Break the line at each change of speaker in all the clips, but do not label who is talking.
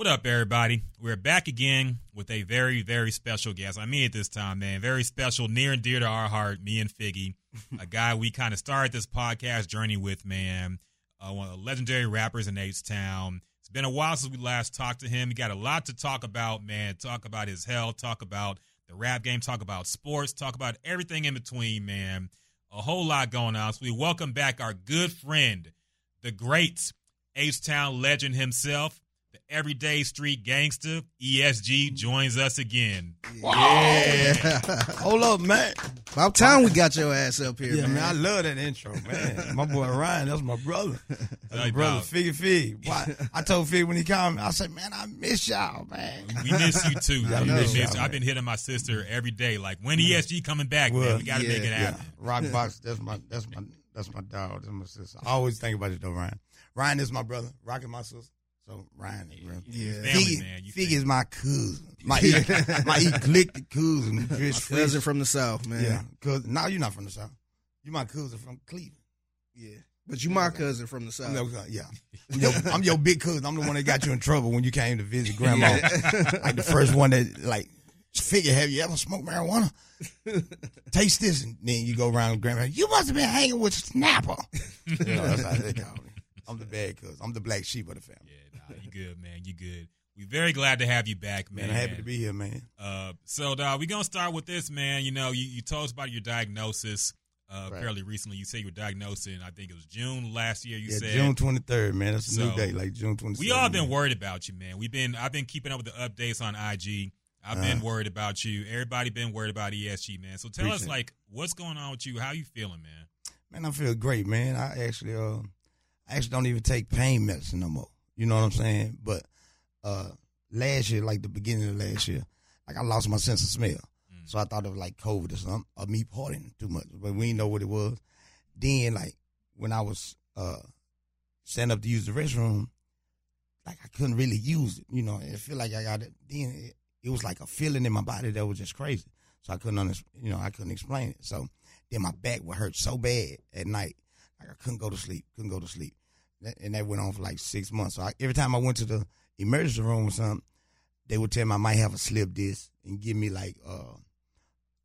What up, everybody? We're back again with a very, very special guest. I mean it this time, man. Very special, near and dear to our heart, me and Figgy, a guy we kind of started this podcast journey with, man. Uh, one of the legendary rappers in H Town. It's been a while since we last talked to him. He got a lot to talk about, man. Talk about his health, talk about the rap game, talk about sports, talk about everything in between, man. A whole lot going on. So we welcome back our good friend, the great H Town legend himself, everyday street gangster, ESG, joins us again.
Yeah.
Hold up, man.
About time we got your ass up here,
Yeah,
man.
man, I love that intro, man. my boy Ryan, that's my brother. That's my
Hey,
brother,
dog.
Figgy Fig. Why? I told Fig when he called me, I said, man, I miss y'all, man.
We miss you too.
I
We
know.
miss you.
Yeah.
I've been hitting my sister every day, like when ESG coming back, man. We got to
yeah,
make it
Yeah,
happen.
Rock Box, that's my, that's my, that's my dog. That's my sister. I always think about it though, Ryan. Ryan is my brother. Rock is my sister. So Ryan is real.
Yeah.
Family,
Fig,
man.
Fig is my cousin. My, my eclectic cousin. Chris
My cousin from the south, man.
Yeah, cousin. Now you're not from the south. You're my cousin from Cleveland.
Yeah. But you my cousin from the south.
I'm yeah, I'm your, I'm your big cousin. I'm the one that got you in trouble when you came to visit grandma. like the first one that like figure, have you ever smoked marijuana? Taste this, and then you go around with grandma. You must have been hanging with Snapper. you know, that's how they call me. I'm the bad cousin. I'm the black sheep of the family.
You good, man. You good. We're very glad to have you back, man.
Man, I'm happy to be here, man.
Uh, so, we're gonna start with this, man. You know, you, you told us about your diagnosis uh,
Right.
fairly recently. You say you were diagnosed in, I think it was June last year. You
yeah,
said
June 23rd, man. That's a
So,
new date, like June 27th.
we all been
man.
worried about you, man. We've been I've been keeping up with the updates on IG. I've
Uh-huh.
been worried about you. Everybody been worried about ESG, man. So tell us,
Appreciate
like, what's going on with you? How you feeling, man?
Man, I feel great, man. I actually, uh, I actually don't even take pain medicine no more. You know what I'm saying? But uh, last year, like the beginning of last year, like I lost my sense of smell,
Mm.
so I thought it was like COVID or something, or me partying too much, but we didn't know what it was. Then, like when I was uh, standing up to use the restroom, like I couldn't really use it. You know, it feel like I got it. Then it, it was like a feeling in my body that was just crazy. So I couldn't, under, you know, I couldn't explain it. So then my back would hurt so bad at night, like I couldn't go to sleep, couldn't go to sleep, and that went on for like six months. So I, every time I went to the emergency room or something, they would tell me I might have a slip disc and give me like uh,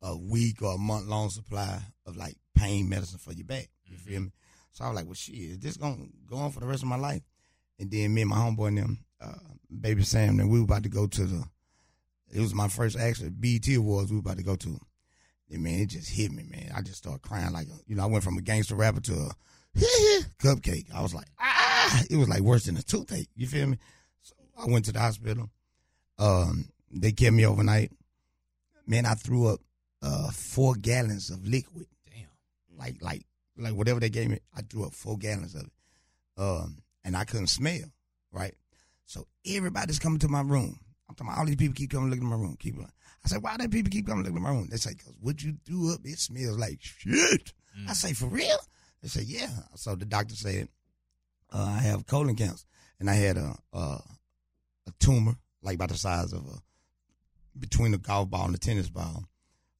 a week or a month long supply of like pain medicine for your back. You feel me? So I was like, well, shit, is this gonna go on for the rest of my life? And then me and my homeboy and them, uh, baby Sam, then we were about to go to the. It was my first actually BET Awards. We were about to go to. And man, it just hit me, man. I just started crying like, a, you know, I went from a gangster rapper to a cupcake. I was like, ah, it was like worse than a toothache. You feel me? So I went to the hospital. Um, they kept me overnight. Man, I threw up uh, four gallons of liquid,
Damn.
like like like whatever they gave me. I threw up four gallons of it, um, and I couldn't smell. Right, so everybody's coming to my room. I'm talking about all these people keep coming looking at my room. Keep. I said, why do people keep coming looking at my room? They say, cause what you threw up, it smells like shit. I say, for real? They say, yeah. So the doctor said, uh, I have colon cancer, and I had a, a a tumor like about the size of a between the golf ball and the tennis ball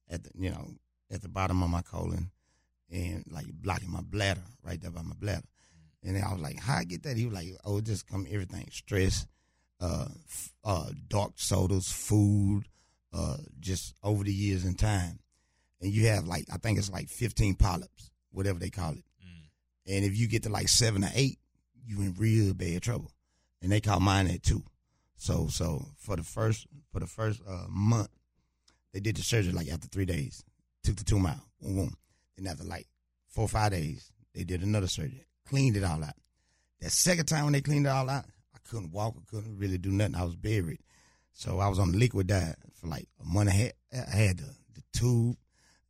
at the you know at the bottom of my colon and like blocking my bladder right there by my bladder. And I was like, how I get that? He was like, oh, just come everything stress, uh, uh, dark sodas, food, uh, just over the years and time. And you have like I think it's like 15 polyps, whatever they call it. And if you get to like seven or eight, you in real bad trouble. And they call mine at two. So so for the first for the first uh, month, they did the surgery like after three days. Took the tumor out. Boom, boom. Then after like four or five days, they did another surgery. Cleaned it all out. That second time when they cleaned it all out, I couldn't walk. I couldn't really do nothing. I was buried. So I was on the liquid diet for like a month a half. I had the, the tube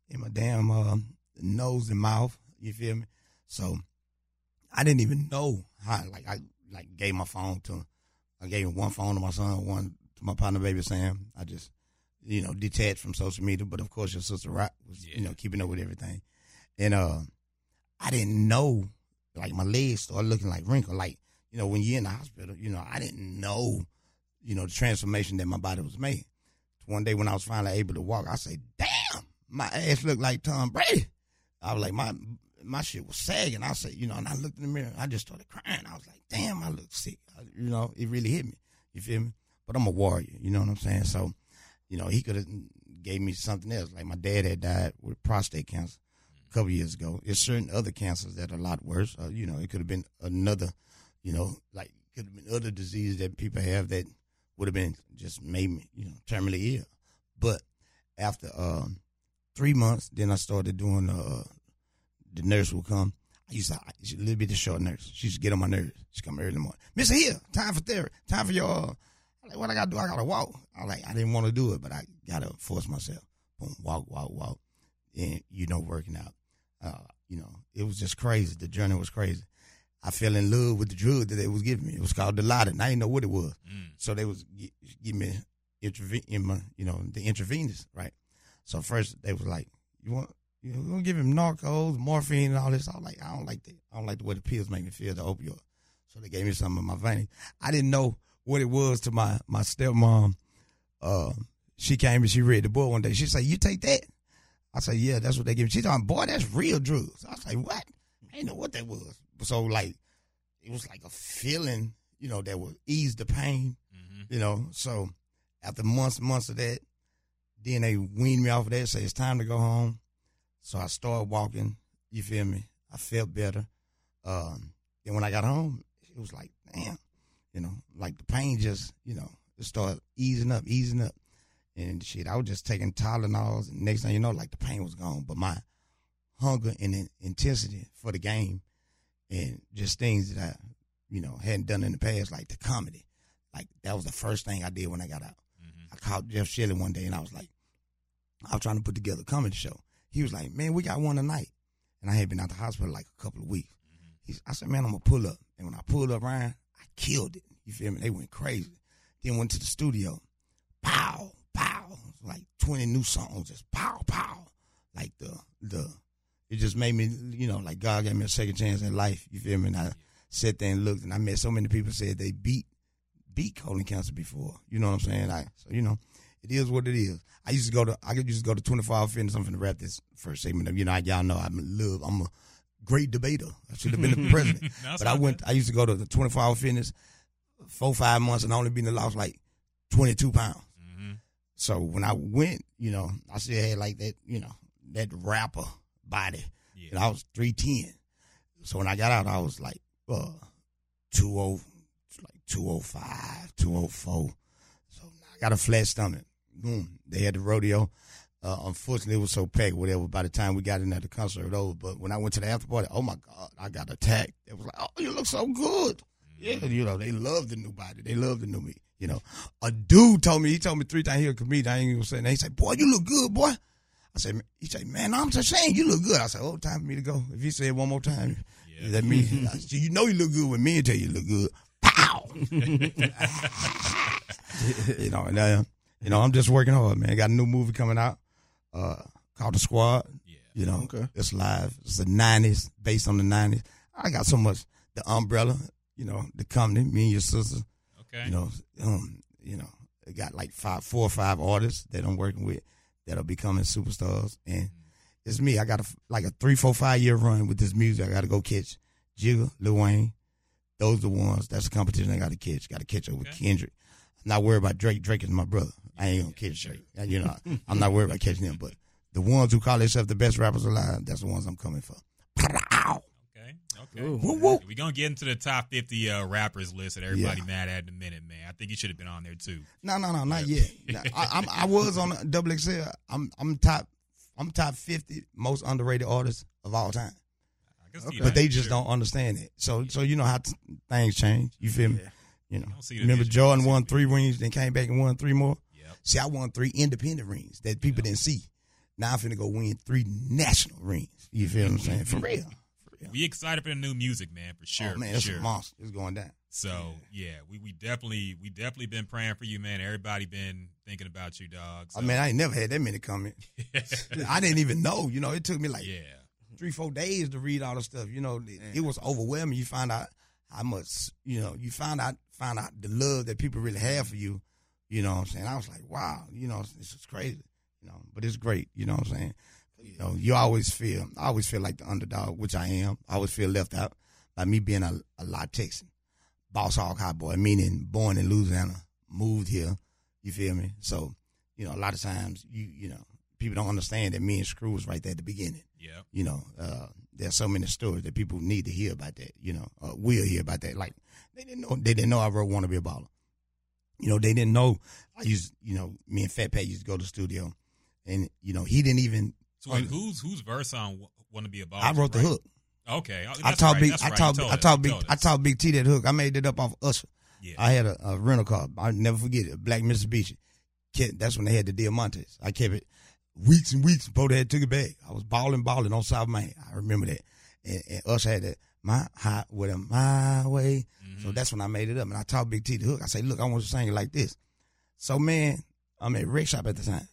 in my damn um, nose and mouth. You feel me? So I didn't even know how. Like I like gave my phone to. I gave one phone to my son, one to my partner, baby Sam. I just, you know, detached from social media. But of course, your sister Rock was, you know, keeping up with everything. And uh, I didn't know, like my legs started looking like wrinkled. Like you know, when you're in the hospital, you know, I didn't know, you know, the transformation that my body was made. One day when I was finally able to walk, I said, "Damn, my ass looked like Tom Brady." I was like, my my shit was sagging. I said, you know, and I looked in the mirror. I just started crying. I was like, damn, I look sick. I- you know, it really hit me. You feel me? But I'm a warrior. You know what I'm saying? So, you know, he could have gave me something else. Like my dad had died with prostate cancer a couple years ago. There's certain other cancers that are a lot worse. Uh, you know, it could have been another, you know, like could have been other diseases that people have that would have been just made me, you know, terminally ill. But after um, three months, then I started doing. Uh, the nurse would come. I used to, she's a little bit of short nurse. She used to get on my nerves. She come early in the morning. Mister here, time for therapy, time for your. Uh, I'm like, what I gotta do? I gotta walk. I like, I didn't want to do it, but I gotta force myself. Boom, walk, walk, walk, and you know, working out. Uh, you know, it was just crazy. The journey was crazy. I fell in love with the drug that they was giving me. It was called Dilaudid. I didn't know what it was.
Mm.
So they was gi- give me intraven- in my, you know, the intravenous, right? So first they was like, you want, you know, we're gonna give him narcos, morphine, and all this. I was like, I don't like that. I don't like the way the pills make me feel, the opioid. So they gave me some of my veins. I didn't know what it was to my my stepmom. Uh, she came and she read the book one day. She said, "You take that?" I said, "Yeah, that's what they give me." She me, "Boy, that's real drugs." I was like, "What?" I didn't know what that was. So like, it was like a feeling, you know, that would ease the pain,
hmm
you know. So after months and months of that, then they weaned me off of that. Say it's time to go home. So I started walking. You feel me? I felt better. Um, then when I got home, it was like, damn, you know, like the pain just, you know, it started easing up, easing up. And shit, I was just taking Tylenols, and next thing you know, like the pain was gone. But my hunger and intensity for the game, and just things that I, you know, hadn't done in the past, like the comedy, like that was the first thing I did when I got out.
hmm
I called Jeff Shelley one day and I was like, I was trying to put together a comedy show. He was like, man, we got one tonight. And I had been out the hospital like a couple of weeks. He's, I said, man, I'm going to pull up. And when I pulled up, Ryan, I killed it. You feel me? They went crazy. Then went to the studio. Pow, pow. Like 20 new songs. Just pow, pow. Like the, the, it just made me, you know, like God gave me a second chance in life. You feel me? And I sat there and looked and I met so many people said they beat beat colon cancer before. You know what I'm saying? I so you know, it is what it is. I used to go to I used to go to 24 hour fitness. I'm finna wrap this first segment up. You know, I, y'all know I'm a love. I'm a great debater. I should have been the president. But I went. I used to go to the 24 hour fitness four five months and I only been to lost like 22 pounds.
hmm
So when I went, you know, I still had like that, you know, that rapper body.
Yeah.
And I was 310. So when I got out, I was like, uh, 20, like 205, 204. So I got a flat stomach. Boom. They had the rodeo. Uh, unfortunately, it was so packed, whatever, by the time we got in at the concert, it was over. But when I went to the after party, oh my God, I got attacked. It was like, oh, you look so good. Yeah, you know, they love the new body. They love the new me. You know, a dude told me, he told me three times he a comedian. I ain't even saying that. He said, boy, you look good, boy. I said, he said, man, I'm just saying you look good. I said, oh, time for me to go. If he said it one more time,
Yeah.
that means you know you look good when men tell you you look good. Pow! you know, and uh, you know, I'm just working hard, man. Got a new movie coming out uh, called The Squad.
Yeah.
You know,
Okay.
it's live. It's the '90s, based on the '90s. I got so much. The umbrella, you know, the company, me and your sister.
Okay.
You know, um, you know, they got like five, four or five artists that I'm working with that are becoming superstars, and it's me. I got a, like a three, four, five year run with this music. I got to go catch Jigga, Lil Wayne. Those are the ones. That's the competition I got to catch. Got to catch up with Kendrick. I'm not worried about Drake. Drake is my brother. I ain't gonna catch Drake. You know, I'm not worried about catching him. But the ones who call themselves the best rappers alive, that's the ones I'm coming for. Pow!
Okay. Okay.
Ooh.
Woo, woo.
We're gonna get into the top fifty uh, rappers list that everybody
Yeah.
mad at in a minute, man. I think you should have been on there too.
No, no, no, not yet. No, I, I'm, I was on double XL. I'm, I'm top, I'm top fifty most underrated artists of all time.
I can see
Okay.
But they just
sure.
don't understand it. So, so you know how t- things change. You feel me?
Yeah.
You know.
don't see the
Remember. Jordan won three rings, then came back and won three more. See, I won three independent rings that people didn't see. Now I'm finna go win three national rings. You feel what I'm saying? For real. For real.
We excited for the new music, man, for oh, sure.
oh man, it's
sure.
a monster. It's going down.
So yeah, we, we definitely we definitely been praying for you, man. Everybody been thinking about you, dog. So,
I mean, I ain't never had that many comment. I didn't even know. You know, it took me like
yeah,
three, four days to read all the stuff. You know, it, it was overwhelming. You find out how much, you know, you find out find out the love that people really have for you. You know what I'm saying? I was like, wow, you know, this is crazy. You know, but it's great. You know what I'm saying? You know, you always feel, I always feel like the underdog, which I am. I always feel left out by me being a, a lot Texan. boss hog hot boy, meaning born in Louisiana, moved here. You feel me? So, you know, a lot of times you you know people don't understand that me and Screw was right there at the beginning.
Yeah.
You know, uh, there's so many stories that people need to hear about that. You know, uh, will hear about that. Like they didn't know they didn't know I wrote "Want to Be a Baller." You know, they didn't know I used. You know, me and Fat Pat used to go to the studio, and you know he didn't even.
So wait, who's whose verse on "Want to Be a Baller"?
I wrote the hook.
Okay, oh,
I
that's
taught
right,
big.
that's
I
right.
taught. I taught big. I taught Big T that hook. I made it up off Usher.
Yeah.
I had a, a rental car. I never forget it. Black Mitsubishi. That's when they had the Diamantes. I kept it weeks and weeks before they had took it back. I was balling, balling on South Main. I remember that. And, and Usher had that my hot with a my way.
Mm-hmm.
So that's when I made it up. And I taught Big T the hook. I say, look, I want you to sing it like this. So man, I'm at Rick Shop at the time.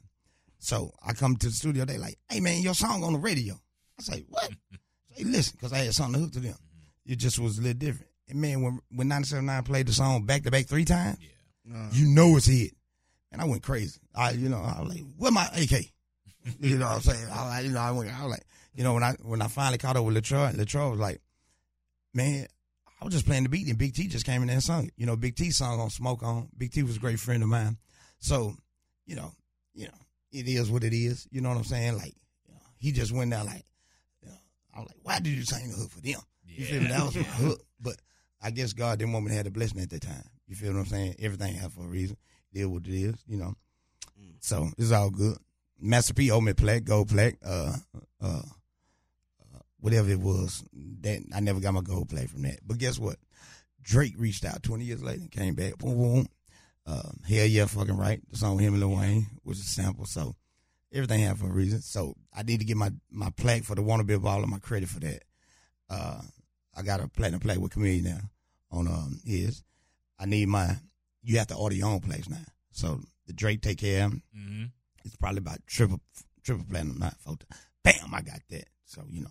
So I come to the studio. They like, hey man, your song on the radio. I say, what? say, listen, because I had something to hook to them. It just was a little different. And man, when when 979 played the song back to back three times,
Yeah.
Uh,
you know it's hit. And I went crazy. I, you know, I was like, where my AK? You know what I'm saying? I, like, you know, I went, I was like, you know, when I when I finally caught up with Lil Troy, Latroy was like, man, I was just playing the beat and Big T just came in there and sung it. You know, Big T song on Smoke On. Big T was a great friend of mine. So, you know, you know, it is what it is. You know what I'm saying? Like, you know, he just went there like, you know, I was like, why did you sing the hook for them? You feel me? That was my hook. But I guess God didn't want me to have the blessing at that time. You feel what I'm saying? Everything happened for a reason. It is what it is, you know. So it's all good. Master P owe me plaque, gold plaque, uh, uh, whatever it was. That I never got my gold plaque from that. But guess what? Drake reached out 20 years later and came back. Boom, boom. Um, hell yeah, fucking right. The song with him and Lil Wayne was a sample. So everything happened for a reason. So I need to get my, my plaque for the Wanna Be a Baller, my credit for that. Uh, I got a platinum plaque with Chameleon now on um his. I need my you have to order your own plaques now. So the Drake take care of.
Mm-hmm.
It's probably about triple triple platinum, not four. Bam, I got that. So you know,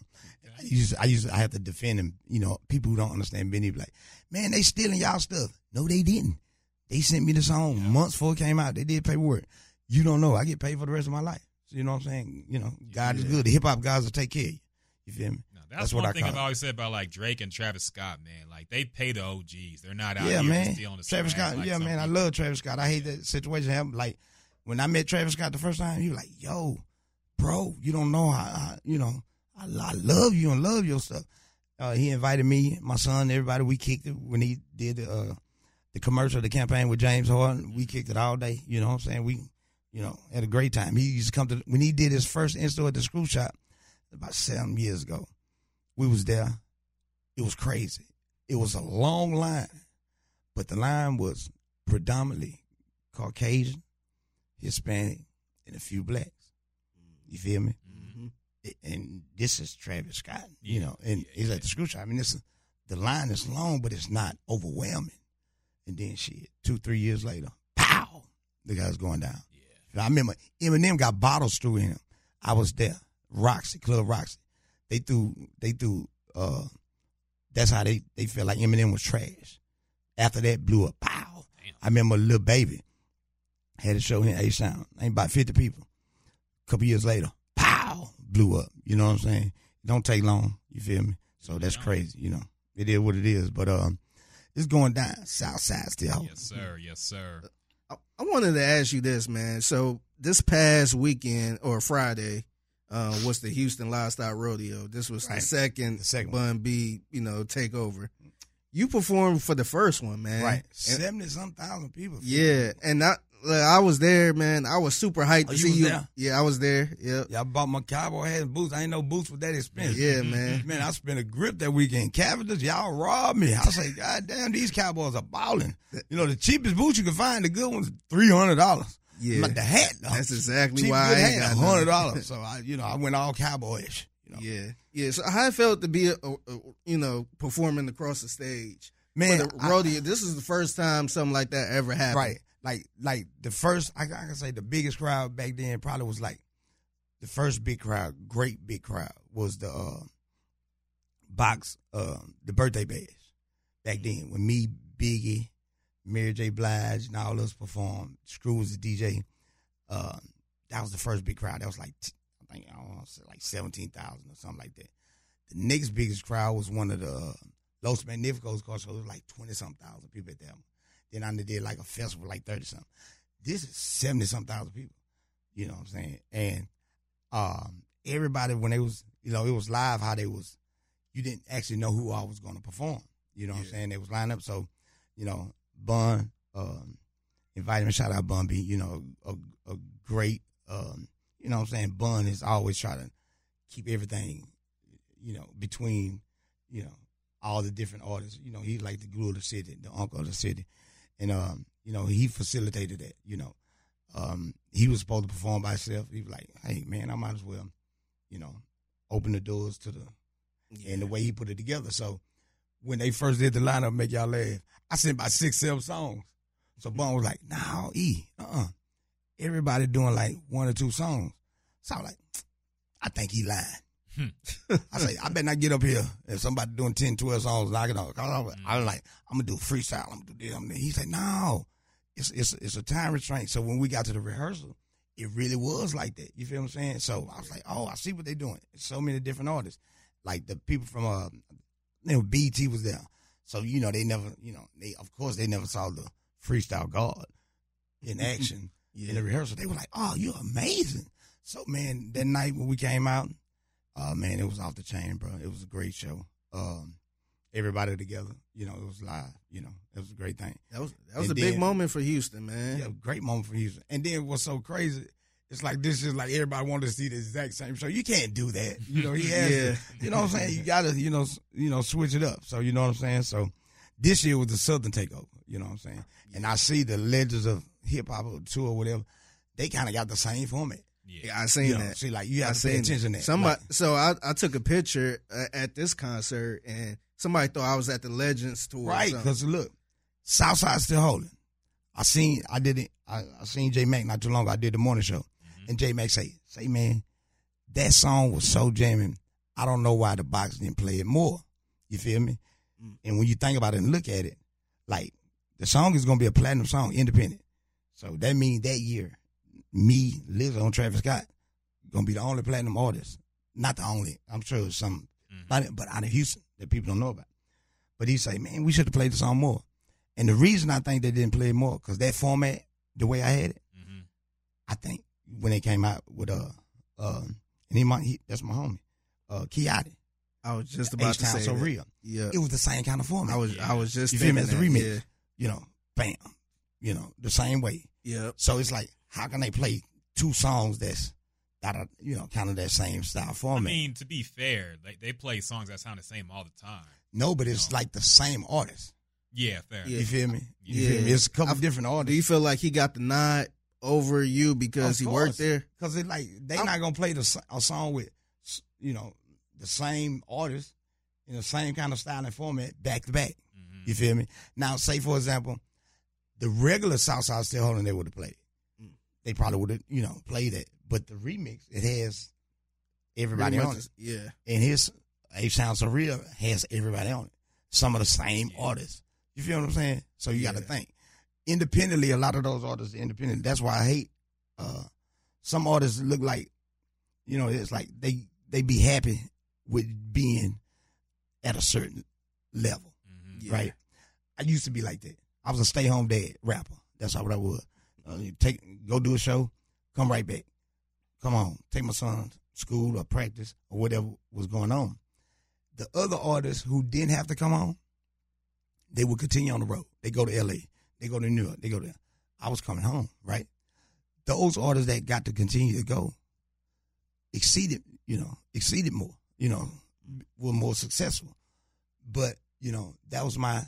I used I used I have to defend him. You know, people who don't understand Benny be like, man, they stealing y'all stuff. No, they didn't. They sent me the song months before it came out. They did paperwork. You don't know. I get paid for the rest of my life. So you know what I'm saying? You know, God is good. The hip hop guys will take care of you. You feel me?
No, that's,
That's what
one
I
thing I've always said about like Drake and Travis Scott, man. Like they pay the OGs. They're not out
yeah,
here
man.
stealing the
Travis Scott.
like
yeah, man. I love Travis Scott. I hate that situation happened. Like when I met Travis Scott the first time, he was like, "Yo, bro, you don't know how, how you know. I, I love you and love your stuff." Uh, he invited me, my son, everybody. We kicked it when he did uh, the commercial, the campaign with James Harden. We kicked it all day. You know what I'm saying? We, you know, had a great time. He used to come to when he did his first install at the screw shop about seven years ago. We was there. It was crazy. It was a long line, but the line was predominantly Caucasian, Hispanic, and a few blacks. You feel me? And this is Travis Scott, you know, and
yeah,
he's at the screw shop. I mean, this is, the line is long, but it's not overwhelming. And then shit, two, three years later, pow, the guy's going down.
Yeah.
I remember Eminem got bottles through him. I was there. Roxy, Club Roxy. They threw, they threw, uh, that's how they, they felt like Eminem was trash. After that, blew up. Pow.
Damn.
I remember Lil Baby had a show here in A Sound. Ain't about 50 people. A couple years later, blew up. You know what I'm saying? It don't take long. You feel me? So that's crazy. You know, it is what it is. But, um, it's going down. South side still.
Yes, sir. Yes, sir.
I, I wanted to ask you this, man. So this past weekend or Friday uh, was the Houston Livestock Rodeo. This was
Right.
the second,
The second
Bun B, you know, takeover. You performed for the first one, man.
Right.
And-
70 some thousand people.
yeah, and I I was there, man. I was super hyped
Oh,
to see you.
there?
Yeah, I was there. Yep.
Yeah, I bought my cowboy hat and boots. I ain't no boots was that expensive.
Yeah, man.
Man, I spent a grip that weekend. Cavender's, y'all robbed me. I was like, God damn, these cowboys are balling. You know, the cheapest boots you can find, the good ones, three hundred dollars.
Yeah.
Like the hat, though.
That's exactly
Cheap
why I ain't
hat,
got
hundred dollars. So I, you know, I went all cowboyish. You know,
Yeah, yeah. So how it felt to be, a, a, a- you know, performing across the stage
man,
uh,
I-
rodeo. this is the first time something like that ever happened.
right? Like, like the first, I, I can say the biggest crowd back then probably was like the first big crowd, great big crowd was the uh, box, uh, the birthday bash back then when me, Biggie, Mary J. Blige, and all us performed. Screw was the DJ. Uh, that was the first big crowd. That was like, I think, I don't know, like 17,000 or something like that. The next biggest crowd was one of the uh, Los Magnificos car show was like twenty something thousand people at that. Then I did like a festival like thirty something. This is seventy something thousand people. You know what I'm saying? And um, everybody when they was you know it was live how they was you didn't actually know who I was going to perform. You know what I'm saying? They was lined up. So you know Bun um, invited me. Shout out Bun B. You know a, a great um, you know what I'm saying. Bun is always trying to keep everything you know between you know all the different artists. You know he's like the glue of the city, the uncle of the city, and um you know he facilitated that. You know um, he was supposed to perform by himself. He was like, "Hey, man, I might as well, you know, open the doors to the." And the way he put it together. So when they first did the lineup, make y'all laugh. I sent about six, seven songs. So Bun was like, "No, E, uh, uh everybody doing like one or two songs." So I was like, "I think he lying." Hmm. I say, I better not get up here if somebody doing 10, 12 songs, knock it off. I was, I was like, I'm gonna do freestyle. I'm gonna do this. I'm gonna, he said, no, it's it's it's a time restraint. So when we got to the rehearsal, it really was like that. You feel what I'm saying? So I was like, oh, I see what they're doing. So many different artists, like the people from uh, you know, BT was there. So you know, they never, you know, they of course they never saw the freestyle god in mm-hmm. action in the rehearsal. They were like, oh, you're amazing. So man, that night when we came out, uh, man, it was off the chain, bro. It was a great show. Um, everybody together, you know, it was live. You know, it was a great thing.
That was that was
And
a big moment for Houston, man.
Yeah, great moment for Houston. And then what's so crazy? It's like this is like everybody wanted to see the exact same show. You can't do that. You know, he has.
Yeah.
To, you know what I'm saying? You gotta, you know, you know, switch it up. So you know what I'm saying. So this year was the Southern takeover. You know what I'm saying? And I see the legends of hip hop or tour or whatever. They kind of got the same format.
Yeah.
Yeah, I seen
You know,
that.
see, like you
I
have to pay
seen
attention to
that.
that.
Somebody,
Like,
so I, I took a picture uh, at this concert, and somebody thought I was at the Legends tour.
Right, because look, Southside still holding. I seen, I did it. I, I seen J Mac not too long ago. I did the morning show, and J Mac say, "Say man, that song was so jamming. I don't know why the box didn't play it more. You feel me?
Mm.
And when you think about it and look at it, like the song is gonna be a platinum song, independent. So that means that year, me, Lizzo, and Travis Scott gonna be the only platinum artist. Not the only. I'm sure it's some,
Mhm.
but but out of Houston that people don't know about. But he say, man, we should have played the song more. And the reason I think they didn't play it more, because that format, the way I had it,
Mhm.
I think when they came out with uh uh, and he, my, he that's my homie, uh Kiati,
I was just about
H
to say
so
that.
real.
Yeah,
It was the same kind of format.
I was
Yeah.
I was just
You feel me?
thinking
It's the remix.
Yeah,
you know, bam, you know, the same way.
yeah.
So it's like, how can they play two songs that's that are you know kind of that same style format?
I mean, to be fair, they, they play songs that sound the same all the time.
no, but it's
No.
like the same artist.
Yeah, fair.
Yeah.
You feel me? You
Yeah.
feel me? It's a couple
I-
different artists.
Do you feel like he got the nod over you because
Of
he worked there?
Cause it like they
I'm-
not gonna play the s- a song with you know the same artist in the same kind of style and format back to back.
Mhm.
You feel me? Now, say for example, the regular Southside Still Holding they would have played. They probably would have you know played it, but the remix it has everybody on it,
Yeah,
and his A Sound So Real has everybody on it. Some of the same
Yeah.
artists. You feel what I'm saying? So you got to think independently. A lot of those artists are independent. That's why I hate uh, some artists. Look like you know, it's like they they be happy with being at a certain level,
Mhm.
Yeah.
right? I used to be like that. I was a stay home dad rapper. That's how what I was. Uh, take go do a show, come right back. Come on, take my son to school or practice or whatever was going on. The other artists who didn't have to come on, they would continue on the road. They go to L.A. They go to New York. They go there. I was coming home, right? Those artists that got to continue to go exceeded, you know, exceeded more, you know, were more successful. But, you know, that was my,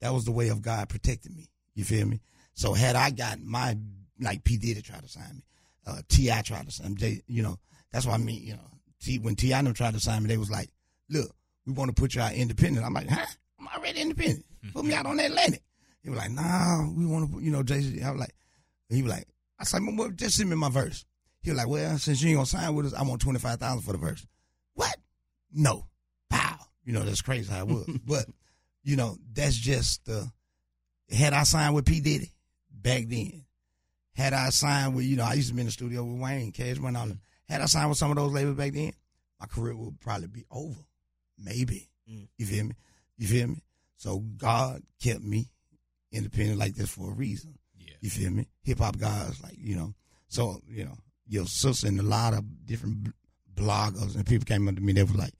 that was the way of God protecting me. You feel me? So had I got my, like P. Diddy tried to sign me, uh, T.I. tried to sign me, you know, that's what I mean, you know, T, when T.I. them tried to sign me, they was like, look, we want to put you out independent. I'm like, huh? I'm already independent. Put me out on Atlantic. He was like, nah, we want to put, you know, Jay Z. I was like, he was like, I said, well, just send me my verse. He was like, well, since you ain't gonna sign with us, I want twenty five thousand for the verse. What? No. Pow. You know, that's crazy how it was. but, you know, that's just the had I signed with P. Diddy back then, had I signed with, you know, I used to be in the studio with Wayne, Cash went on. Had I signed with some of those labels back then, my career would probably be over. Maybe.
Mm.
You feel me? You feel me? So God kept me independent like this for a reason.
Yeah.
You feel me? Hip hop guys, like you know. So you know, your sister and a lot of different bloggers and people came up to me. They were like,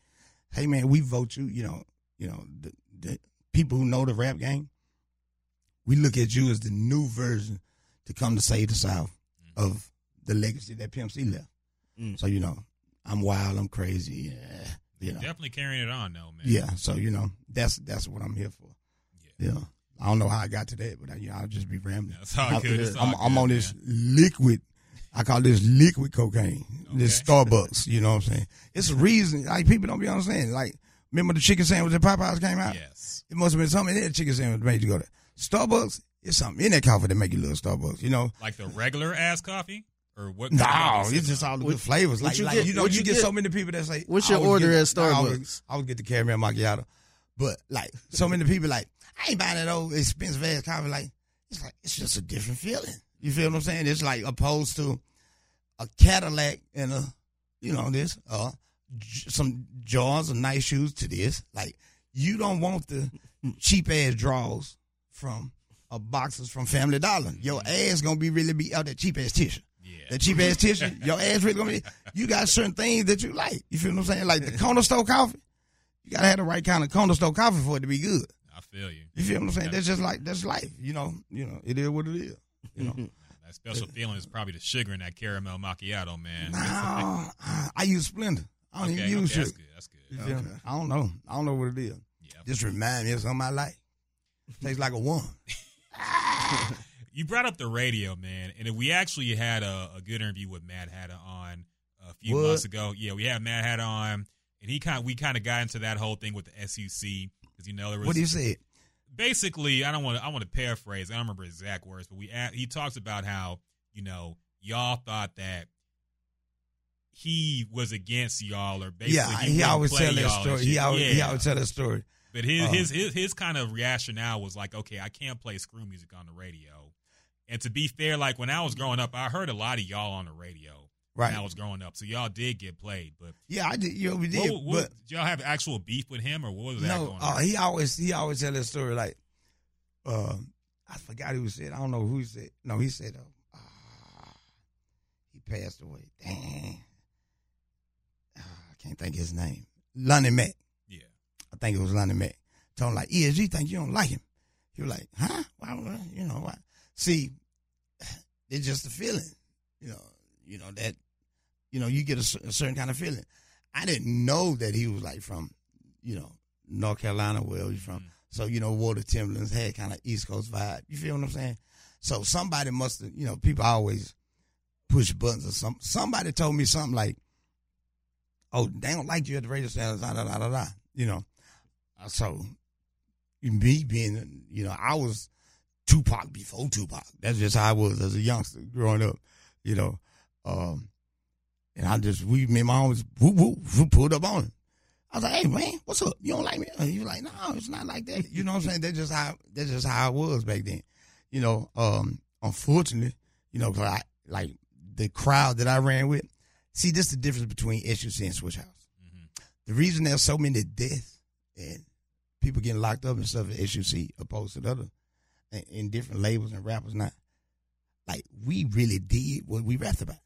"Hey man, we vote you." You know, you know the, the people who know the rap game. We look at you as the new version to come to save the South
Mm-hmm.
of the legacy that Pimp C left.
Mm.
So you know, I'm wild, I'm crazy. Yeah, you know.
Definitely carrying it on, though, man.
Yeah, so you know, that's that's what I'm here for.
Yeah.
Yeah, I don't know how I got to that, but I, you know, I'll just be rambling.
That's all
I-
good. It's all
I'm, I'm
good,
on this
man.
liquid. I call this liquid cocaine. This Starbucks. You know what I'm saying? It's a reason. Like people don't be understanding. Like remember the chicken sandwich that Popeyes came out?
Yes.
It must have been something in that chicken sandwich made you go there. Starbucks. It's something in that coffee that make you love Starbucks. You know?
Like the regular ass coffee? Or what?
No, it's just all the good
What-
flavors.
what
Like,
you
like
get-
you know, you,
you
get,
get-
so many people that say,
What's your order
get-
at
I always-
Starbucks?
I always get the caramel macchiato, but like so many people like, I ain't buying that old expensive ass coffee. Like it's like it's just a different feeling. You feel what I'm saying? It's like opposed to a Cadillac and a, you know, this, uh, some jars of nice shoes to this. Like you don't want the cheap ass draws from. Uh, boxes from Family Dollar. Your ass gonna be really be out that cheap ass tissue
Yeah.
that cheap ass tissue, your ass really gonna be. You got certain things that you like. You feel what I'm saying? Like the corner store coffee. You gotta have the right kind of corner store coffee for it to be good.
I feel you.
You feel what I'm saying? That's just like that's life. You know. You know. It is what it is. You know.
That special feeling is probably the sugar in that caramel macchiato, man.
nah, I use Splenda. I don't
okay,
even use
okay, that's good. That's good.
You feel me?
Okay.
I don't know. I don't know what it is.
Yeah.
Just remind me of something I like. Tastes like a one.
You brought up the radio, man, and we actually had a, a good interview with Madd Hatta on a few
What?
months ago. Yeah, we had Madd Hatta on, and he kind of, we kind of got into that whole thing with the SUC because you know there was
What do you say?
basically I don't want to I want to paraphrase. I don't remember exact words, but we he talks about how you know y'all thought that he was against y'all or basically
Yeah,
he,
he, always tell that story. He always he always tell that story.
But his,
Uh,
his his his kind of rationale was like, okay, I can't play screw music on the radio. And to be fair, like when I was growing up, I heard a lot of y'all on the radio
Right.
when I was growing up. So y'all did get played. But
Yeah, I did. You know, we did.
what, what,
but
did y'all have actual beef with him, or what was that
no,
going
uh,
on?
he always he always tell that story like, uh, I forgot who said. I don't know who he said. No, he said, uh, he passed away. Dang, Ah, I can't think of his name. Lonnie Mack. I think it was Lonnie Mack. Told him like, ESG think you don't like him. He was like, huh? Why? I- You know why? See, it's just a feeling. You know, you know that. You know, you get a, a certain kind of feeling. I didn't know that he was like from, you know, North Carolina, where he's from.
Mm.
So you know, Water Timberlands had kind of East Coast vibe. You feel what I'm saying? So somebody must have, you know, people always push buttons or some. Somebody told me something like, "Oh, they don't like you at the radio station." Da, da, da, da, da. You know, so me being, you know, I was Tupac before Tupac. That's just how I was as a youngster growing up. You know, um, and I just we me and my homies whoop whoop, whoop pulled up on him. I was like, "Hey man, what's up? You don't like me?" He was like, "No, it's not like that." You know what I'm saying? That's just how that's just how I was back then. You know, um, unfortunately, you know, 'cause I, like the crowd that I ran with. See, this is the difference between SUC and Swishahouse.
Mhm.
The reason there's so many deaths and people getting locked up and stuff at SUC opposed to the other in, different labels and rappers not. Like we really did what we rapped about.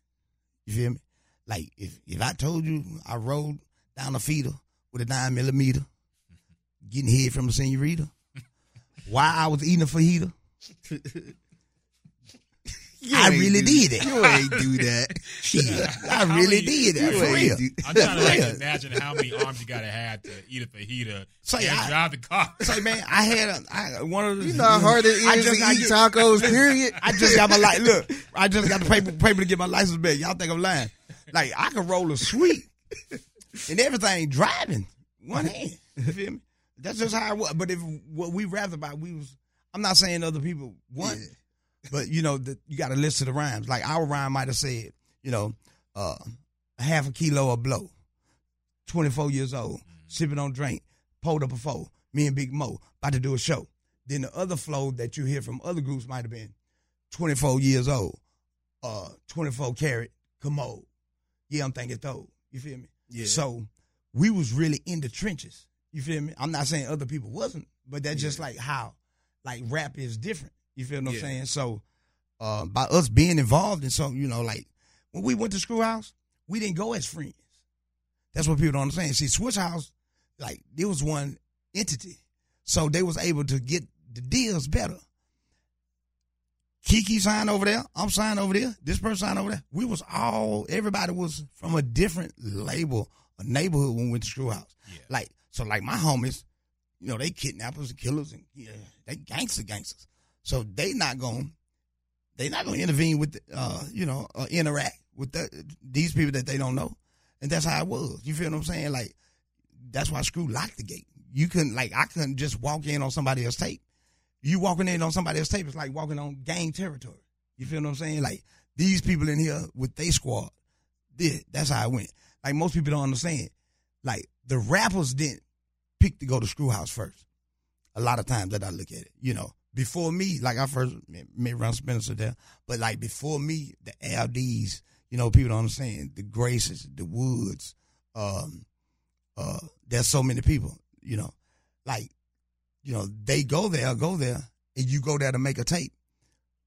You feel me? Like if if I told you I rode down a feeder with a nine millimeter, getting hit from a senorita, while I was eating a fajita,
You
I really
do-
did it.
You ain't do that.
shit, I really
many-
did that for real.
do-
I'm trying to like
Yeah.
imagine how many arms you gotta have to eat a fajita
Say,
and
I-
drive the car.
Say, man, I had a, I, one of the.
You know how hard it is I
just
to
got
eat
get-
tacos, period?
I just got my license. Look, I just got the paper paper to get my license back. Y'all think I'm lying? Like I can roll a sweet and everything driving one hand. You feel me? That's just how I was. But if what we rapped about, we was. I'm not saying other people want, but you know, the, you got to listen to the rhymes. Like our rhyme might have said, you know, uh, half a kilo of blow, 24 years old, sipping on drink, pulled up a four, me and Big Moe about to do a show. Then the other flow that you hear from other groups might have been 24 years old, uh, 24 carat commode. Yeah, I'm thinking throw. You feel me?
Yeah.
So we was really in the trenches You feel me? I'm not saying other people wasn't, but that's just like how like rap is different. You feel what I'm saying? So uh, by us being involved in something, you know, like when we went to Screw House, we didn't go as friends. That's what people don't understand. See, Swishahouse, like it was one entity, so they was able to get the deals better. Kiki signed over there. I'm signed over there. This person signed over there. We was all everybody was from a different label, a neighborhood when we went to Screw House.
Yeah.
Like so, like my homies, you know, they kidnappers and killers and yeah, they gangster gangsters. So they not going they not gonna intervene with uh, you know, uh, interact with the, these people that they don't know. And that's how it was. You feel what I'm saying? Like that's why Screw locked the gate. You couldn't like I couldn't just walk in on somebody else's tape. You walking in on somebody else's tape is like walking on gang territory. You feel what I'm saying? Like these people in here with they squad, did that's how it went. Like most people don't understand. Like the rappers didn't pick to go to Screw House first. A lot of times that I look at it, you know, before me, like I first met, Ron Spencer there, but like before me, the LDs, you know, people don't understand the Graces, the Woods, um, uh, there's so many people, you know, like, you know, they go there, go there, and you go there to make a tape,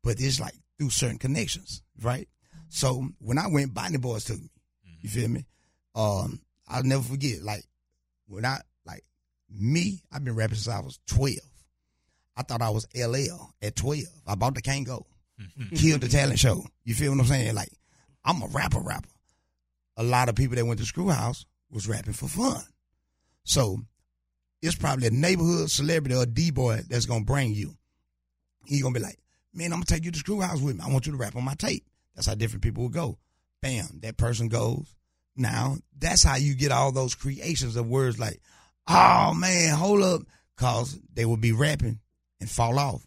but it's like through certain connections, right? So when I went, Botany Boys took me. You feel me? Um, I'll never forget. Like when I like me, I've been rapping since I was twelve. I thought I was LL at twelve. I bought the Can't Go, mm-hmm. killed the talent show. You feel what I'm saying? Like I'm a rapper, rapper. A lot of people that went to Screw House was rapping for fun. So it's probably a neighborhood celebrity or D boy that's gonna bring you. He gonna be like, man, I'm gonna take you to Screw House with me. I want you to rap on my tape. That's how different people will go. Bam, that person goes. Now that's how you get all those creations of words like, oh man, hold up, cause they will be rapping and fall off.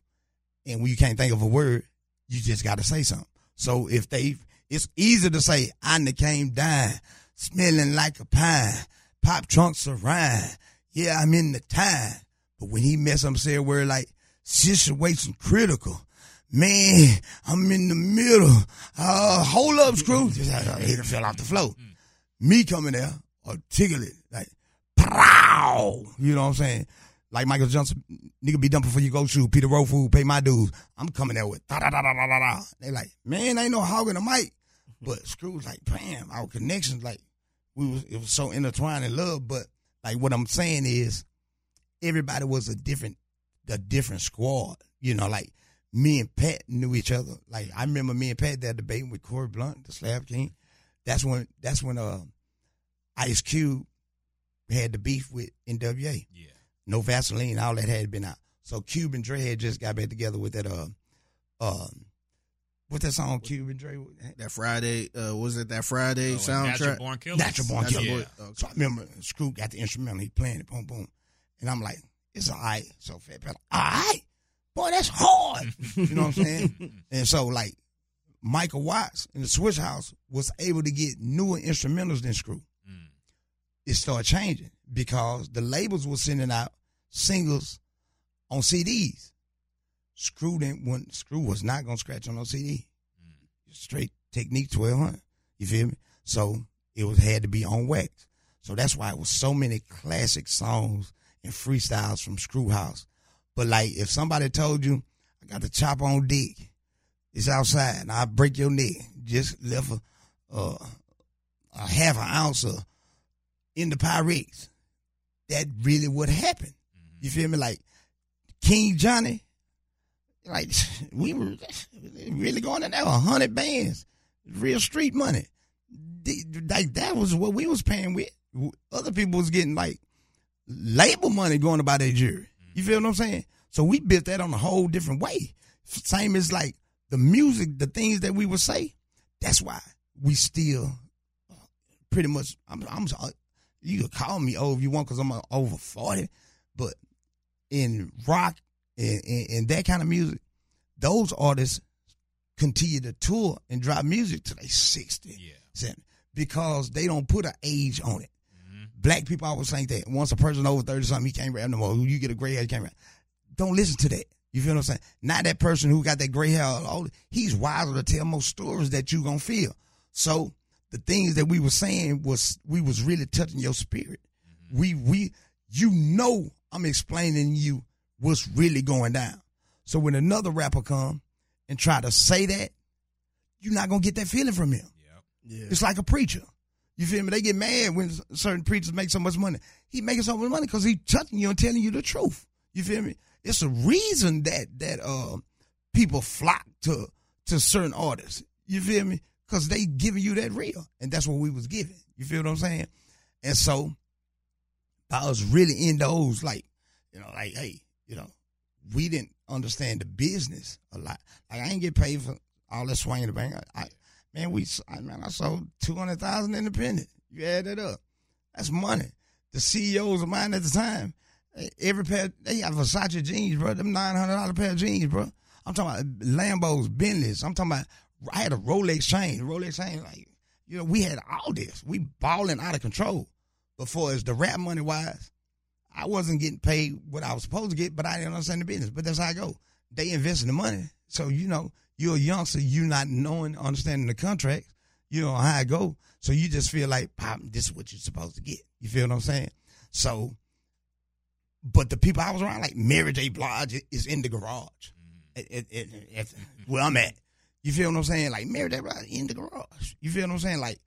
And when you can't think of a word, you just got to say something. So if they, it's easy to say, I came down, smelling like a pine, pop trunks around. Yeah, I'm in the time. But when he mess up say a word like situation critical, man, I'm in the middle. Uh, hold up, screw. Just, uh, he done fell off the floor. Me coming there, articulate, like, pow. You know what I'm saying? Like Michael Johnson, nigga be done before you go shoot. Peter Rowe food, pay my dues. I'm coming there with da da da da da da. They like, man, ain't no hogging the mic. But Screw's like, bam, our connections, like, we was it was so intertwined in love. But like what I'm saying is everybody was a different a different squad. You know, like me and Pat knew each other. Like I remember me and Pat that debating with Corey Blount, the Slab King. That's when that's when uh Ice Cube had the beef with NWA.
Yeah.
No Vaseline, all that had been out. So Cube and Dre had just got back together with that uh um what's that song Cube and Dre
That Friday, uh, was it that Friday
Oh, like Natural
soundtrack?
Born Killers.
Natural Born
Natural
Killers.
Born- okay.
So I remember Screw got the instrumental, he playing it, boom, boom. And I'm like, it's all right. So Fat Pat, all right. Boy, that's hard. you know what I'm saying? and so, like, Michael Watts in the Swishahouse was able to get newer instrumentals than Screw.
Mm.
It started changing because the labels were sending out singles on CDs. Screw didn't want, Screw was not gonna scratch on no CD. Straight Technics twelve hundred. You feel me? So it was had to be on wax. So that's why it was so many classic songs and freestyles from Screw House. But like if somebody told you, I got the chop on dick, it's outside, and I break your neck, just left a uh, a half an ounce of in the Pyrex. That really would happen. You feel me? Like King Johnny, like we were really going in there, hundred bands, real street money. Like that was what we was paying with. Other people was getting like label money going about their jury. You feel what I'm saying? So we built that on a whole different way. Same as like the music, the things that we would say. That's why we still uh, pretty much. I'm. I'm. You could call me old if you want, cause I'm uh, over forty. But in rock and, and, and that kind of music, those artists continue to tour and drop music till they sixty.
Yeah.
70, because they don't put an age on it. Black people always think that once a person over 30 something, he can't rap no more. You get a gray hair, he can't rap. Don't listen to that. You feel what I'm saying? Not that person who got that gray hair, all- he's wiser to tell more stories that you gonna feel. So the things that we were saying was we was really touching your spirit. We we you know I'm explaining to you what's really going down. So when another rapper come and try to say that, you're not gonna get that feeling from him.
Yep.
Yeah.
It's like a preacher. You feel me? They get mad when certain preachers make so much money. He making so much money because he touching you and telling you the truth. You feel me? It's a reason that that uh, people flock to to certain artists. You feel me? Because they giving you that real, and that's what we was giving. You feel what I'm saying? And so I was really in those, like, you know, like, hey, you know, we didn't understand the business a lot. Like, I ain't get paid for all that swinging the bank. I, I, man, we, I, man, I sold two hundred thousand independent. You add that up, that's money. The CEOs of mine at the time, eh, every pair they got Versace jeans, bro. Them nine hundred dollar pair of jeans, bro. I'm talking about Lambos, Bentleys. I'm talking about. I had a Rolex chain, Rolex chain, like you know, we had all this. We balling out of control. Before as the rap money wise, I wasn't getting paid what I was supposed to get, but I didn't understand the business. But that's how I go. They investing the money, so you know you're a youngster, you're not knowing, understanding the contract. You know how I go, so you just feel like, Pop, this is what you're supposed to get. You feel what I'm saying? So, but the people I was around, like Mary J. Blige, is in the garage. Mm. At, at, at where I'm at. You feel what I'm saying? Like Mary J. Blige in the garage. You feel what I'm saying? Like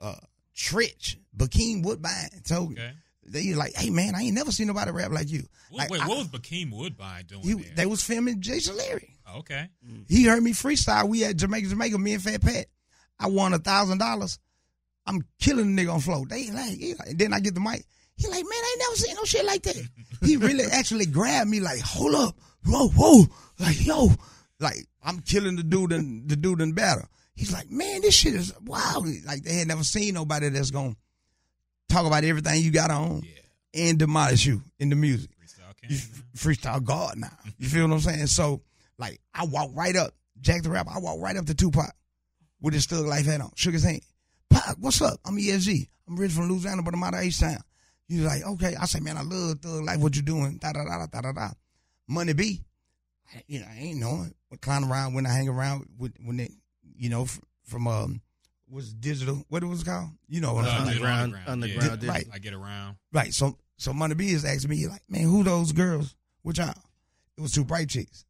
uh Treach, Bokeem Woodbine. So
Okay.
they like, hey man, I ain't never seen nobody rap like you. Like,
wait,
I-
what was Bokeem Woodbine doing
he,
there?
they was filming Jason's Lyric.
Oh, okay.
He heard me freestyle. We at Jamaica, Jamaica, me and Fat Pat. I won a thousand dollars. I'm killing the nigga on flow. They like, he like, and then I get the mic. He like, man, I ain't never seen no shit like that. he really actually grabbed me like, hold up, whoa, whoa, like yo, like I'm killing the dude and the dude in battle. He's like, man, this shit is wow. Like they had never seen nobody that's gonna talk about everything you got on
Yeah.
and demolish you in the music
Freestyle
you freestyle God now. You feel what I'm saying? So like I walk right up, Jack the Rapper, I walk right up to Tupac with his thug life hat on, shook his hand. Pac, what's up? I'm ESG. I'm rich from Louisiana, but I'm out of H Town. He was like, okay. I say, man, I love thug life. What you doing? Da da da da da da. Money B. I- You know, I ain't knowing. What clown around when I hang around with when they, you know, f- from um, was digital. What it was called? You know what I'm
Uh,
saying?
digital
Underground- underground
Yeah.
Right.
I get around.
Right. So so Money B is asking me like, man, who those girls? Which y'all? It was two bright chicks.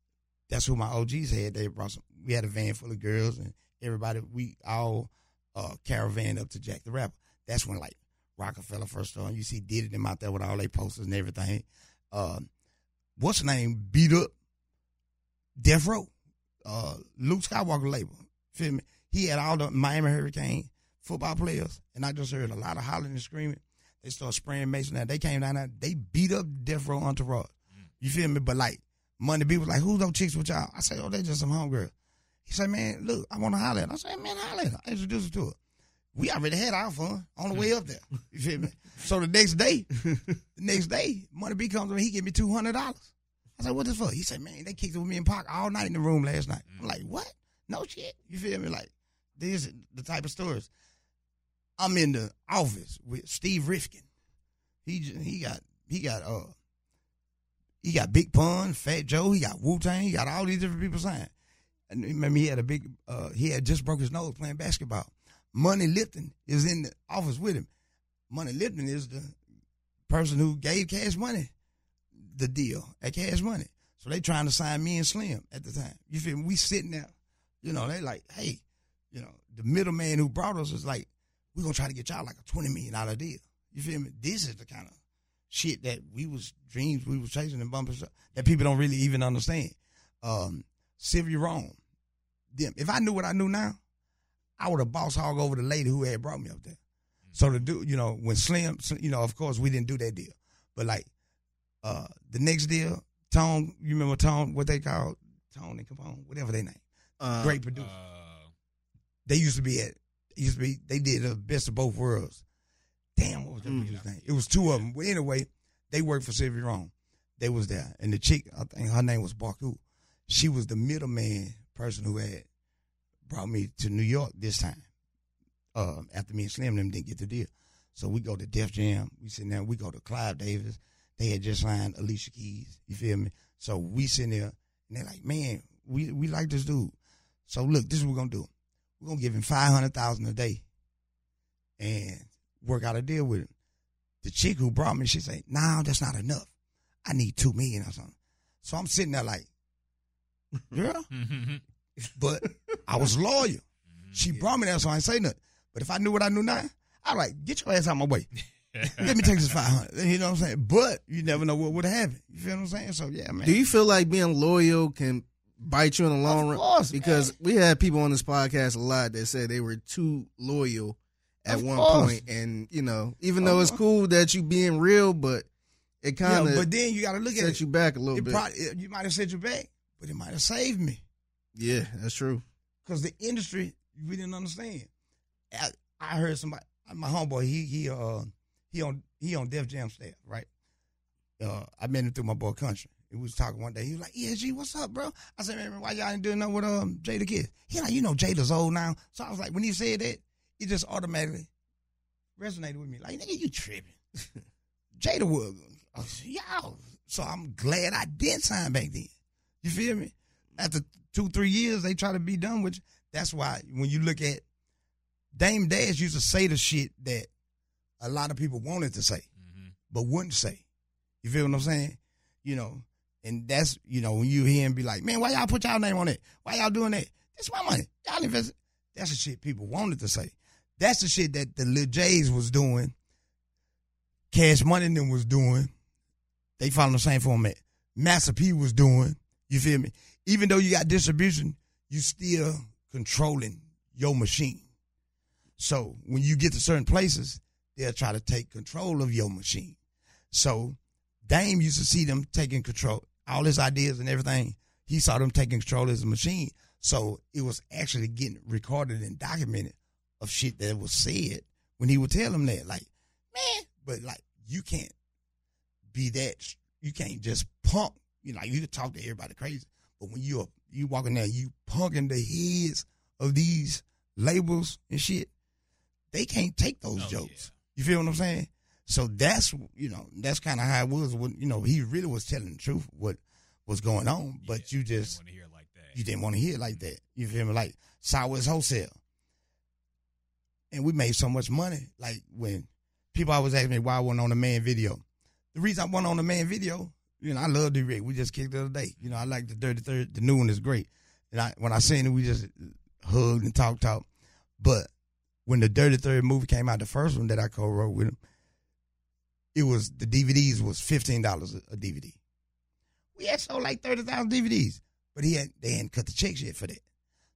That's who my OGs had. They brought some. We had a van full of girls and everybody. We all uh, caravan up to Jack the Rapper. That's when like Roc-A-Fella first started. You see did them out there with all their posters and everything. Um, what's the name? Beat up. Death Row. Uh, Luke Skywalker label. Feel me? He had all the Miami Hurricane football players, and I just heard a lot of hollering and screaming. They started spraying Mason. Now they came down there. They beat up Death Row Entourage. You feel me? But like Money B was like, "Who's those chicks with y'all?" I said, "Oh, they just some homegirls." He said, "Man, look, I want to holler at her." I said, "Man, holler at her." I introduced her to her. We already had our fun on the way up there. You feel me? So the next day, the next day, Money B comes me. He give me two hundred dollars. I said, "What the fuck? He said, "Man, they kicked it with me and Pac all night in the room last night." I'm like, "What? No shit." You feel me? Like this is the type of stories. I'm in the office with Steve Rifkin. He he got he got uh he got Big Pun, Fat Joe, he got Wu Tang, he got all these different people signed. And remember he had a big uh he had just broke his nose playing basketball. Monte Lipman is in the office with him. Monte Lipman is the person who gave Cash Money the deal at Cash Money. So they trying to sign me and Slim at the time. You feel me? We sitting there, you know, they like, hey, you know, the middleman who brought us is like, we're gonna try to get y'all like a twenty million dollar deal. You feel me? This is the kind of shit that we was dreams we was chasing and bumping stuff that people don't really even understand. Um, Sylvia Rhone, them. If I knew what I knew now, I would have boss hog over the lady who had brought me up there. So to do, you know, when Slim, you know, of course we didn't do that deal, but like uh the next deal, Tone, you remember Tone, what they called Tone and Capone, whatever they name,
Uh,
great producer
Uh,
they used to be at used to be they did the best of both worlds. Damn, what was that
Mm.
producer's name? It was two of them. But anyway, they worked for Sylvia Rhone. They was there, and the chick, I think her name was Baku. She was the middleman person who had brought me to New York this time. Uh, after me and Slim them didn't get the deal, so we go to Def Jam. We sitting there. We go to Clive Davis. They had just signed Alicia Keys. You feel me? So we sitting there, and they're like, "Man, we we like this dude." So look, this is what we're gonna do we're gonna give him five hundred thousand a day and work out a deal with him. the chick who brought me, she say, "No, that's not enough. I need two million or something." So I'm sitting there like, girl, mm-hmm. but I was loyal. Mm-hmm. She brought me there, so I ain't say nothing. But if I knew what I knew now, I like get your ass out my way. Let me take this five hundred. You know what I'm saying? But you never know what would happen. You feel what I'm saying? So yeah, man.
Do you feel like being loyal can bite you in the long
Of
run?
course,
because
man.
we had people on this podcast a lot that said they were too loyal at
Of
one
course.
point, and you know, even though it's
Uh-huh.
cool that you being real, but it kind
yeah,
of
but then you got to look at
set
it.
you back a little
it
bit.
probably, it- you might have set you back, but it might have saved me
yeah, that's true.
because the industry we didn't understand. I, I heard somebody, my homeboy, he he uh he on he on Def Jam staff, right? Uh, I met him through my boy Country. He was talking one day. He was like, "ESG, what's up, bro?" I said, "Man, why y'all ain't doing nothing with um Jadakiss?" He like, "You know, Jada's old now." So I was like, when he said that, it just automatically resonated with me. Like, nigga, you tripping? Jada was, uh, y'all. So I'm glad I did sign back then. You feel me? After two, three years, they try to be done with you. That's why when you look at Dame Dash used to say the shit that a lot of people wanted to say, mm-hmm. but wouldn't say. You feel what I'm saying? You know, and that's, you know, when you hear him be like, man, why y'all put y'all name on it? Why y'all doing that? That's my money. Y'all invest. That's the shit people wanted to say. That's the shit that the Lil J's was doing. Cash Money and them was doing. They follow the same format. Master P was doing. You feel me? Even though you got distribution, you still controlling your machine. So when you get to certain places, they'll try to take control of your machine. So Dame used to see them taking control, all his ideas and everything. He saw them taking control of his machine. So it was actually getting recorded and documented of shit that was said when he would tell them that. Like, man, but like you can't be that. You can't just punk. You know, you can talk to everybody crazy, but when you're you walking there, you punking the heads of these labels and shit. They can't take those
Oh,
jokes. You feel what I'm saying? So that's you know that's kind of how it was. When you know he really was telling the truth what was going on, but you just
want to hear like that.
you didn't want to hear it like that. You feel me? Like Southwest Wholesale. And we made so much money. Like when people always ask me why I wasn't on the man video. The reason I wasn't on the man video, you know, I love D Rick. We just kicked the other day. You know, I like the Dirty Third. The new one is great. And I when I seen it, we just hugged and talked, talk. But when the Dirty Third movie came out, the first one that I co-wrote with him, it was the DVDs was fifteen dollars a DVD. We had sold like thirty thousand DVDs, but he had they hadn't cut the checks yet for that.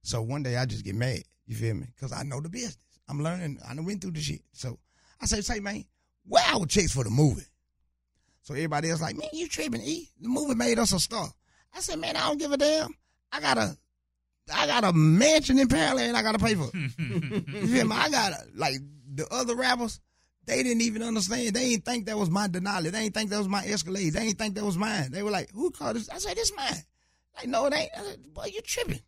So one day I just get mad. You feel me? Because I know the business. I'm learning. I went through the shit. So I say, say man, where our checks for the movie? So everybody else like, man, you tripping? E? The movie made us a star. I said, man, I don't give a damn. I got a, I got a mansion in Pearland. I got to pay for. You feel me? I got a, like the other rappers. They didn't even understand. They didn't think that was my Denali. They didn't think that was my Escalade. They didn't think that was mine. They were like, "Who called this?" I said, "This mine." Like, no, it ain't. I said, Boy, you tripping?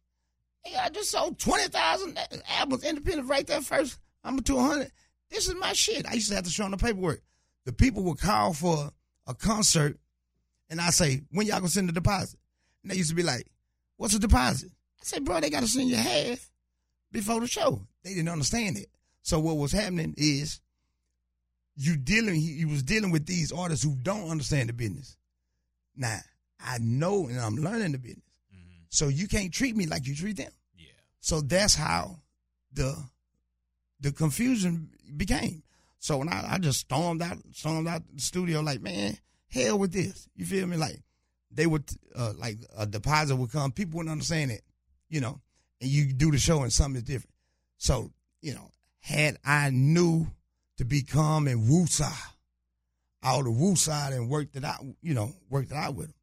Hey, I just sold twenty thousand albums independent right there first. I'm to hundred. This is my shit. I used to have to show them the paperwork. The people would call for a concert, and I say, "When y'all gonna send the deposit?" And they used to be like, "What's a deposit?" I said, "Bro, they got to send you half before the show." They didn't understand it. So what was happening is you dealing he, he was dealing with these artists who don't understand the business. Now, I know and I'm learning the business. So you can't treat me like you treat them.
Yeah.
So that's how the the confusion became. So when I, I just stormed out stormed out the studio like, man, hell with this. You feel me? Like they would uh, like a deposit would come, people wouldn't understand it, you know, and you do the show and something is different. So, you know, had I knew to become and woosah, I would have woosah and worked it out, you know, worked it out with them.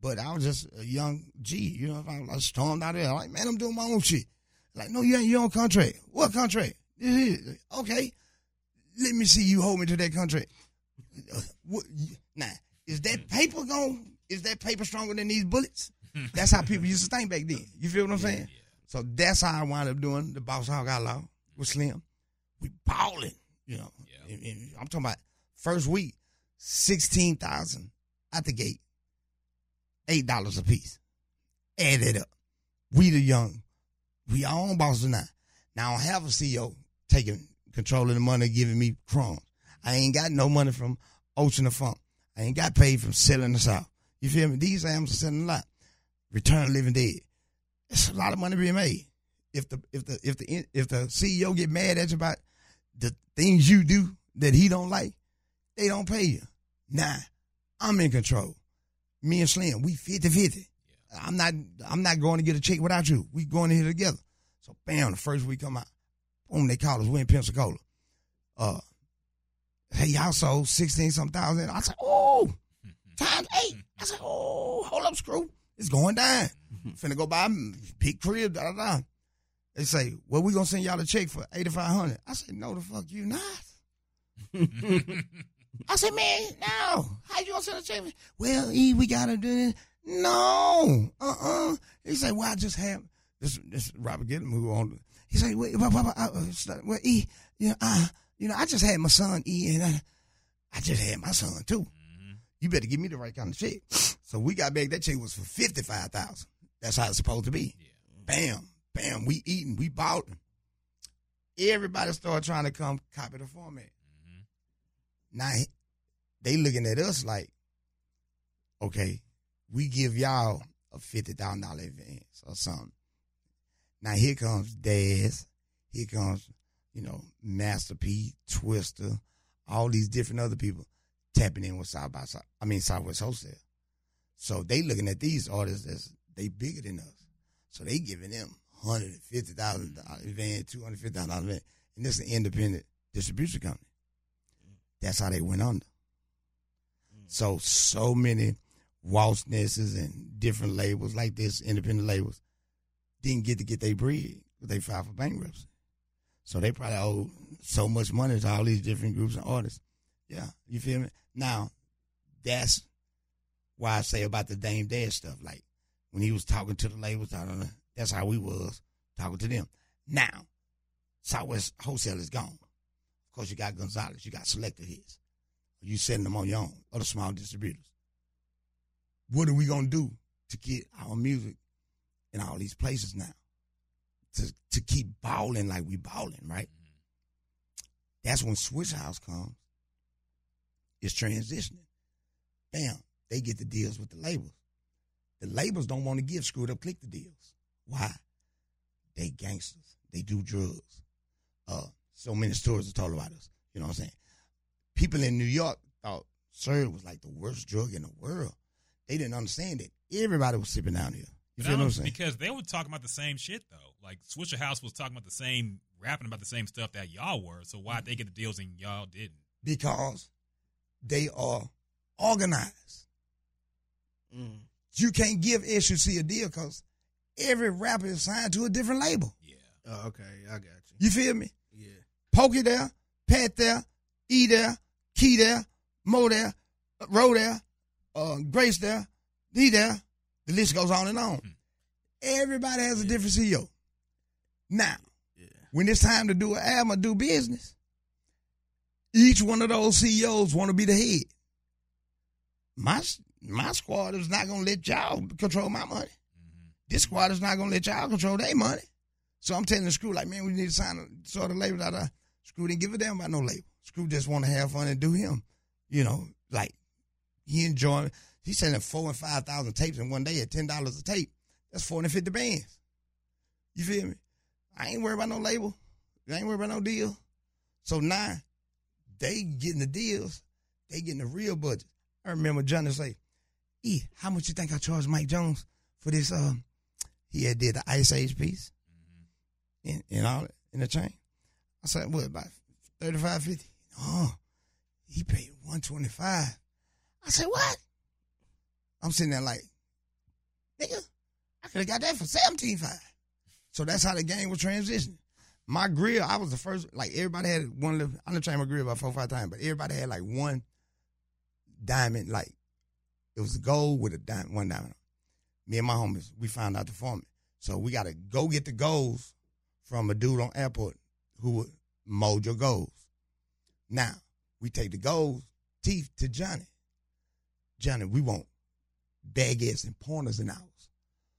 But I was just a young G, you know, I, I stormed out there. like, man, I'm doing my own shit. Like, no, you ain't your own contract. What contract? Okay. Let me see you hold me to that contract. Uh, what, now, is that paper going? Is that paper stronger than these bullets? That's how people used to think back then. You feel what I'm saying? So that's how I wound up doing the Boss Hog Outlaw with Slim. We balling, you know.
Yeah.
And- and I'm talking about first week, sixteen thousand at the gate, eight dollars a piece. Add it up. We the young, we our own bosses now. Now I don't have a CEO taking control of the money, giving me crumbs. I ain't got no money from Ocean of Funk. I ain't got paid from Sailin' da South. You feel me? These albums are selling a lot. Return of the Living Dead. It's a lot of money being made. If the if the if the if the CEO get mad at you about the things you do that he don't like, they don't pay you. Nah, I'm in control. Me and Slim, we 50-50. I'm not I'm not going to get a check without you. We going in here together. So bam, the first week come out, boom, they call us, we in Pensacola. Uh hey, y'all sold sixteen some thousand. I said, oh, times eight. I said, oh, hold up, screw. It's going down. Finna go buy big crib, da da da. They say, well, we gonna send y'all a check for eighty five hundred. I said, no, the fuck you not. I said, man, no. How you gonna send a check? Well, E, we gotta do it. No, uh, uh He said, well, I just have this. This Robert Gittman who on. He said, well, well, well, E, you know, I, you know, I just had my son E, and I, I just had my son too. You better give me the right kind of check. So we got back. That check was for fifty five thousand. That's how it's supposed to be. Bam, bam. We eating, we bought. Everybody started trying to come copy the format. Mm-hmm. Now they looking at us like, okay, we give y'all a fifty thousand dollar advance or something. Now here comes Daz, here comes, you know, Master P, Twista, all these different other people tapping in with South by South. I mean Southwest Wholesale. So they looking at these artists as they bigger than us. So they giving them hundred and fifty thousand mm. dollar advance, two hundred fifty thousand dollar advance, and this is an independent distribution company. That's how they went under. Mm. So so many Waltz Nesses and different labels like this, independent labels, didn't get to get their bread. But they filed for bankruptcy. So they probably owe so much money to all these different groups and artists. Yeah, you feel me? Now, that's why I say about the Dame Dash stuff. Like when he was talking to the labels, I don't know. That's how we was talking to them. Now, Southwest Wholesale is gone. Of course, you got Gonzalez, you got Select-O-Hits. You setting them on your own, other small distributors. What are we gonna do to get our music in all these places now? To to keep balling like we balling, right? Mm-hmm. That's when Swishahouse comes. It's transitioning. Bam, they get the deals with the labels. The labels don't want to give screwed up click the deals. Why? They gangsters. They do drugs. Uh, so many stories are told about us. You know what I'm saying? People in New York thought Sir was like the worst drug in the world. They didn't understand it. Everybody was sipping down here. You feel what I'm saying?
Because they were talking about the same shit though. Like Swishahouse was talking about the same, rapping about the same stuff that y'all were. So why they get the deals and y'all didn't?
Because they are organized.
Mm.
You can't give SUC a deal because every rapper is signed to a different label.
Yeah.
Oh, okay, I got you.
You feel me?
Yeah.
Pokey there, Pat there, E there, Key there, Mo there, uh, Ro there, uh, Grace there, D there. The list goes on and on. Everybody has a different CEO. Now,
Yeah.
when it's time to do an album or do business, each one of those CEOs want to be the head. My my squad is not gonna let y'all control my money. This squad is not gonna let y'all control their money. So I'm telling the screw like, man, we need to sign a sort of label that uh, Screw didn't give a damn about no label. Screw just want to have fun and do him. You know, like he enjoying. He's selling four and five thousand tapes in one day at ten dollars a tape. That's four hundred fifty bands. You feel me? I ain't worried about no label. I ain't worried about no deal. So now they getting the deals. They getting the real budget. I remember Johnny say, "E, how much you think I charged Mike Jones for this?" Um, he had did the Ice Age piece, and and all in the chain. I said, "What about 35, 50? Oh, he paid one twenty five. I said, "What?" I'm sitting there like, "Nigga, I could have got that for seventeen five. So that's how the game was transitioning. My grill, I was the first. Like everybody had one. Little, I done changed my grill about four or five times, but everybody had like one diamond. Like it was gold with a diamond, one diamond. Me and my homies, we found out the format. So we got to go get the goals from a dude on airport who would mold your goals. Now we take the goals teeth to Johnny. Johnny, we want baguettes and pointers in ours.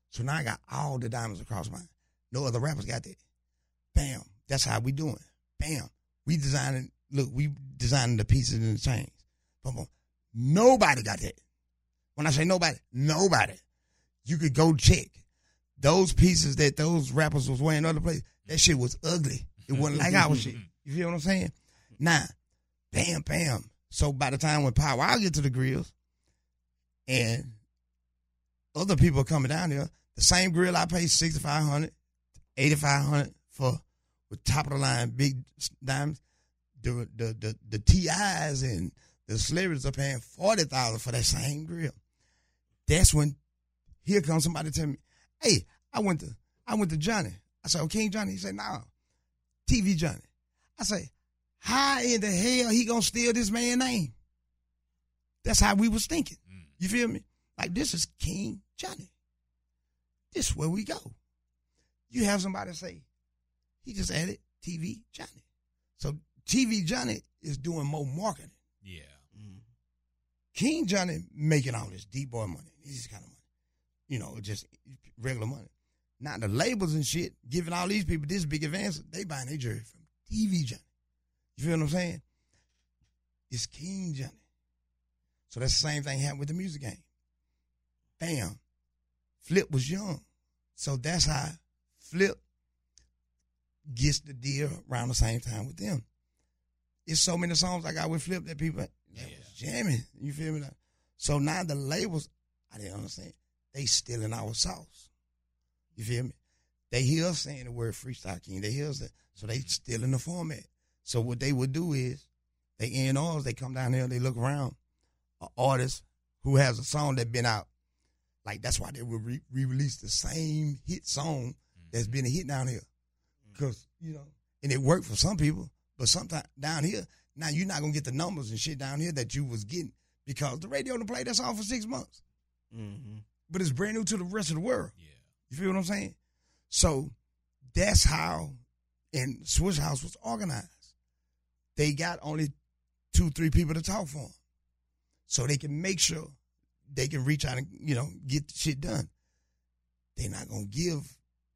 So now I got all the diamonds across mine. No other rappers got that. Bam. That's how we doing. Bam. We designing look, we designing the pieces and the chains. Boom, boom. Nobody got that. When I say nobody, nobody. You could go check those pieces that those rappers was wearing other places. That shit was ugly. It wasn't like our shit. You feel what I'm saying? Nah. bam, bam. So by the time when Power I get to the grills, and other people are coming down there, the same grill I paid 6500 8500 for with top of the line big diamonds, the the the, the TIs and the celebrities are paying forty thousand for that same grill. That's when here comes somebody tell me, "Hey, I went to I went to Johnny." I said, "Oh, King Johnny." He said, "No, TV Johnny." I say, "How in the hell he gonna steal this man's name?" That's how we was thinking. Mm. You feel me? Like this is King Johnny. This is where we go. You have somebody say, he just added TV Johnny. So TV Johnny is doing more marketing.
Yeah. Mm.
King Johnny making all this deep boy money, this kind of money, you know, just regular money. Now the labels and shit giving all these people this big advance, they buying their jersey from TV Johnny. You feel what I'm saying? It's King Johnny. So that's the same thing happened with the music game. Bam. Flip was young. So that's how Flip gets the deal around the same time with them. It's so many songs I got with Flip that people
Yeah.
jamming. You feel me? So now the labels, I didn't understand. They stealing our sauce. You feel me? They hear us saying the word freestyle king. They hear us that. So they stealing the format. So what they would do is they A&Rs, they come down here, they look around. An artist who has a song that been out. Like that's why they would re-release the same hit song that's mm-hmm. been a hit down here. Cause, you know, and it worked for some people, but sometimes down here, now you're not gonna get the numbers and shit down here that you was getting because the radio to play that's song for six months.
Mm-hmm.
But it's brand new to the rest of the world.
Yeah.
You feel what I'm saying? So that's how and Swishahouse was organized. They got only two, three people to talk for them. So they can make sure they can reach out and, you know, get the shit done. They're not gonna give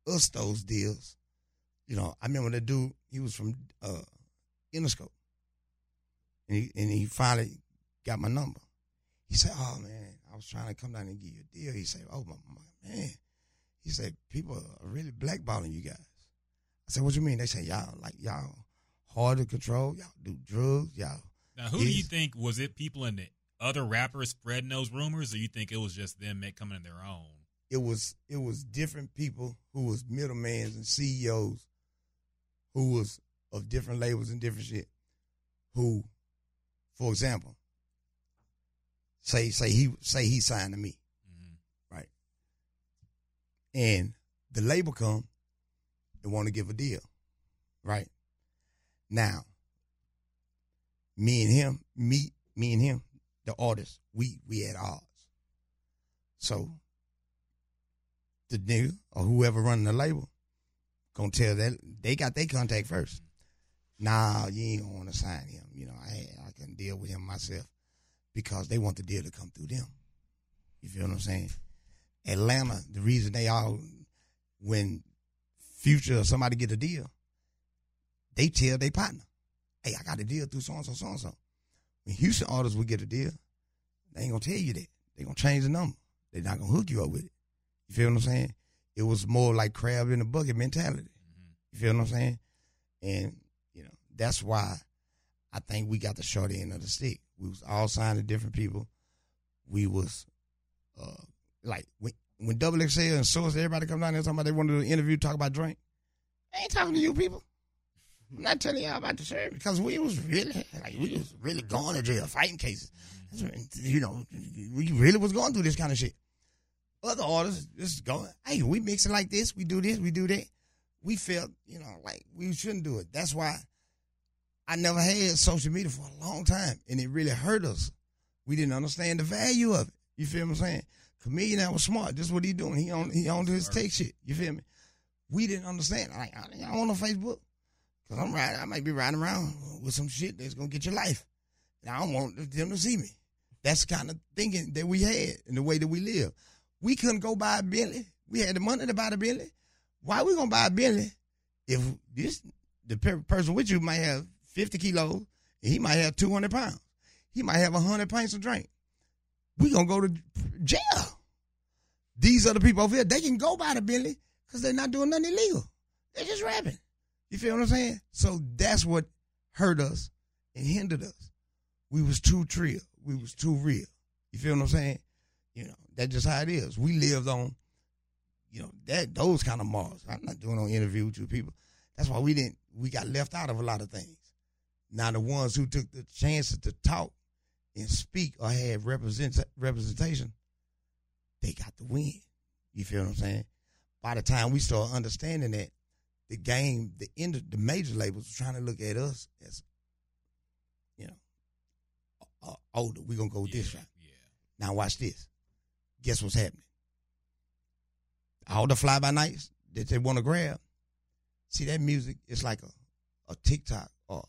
us those deals. You know, I remember the dude, he was from uh Interscope. And he and he finally got my number. He said, Oh man, I was trying to come down and give you a deal. He said, Oh my, my man. He said, People are really blackballing you guys. I said, What you mean? They said, y'all like y'all hard to control, y'all do drugs, y'all
Now, who do you think was it? People in the other rappers spreading those rumors, or you think it was just them coming in their own?
it was it was different people who was middlemans and CEOs who was of different labels and different shit. Who, for example, say say he say he signed to me,
Mhm.
right? And the label come and want to give a deal, right? Now, me and him, me me and him, the artist, we we at odds. So the nigga or whoever running the label gonna tell that they got their contact first. Nah, you ain't gonna want to sign him. You know, I I can deal with him myself because they want the deal to come through them. You feel what I'm saying? Atlanta, the reason they all when Future or somebody get a deal, they tell their partner, "Hey, I got a deal through so and so, so and so." When Houston artists would get a deal, they ain't gonna tell you that. They gonna change the number. They're not gonna hook you up with it. You feel what I'm saying? It was more like crab in the bucket mentality. You feel what I'm saying? And you know that's why I think we got the short end of the stick. We was all signed to different people. We was uh like when when Double XL and Source, everybody come down there talking about they want to do an interview, talk about drink. I ain't talking to you people. I'm not telling y'all about the sheriff because we was really like we was really going to jail, fighting cases. You know, we really was going through this kind of shit. Other artists just going, hey, we mix it like this, we do this, we do that. We felt, you know, like we shouldn't do it. That's why I never had social media for a long time, and it really hurt us. We didn't understand the value of it. You feel what I'm saying? Chameleon that was smart. This is what he doing. He on he on his take shit. You feel me? We didn't understand. Like I on no Facebook because I'm riding. I might be riding around with some shit that's gonna get your life, and I don't want them to see me. That's the kind of thinking that we had and the way that we live. We couldn't go buy a Bentley. We had the money to buy the Bentley. Why we gonna buy a Bentley if this the per- person with you might have 50 kilos And he might have 200 pounds. He might have 100 pints of drink. We to go to jail. These other people over here, they can go buy the Bentley because they're not doing nothing illegal. They're just rapping. You feel what I'm saying? So that's what hurt us and hindered us. We was too trill. We was too real. You feel what I'm saying? You know, that's just how it is. We lived on, you know, that those kind of marks. I'm not doing no interview with you people. That's why we didn't we got left out of a lot of things. Now the ones who took the chances to talk and speak or have represent representation, they got the win. You feel what I'm saying? By the time we start understanding that, the game, the end, of, the major labels were trying to look at us as, you know, uh, older. We're gonna go with
yeah,
this route.
Yeah.
Now watch this. Guess what's happening? All the fly by nights that they want to grab. See that music is like a, a TikTok or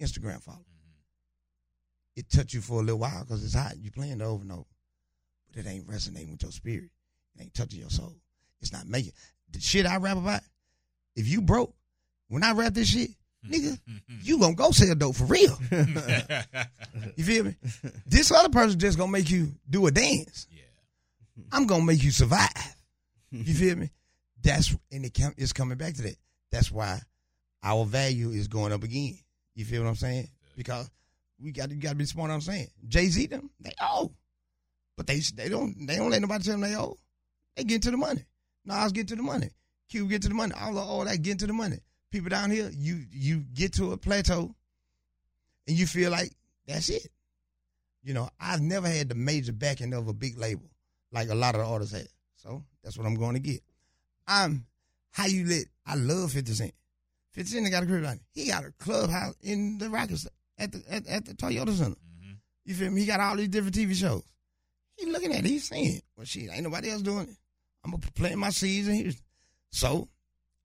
Instagram follow.
Mhm.
It touch you for a little while because it's hot. You playing it over and over, but it ain't resonating with your spirit. It ain't touching your soul. It's not making the shit I rap about. If you broke, when I rap this shit, nigga, you gonna go sell dope for real. You feel me? This other person just gonna make you do a dance.
yeah.
I'm gonna make you survive. You feel me? That's and it com- it's coming back to that. That's why our value is going up again. You feel what I'm saying? Because we got you got to be smart. What I'm saying Jay Z them they owe, but they they don't they don't let nobody tell them they owe. They get to the money. Nas get to the money. Q get to the money. All of all that get to the money. People down here, you you get to a plateau, and you feel like that's it. You know, I've never had the major backing of a big label like a lot of the artists had. So that's what I'm going to get. I'm how you lit. I love 50 Cent. 50 Cent got a crib line. He got a clubhouse in the Rockets at the at, at the Toyota Center.
Mhm.
You feel me? He got all these different TV shows. He looking at it. He's saying, well, shit, ain't nobody else doing it. I'm going to plant my season Houston. So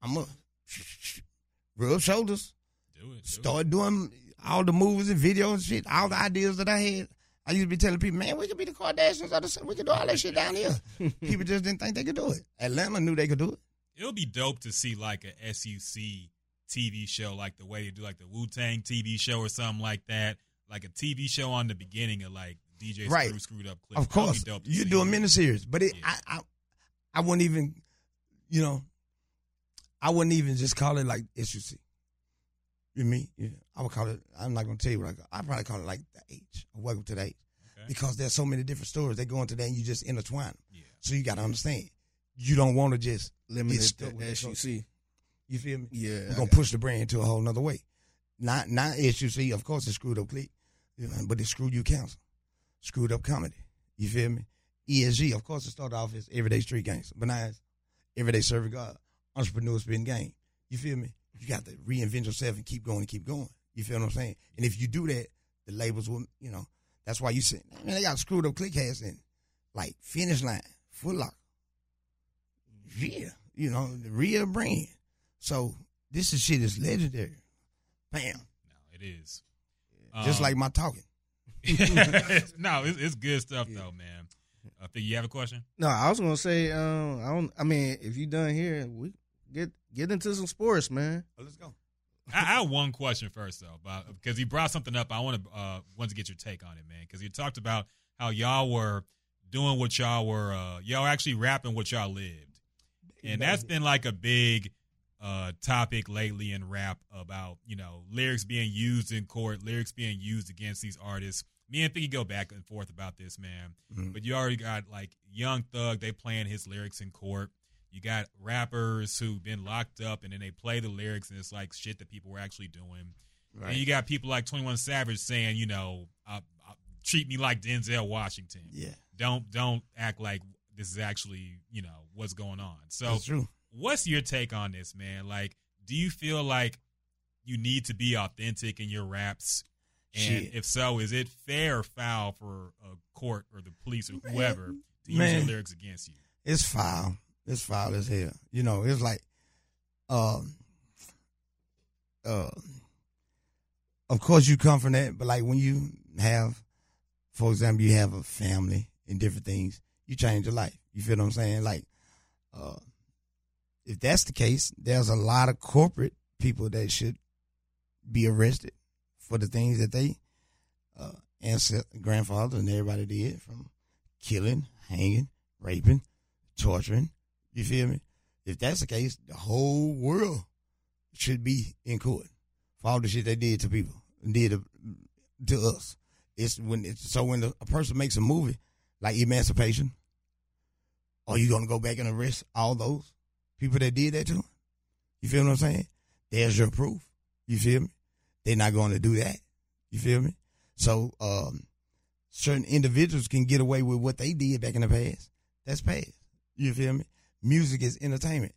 I'm to rub shoulders,
Do it. Do it.
start doing all the movies and videos and shit, all the ideas that I had. I used to be telling people, man, we could be the Kardashians. Of the, we could do all that shit down here. people just didn't think they could do it. Atlanta knew they could do it.
It'll be dope to see like a SUC TV show, like the way they do like the Wu Tang TV show or something like that. Like a TV show on the beginning of like DJ
Right.
Screw Screwed Up Click.
Of course,
dope
you
see.
do a miniseries, but it,
Yeah.
I, I, I wouldn't even, you know, I wouldn't even just call it like SUC. You me? Yeah, I would call it. I'm not gonna tell you what I call. I probably call it like the H. Or Welcome to the H,
Okay.
because there's so many different stories. They go into that, and you just intertwine. Them.
Yeah.
So you got to understand. You don't want to just
Limited
stuck with
to
that
SUC.
You feel me?
Yeah,
We're gonna
got-
push the brand to a whole nother way. Not not SUC, of course, it's screwed up click, you know, but it's screwed you council, screwed up comedy. You feel me? ESG, of course, it started off as everyday street gangster, but now it's everyday serving God, entrepreneur spin game. You feel me? You got to reinvent yourself and keep going and keep going. You feel what I'm saying? And if you do that, the labels will, you know, that's why you say, man, they got screwed up click hats and like finish line, Foot Locker. Yeah, you know, the real brand. So this is shit is legendary. Bam.
No, it is.
Just
Um,
like my talking.
no, it's, it's good stuff though, man. I think you have a question.
No, I was gonna say, um, I don't. I mean, if you done here, we get get into some sports, man.
Oh, let's go.
I, I have one question first though, but because he brought something up, I want to uh want to get your take on it, man. Because you talked about how y'all were doing what y'all were, uh y'all actually rapping what y'all lived, and that's been like a big uh topic lately in rap about you know lyrics being used in court, lyrics being used against these artists. Me and Figgy go back and forth about this, man.
Mhm.
But you already got like Young Thug, they playing his lyrics in court. You got rappers who've been locked up and then they play the lyrics and it's like shit that people were actually doing. And you got people like 21 Savage saying, you know, uh, uh, treat me like Denzel Washington.
Yeah,
Don't don't act like this is actually, you know, what's going on. So what's your take on this, man? Like, do you feel like you need to be authentic in your raps? And
Shit.
if so, is it fair or foul for a court or the police or whoever to use
Man.
your lyrics against you?
It's foul. It's foul as hell. You know, it's like, um, uh, of course you come from that, but like when you have, for example, you have a family and different things, you change your life. You feel what I'm saying? Like, uh, if that's the case, there's a lot of corporate people that should be arrested for the things that they uh, ancestors, grandfathers, and everybody did from killing, hanging, raping, torturing. You feel me? If that's the case, the whole world should be in court for all the shit they did to people did to, to us. It's when it's, so when a person makes a movie like Emancipation, are you gonna go back and arrest all those people that did that to them? You feel what I'm saying? There's your proof. You feel me? They're not going to do that. You feel me? So um, certain individuals can get away with what they did back in the past. That's past. You feel me? Music is entertainment.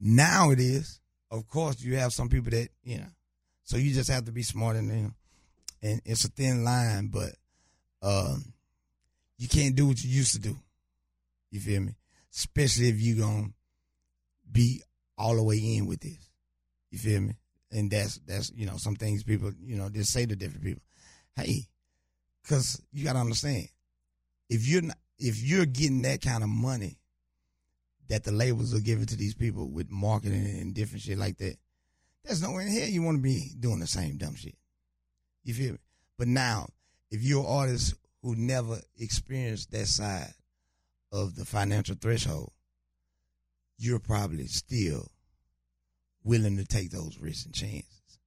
Now it is. Of course, you have some people that you know. So you just have to be smart in them, and it's a thin line, but um, you can't do what you used to do. You feel me? Especially if you gonna be all the way in with this. You feel me? And that's that's you know some things people you know just say to different people, hey, because you gotta understand if you're not, if you're getting that kind of money that the labels are giving to these people with marketing and different shit like that, there's no way in hell you want to be doing the same dumb shit. You feel me? But now, if you're an artist who never experienced that side of the financial threshold, you're probably still willing to take those risks and chances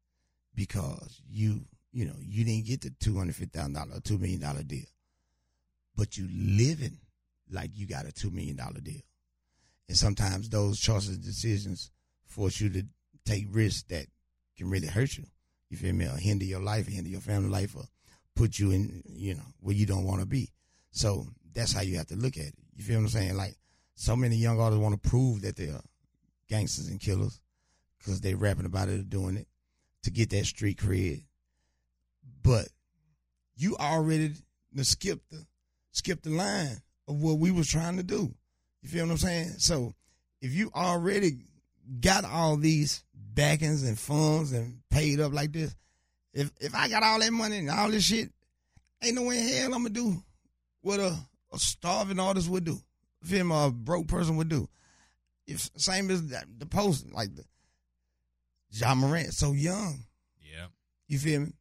because you, you know, you didn't get the two hundred fifty thousand dollar, two million dollar deal, but you living like you got a two million dollar deal, and sometimes those choices and decisions force you to take risks that can really hurt you. You feel me? Or hinder your life, hinder your family life, or put you in, you know, where you don't want to be. So that's how you have to look at it. You feel what I'm saying? Like so many young artists want to prove that they're gangsters and killers because they're rapping about it or doing it to get that street cred. But you already skipped the skipped the line of what we was trying to do. You feel what I'm saying? So if you already got all these backings and funds and paid up like this, if if I got all that money and all this shit, ain't no way in hell I'm gonna do what a, a starving artist would do. Feel me? A broke person would do. If same as the, the post, like the Ja Morant, so young.
Yeah.
You feel me?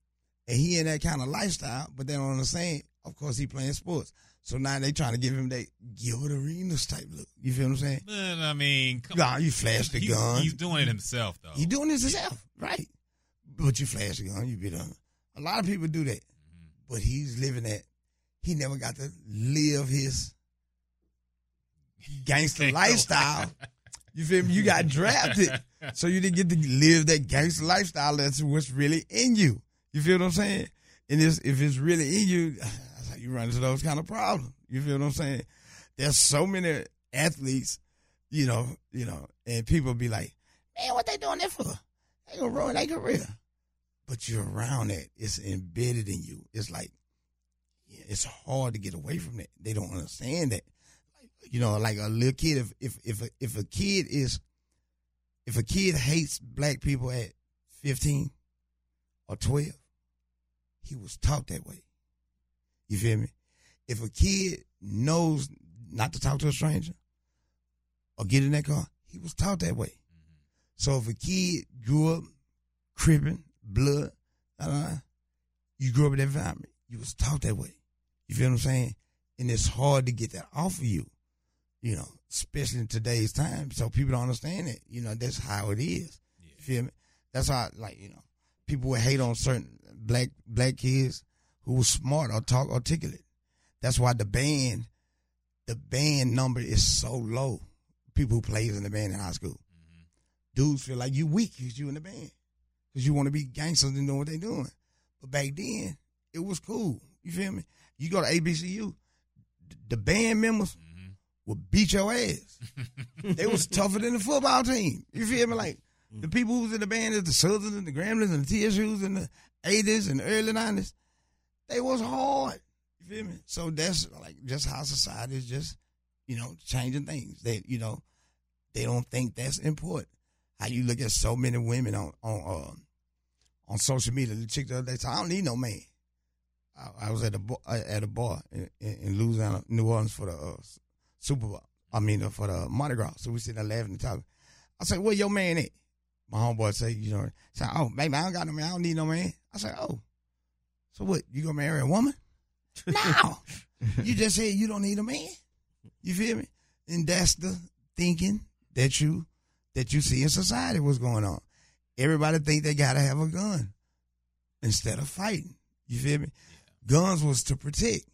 And he in that kind of lifestyle, but they don't understand. Of course, he playing sports. So now they trying to give him that Gilbert Arenas type look. You feel what I'm saying?
But, I mean, come
Nah, you flash the
he's,
gun.
he's doing it himself, though.
He doing this himself, right? But you flash the gun, you be done. A lot of people do that, mm-hmm. but he's living that. He never got to live his gangster lifestyle. You feel me? You got drafted, so you didn't get to live that gangster lifestyle. That's what's really in you. You feel what I'm saying? And it's, if it's really in you, you run into those kind of problems. You feel what I'm saying? There's so many athletes, you know, you know, and people be like, man, what they doing that for? They gonna ruin their career. But you're around that. It's embedded in you. It's like, yeah, it's hard to get away from that. They don't understand that. You know, like a little kid, if, if, if, a, if a kid is, if a kid hates black people at 15 or 12, he was taught that way. You feel me? If a kid knows not to talk to a stranger or get in that car, he was taught that way. So if a kid grew up cripping, blood, uh, you grew up in that environment, you was taught that way. You feel what I'm saying? And it's hard to get that off of you, you know, especially in today's time. So people don't understand it. You know, that's how it is. You feel me? That's how, like, you know, people would hate on certain black black kids who was smart or talk articulate. That's why the band, the band number is so low. People who plays in the band in high school, mm-hmm. dudes feel like you weak because you in the band, because you want to be gangsters and know what they doing. But back then, it was cool. You feel me? You go to HBCU, the band members mm-hmm. would beat your ass. they was tougher than the football team. You feel me? Like the mm. people who was in the band is the Southern and the Gremlins and the TSUs in the 80s and the early 90s. They was hard. You feel me? So that's like just how society is just, you know, changing things. They, you know, they don't think that's important. How you look at so many women on on um, on social media. The chick the other day said, "I don't need no man." I, I was at a bar, at a bar in, in, in Louisiana, New Orleans for the uh, Super Bowl. I mean, uh, for the Mardi Gras. So we sitting there laughing and talking. I said, "Where your man at?" My homeboy say, "You know," say, "Oh, baby, I don't got no man. I don't need no man. I said, oh, so what? You gonna marry a woman? no, you just said you don't need a man. You feel me? And that's the thinking that you that you see in society. What's going on? Everybody think they gotta have a gun instead of fighting. You feel me? Guns was to protect.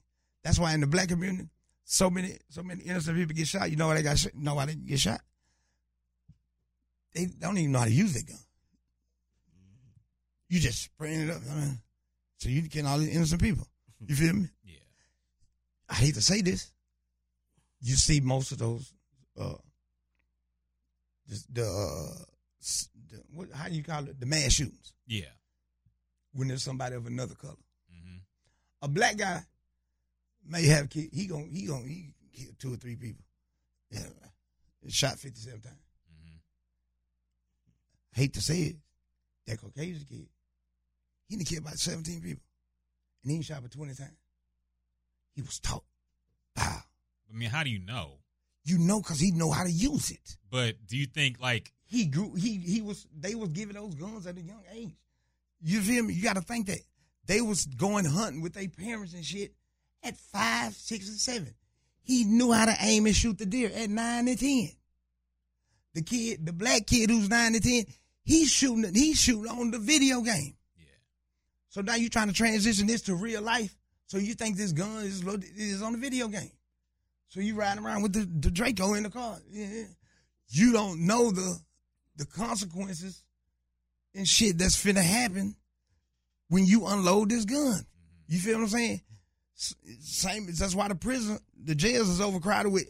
That's why in the black community, so many so many innocent people get shot. You know why they got shot? You know why they get shot? They don't even know how to use their gun. You just spraying it up. I mean, so you kill all these innocent people. You feel me?
Yeah.
I hate to say this. You see most of those, uh, just the, uh, the what, how do you call it? The mass shootings
Yeah.
when there's somebody of another color.
hmm
A black guy may have kid. He gon' he gon' he kill two or three people. Yeah, shot fifty seven times.
hmm
Hate to say it, that Caucasian kid, he didn't killed about seventeen people, and he ain't shot for twenty times. He was taught. Wow.
I mean, how do you know?
You know, cause he know how to use it.
But do you think like
He grew. He he was. They was giving those guns at a young age. You feel me? You got to think that they was going hunting with their parents and shit at five, six, and seven. He knew how to aim and shoot the deer at nine and ten. The kid, the black kid who's nine and ten, he's shooting. He's shooting on the video game. So now you're trying to transition this to real life. So you think this gun is lo- is on the video game. So you riding around with the, the Draco in the car. Yeah. You don't know the the consequences and shit that's finna happen when you unload this gun. Mm-hmm. You feel what I'm saying? Same. That's why the prison, the jails is overcrowded with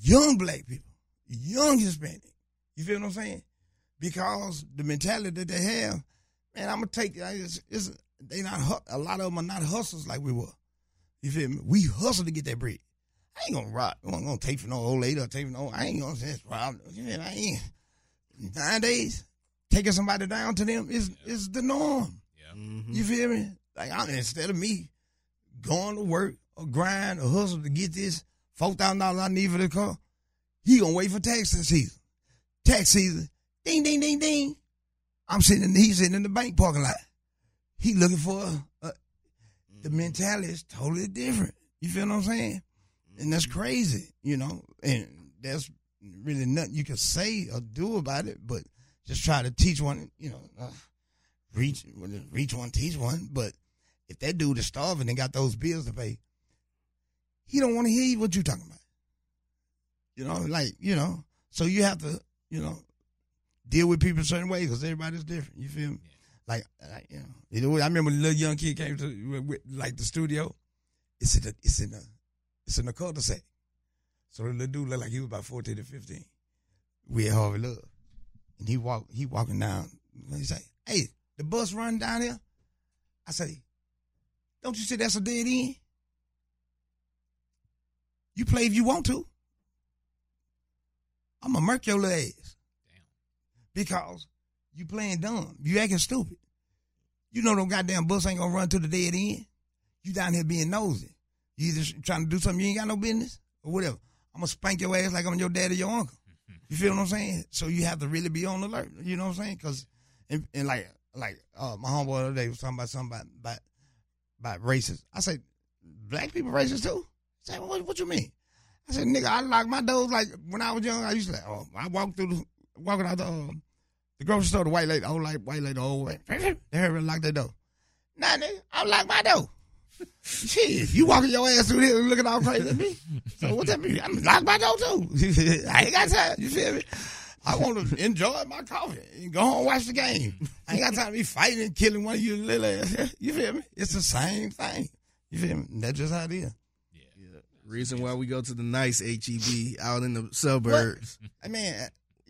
young black people, young Hispanic. You feel what I'm saying? Because the mentality that they have, man, I'm gonna take. It's, it's, they not a lot of them are not hustlers like we were. You feel me? We hustle to get that bread. I ain't gonna rock. I'm gonna take for no old lady or take for no. I ain't gonna say it's problem. You feel me? I ain't. Nowadays, taking somebody down to them is is the norm.
Yeah.
Mm-hmm.
You feel me? Like I, instead of me going to work or grind or hustle to get this four thousand dollars I need for the car, he gonna wait for tax season. Tax season, ding ding ding ding. I'm sitting. In, he's sitting in the bank parking lot. He looking for a, a, the mentality is totally different. You feel what I'm saying? And that's crazy, you know. And there's really nothing you can say or do about it, but just try to teach one, you know. Uh, reach reach one, teach one. But if that dude is starving and got those bills to pay, he don't want to hear what you talking about. You know, like you know. So you have to, you know, deal with people a certain way because everybody's different. You feel me? Like, like, you know, you know, I remember the little young kid came to with, like the studio. It's in the, it's in the, it's in the cul-de-sac. So the little dude looked like he was about fourteen to fifteen. We at Harvey Love, and he walk, he walking down. He say, "Hey, the bus run down here." I say, "Don't you see that's a dead end? You play if you want to. I'm gonna murk your little ass. Because you playing dumb. You acting stupid. You know them goddamn bus ain't gonna run to the dead end. You down here being nosy. You either trying to do something you ain't got no business or whatever. I'm gonna spank your ass like I'm your dad or your uncle. You feel what I'm saying? So you have to really be on alert. You know what I'm saying? Because and, and like like uh, my homeboy the other day was talking about something about about, about racist. I said, black people racist too. Said, what, what you mean? I said, nigga, I lock my doors like when I was young. I used to like, oh, I walked through the walking out the um, the grocery store. The white lady, old like white lady, old way. They heard me lock that door. Nah, nigga, I lock my door. Shit, you walking your ass through here and looking all crazy at me. So what that mean? I'm lock my door too. I ain't got time. You feel me? I want to enjoy my coffee and go home and watch the game. I ain't got time to be fighting and killing one of you little ass. You feel me? It's the same thing. You feel me? That's just how it is.
Yeah.
Reason why we go to the nice HEB out in the suburbs.
I mean,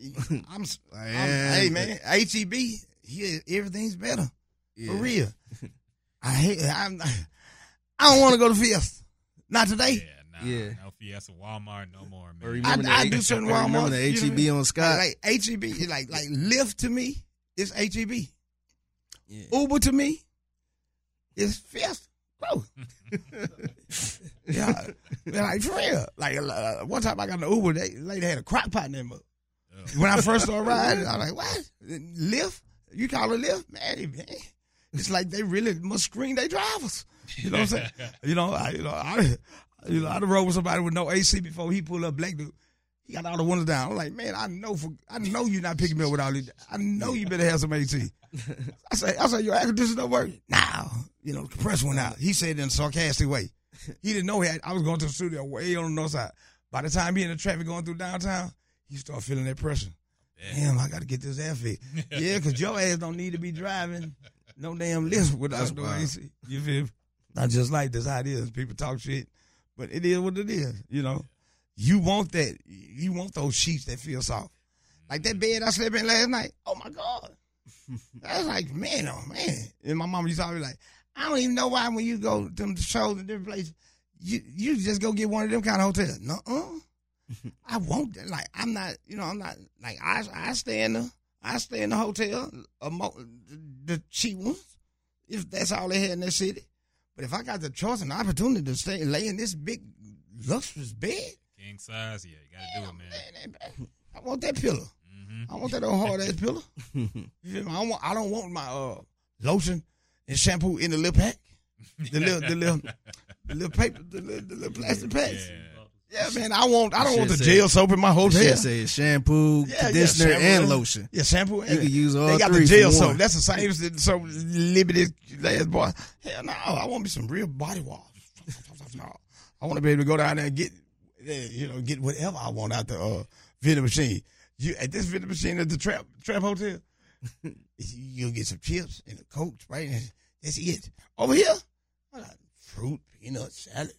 I'm, I'm
Man.
hey man, HEB, here everything's better
Yeah.
for real. I hate. I'm, I don't want to go to Fiesta. Not
Yeah.
today.
Nah,
Yeah.
No Fiesta, Walmart, no more,
Or
man.
remember
I- I
the,
do certain
or remember
Walmarts,
the
you know
HEB on Scott.
Like, like HEB, like like Lyft to me is HEB.
Yeah.
Uber to me is Fiesta. Bro. yeah, yeah, like for real. Like uh, one time I got an Uber, they lady had a crock pot in there. When I first started riding, I was like, "What? Lyft? You call it Lyft, man? man. It's like they really must screen their drivers. You know what I'm saying? you know, I, you know, I, you know, I rode with somebody with no AC before he pulled up black dude. He got all the windows down. I'm like, man, I know for I know you're not picking me up with all these. I know you better have some AC. I say, I say, your air conditioner don't work. Now, you know, the compressor went out. He said in a sarcastic way. He didn't know he had, I was going to the studio way on the north side. By the time he in the traffic going through downtown, he start feeling that pressure. Damn, I got to get this air fit. yeah, because your ass don't need to be driving no damn Lyft without no AC. You feel me? Not just like this how it is. People talk shit, but it is what it is. You know, you want that. You want those sheets that feel soft, like that bed I slept in last night. Oh my god, that's like man, oh man. And my mama used to always be like, I don't even know why when you go to them shows in different places, you you just go get one of them kind of hotels. No, I want that. Like I'm not, you know, I'm not like I I stay in the I stay in the hotel, uh, the cheap ones, if that's all they had in that city. But if I got the choice and opportunity to stay lay in this big luxurious bed,
king size, yeah, you gotta do it, man.
man I want that pillow. Mm-hmm. I want that old hard ass pillow. I don't want. I don't want my uh, lotion and shampoo in the little pack, the little, the little, the little paper, the little, the little plastic packs. Yeah. Yeah, man, I want I don't want the say, jail soap in my hotel.
Say shampoo, yeah, conditioner, yeah, shampoo, and lotion.
Yeah, shampoo.
And, you can use all
They got the jail soap. That's the same as the so limited last boy. Hell no, I want me some real body wash. no, I want to be able to go down there and get, you know, get whatever I want out the uh, vending machine. You at this vending machine at the trap trap hotel, you'll get some chips and a coke, right? And that's it. Over here, fruit, peanuts, salads,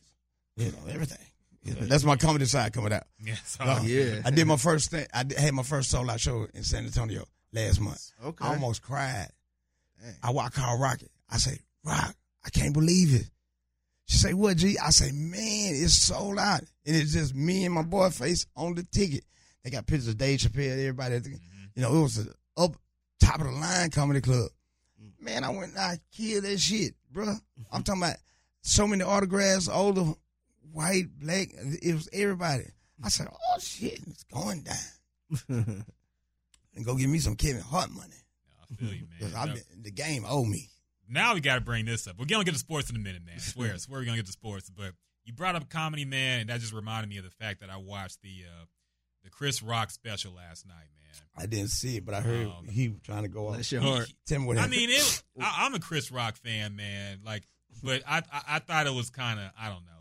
you know, everything. That's my comedy side coming out.
Yes.
Oh, yeah.
I did my first thing. I had my first sold out show in San Antonio last month.
Okay.
I almost cried. I, I called Rocket. I say, Rock, I can't believe it. She say, what, G? I say, man, it's sold out. And it's just me and my boy face on the ticket. They got pictures of Dave Chappelle, everybody. Mm-hmm. You know, it was a up top of the line comedy club. Man, I went and I killed that shit, bro. I'm talking about so many autographs, all the white, black. It was everybody. I said, "Oh shit, it's going down." and go give me some Kevin Hart money.
I feel you, man.
I've been, the game owe me.
Now we got to bring this up. We're gonna get to sports in a minute, man. I swear, I swear we're gonna get to sports. But you brought up comedy, man, and that just reminded me of the fact that I watched the uh, the Chris Rock special last night, man.
I didn't see it, but I heard um, he was trying to go off.
Bless your heart.
Tell me what
I mean, it, I, am a Chris Rock fan, man. Like, but I I, I thought it was kind of I don't know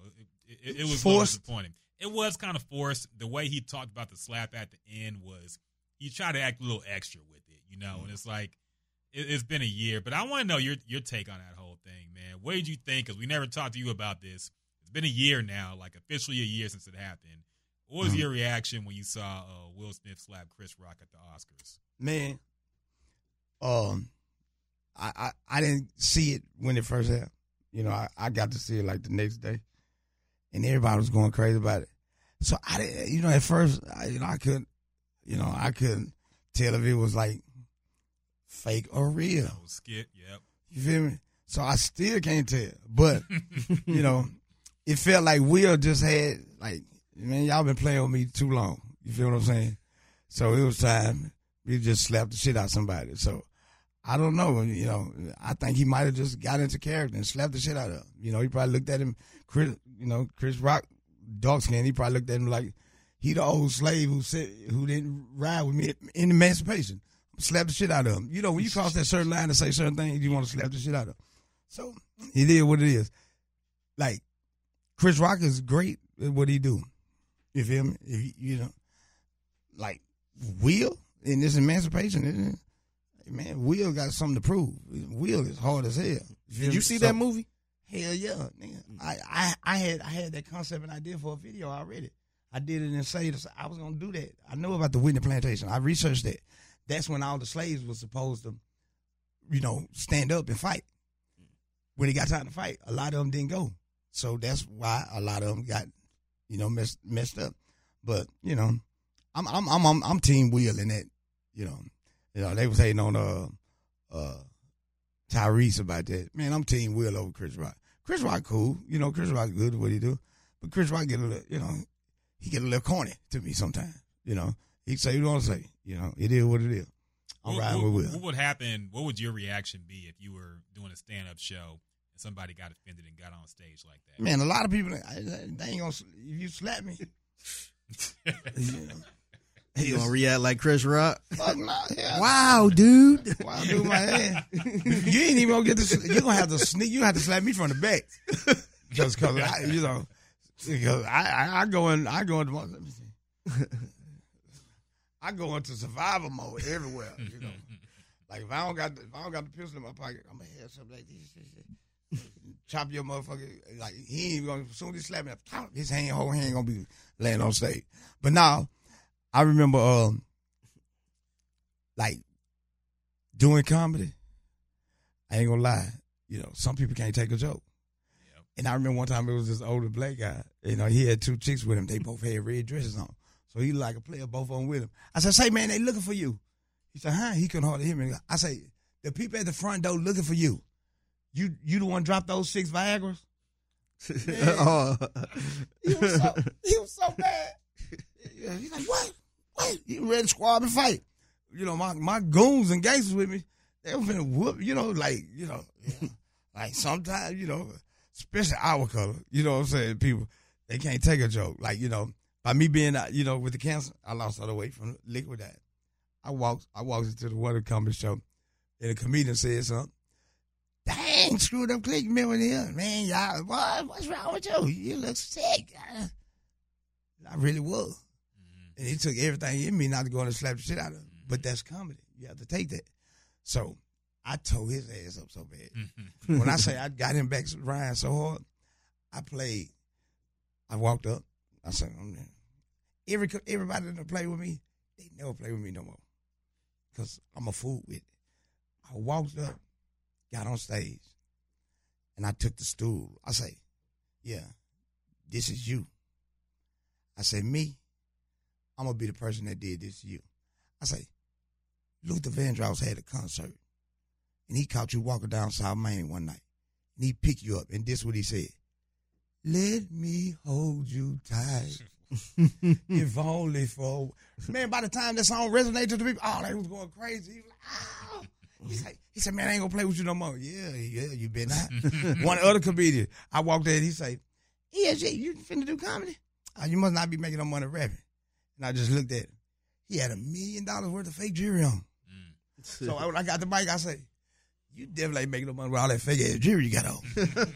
it, it was
forced.
disappointing. It was kind of forced. The way he talked about the slap at the end was he tried to act a little extra with it, you know. Mm-hmm. And it's like it, has been a year, but I want to know your your take on that whole thing, man. What did you think? Because we never talked to you about this. It's been a year now, like officially a year since it happened. What was mm-hmm. your reaction when you saw uh, Will Smith slap Chris Rock at the Oscars?
Man, um, I, I, I didn't see it when it first happened. You know, I, I got to see it like the next day and everybody was going crazy about it. So I, didn't, you know, at first, I, you know, I couldn't, you know, I couldn't tell if it was like fake or real.
Skit, yep.
You feel me? So I still can't tell, but you know, it felt like Will just had like, man, y'all been playing with me too long. You feel what I'm saying? So it was time. We just slapped the shit out somebody. So I don't know. You know, I think he might have just got into character and slapped the shit out of him. You know, he probably looked at him, Chris, you know, Chris Rock, dark skin. He probably looked at him like he the old slave who said who didn't ride with me in emancipation. Slap the shit out of him. You know, when you cross that certain line to say certain things, you want to slap the shit out of him. So it is what it is. Like Chris Rock is great at what he do. You feel me? If, you know, like Will in this emancipation, man, Will got something to prove. Will is hard as hell.
Did you see so, that movie?
Hell yeah, nigga. I, I, I had I had that concept and idea for a video already. I did it in Sadie. I was gonna do that. I know about the Whitney plantation. I researched that. That's when all the slaves were supposed to, you know, stand up and fight. When it got time to fight, a lot of them didn't go. So that's why a lot of them got, you know, messed messed up. But you know, I'm I'm I'm I'm, I'm Team Will in that. You know, you know they was hating on uh uh Tyrese about that. Man, I'm Team Will over Chris Rock. Chris Rock cool, you know. Chris Rock good at what he do, but Chris Rock get a little, you know, he get a little corny to me sometimes. You know, he say what he want to say. You know, it is what it is. I'm
what,
riding
what-
with Will.
What would happen? What would your reaction be if you were doing a stand up show and somebody got offended and got on stage like that?
Man, a lot of people they ain't gonna. If you slap me, you know,
You gonna react like Chris Rock?
fuck no. Yeah.
Wow, dude.
I do my head? you ain't even gonna get this. You gonna have to sneak. You have to slap me from the back, just cause I, you know, because I, I, I go in. I go into. Let me see. I go into survival mode everywhere. You know, like if I don't got the, if I don't got the pistol in my pocket, I'm gonna have something like this. Chop your motherfucker. Like he ain't even gonna. As soon as he slap me, up, his hand, whole hand gonna be laying on stage. But now, I remember, um, like doing comedy, I ain't gonna lie. You know, some people can't take a joke.
Yep.
And I remember one time it was this older black guy. You know, he had two chicks with him. They both had red dresses on. So he like a player, both of them with him. I said, say, man, they looking for you. He said, huh? He couldn't hardly hear me. I say, the people at the front door looking for you. You you the one drop those six Viagra's?
oh.
He was so, he was so bad. Yeah, He's like, what? You ready to squab and fight? You know, my, my goons and gangsters with me, they were finna whoop, you know, like, you know, like sometimes, you know, especially our color, you know what I'm saying? People, they can't take a joke. Like, you know, by me being, uh, you know, with the cancer, I lost all the weight from liquid diet. I walked, I walked into the water comedy show, and a comedian said something. Dang, Screwed Up Click member here. Man, y'all, what, what's wrong with you? You look sick. I, I really was. And it took everything in me not to go in and slap the shit out of him. But that's comedy. You have to take that. So I tore his ass up so bad.
Mhm.
when I say I got him back Ryan so hard, I played. I walked up. I said, I'm there. Every everybody that play with me, they never play with me no more. Cause I'm a fool with it. I walked up, got on stage, and I took the stool. I say, Yeah, this is you. I say, me, I'm gonna be the person that did this to you. I say, Luther Vandross had a concert and he caught you walking down South Main one night, and he picked you up, and this what he said: "Let me hold you tight, if only for." Man, by the time that song resonated to the people, oh, they was going crazy. He was like, ah. "Oh." He's like, he said, "Man, I ain't gonna play with you no more." Yeah, yeah, you been out. one other comedian, I walked in, he say, "ESG, you finna do comedy? Oh, you must not be making no money rapping." And I just looked at him. He had a million dollars worth of fake jewelry on.
Mm.
So I- when I got the mic, I say, "You definitely ain't making no money with all that fake ass jewelry you got on."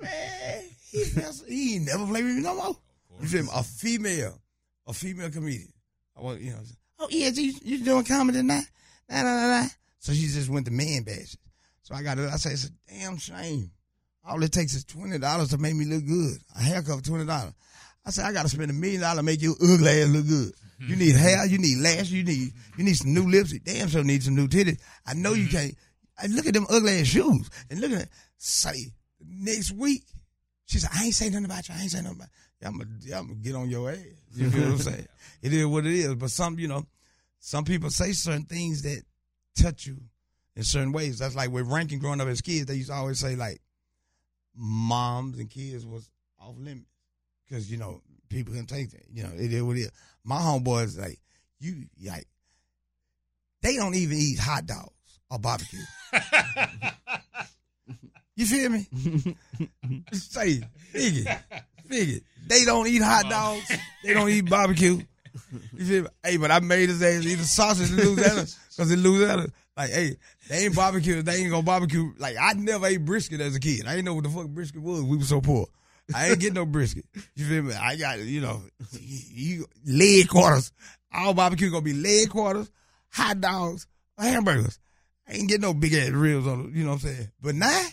Man, he, he ain't never played with me no more. You feel me? A female, a female comedian. I want you know. Oh yeah, you, you doing comedy tonight? Nah, nah, nah, nah. So she just went to man bashes. So I got it. I say it's a damn shame. All it takes is twenty dollars to make me look good. A haircut for twenty dollars. I said I got to spend a million dollars to make your ugly ass look good. You need hair, you need lashes, you need you need some new lips. You damn sure need some new titties. I know you mm-hmm. can't. I look at them ugly ass shoes and look at it. Say next week, she said I ain't say nothing about you. I ain't say nothing about. You. I'm gonna I'm gonna get on your ass. You feel what I'm saying? It is what it is. But some you know, some people say certain things that touch you in certain ways. That's like with ranking growing up as kids. They used to always say like moms and kids was off limits because you know people can take that. You know it is what it is. My homeboys like you like they don't even eat hot dogs or barbecue. You feel me? Say, figure, figure. They don't eat hot dogs. They don't eat barbecue. You feel me? Hey, but I made his ass eat a sausage in Louisiana because in Louisiana, like, hey, they ain't barbecue. They ain't gonna barbecue. Like, I never ate brisket as a kid. I didn't know what the fuck brisket was. We were so poor. I ain't get no brisket. You feel me? I got, you know, you, leg quarters. All barbecue gonna be leg quarters, hot dogs, hamburgers. I ain't get no big ass ribs on. You know what I'm saying? But now,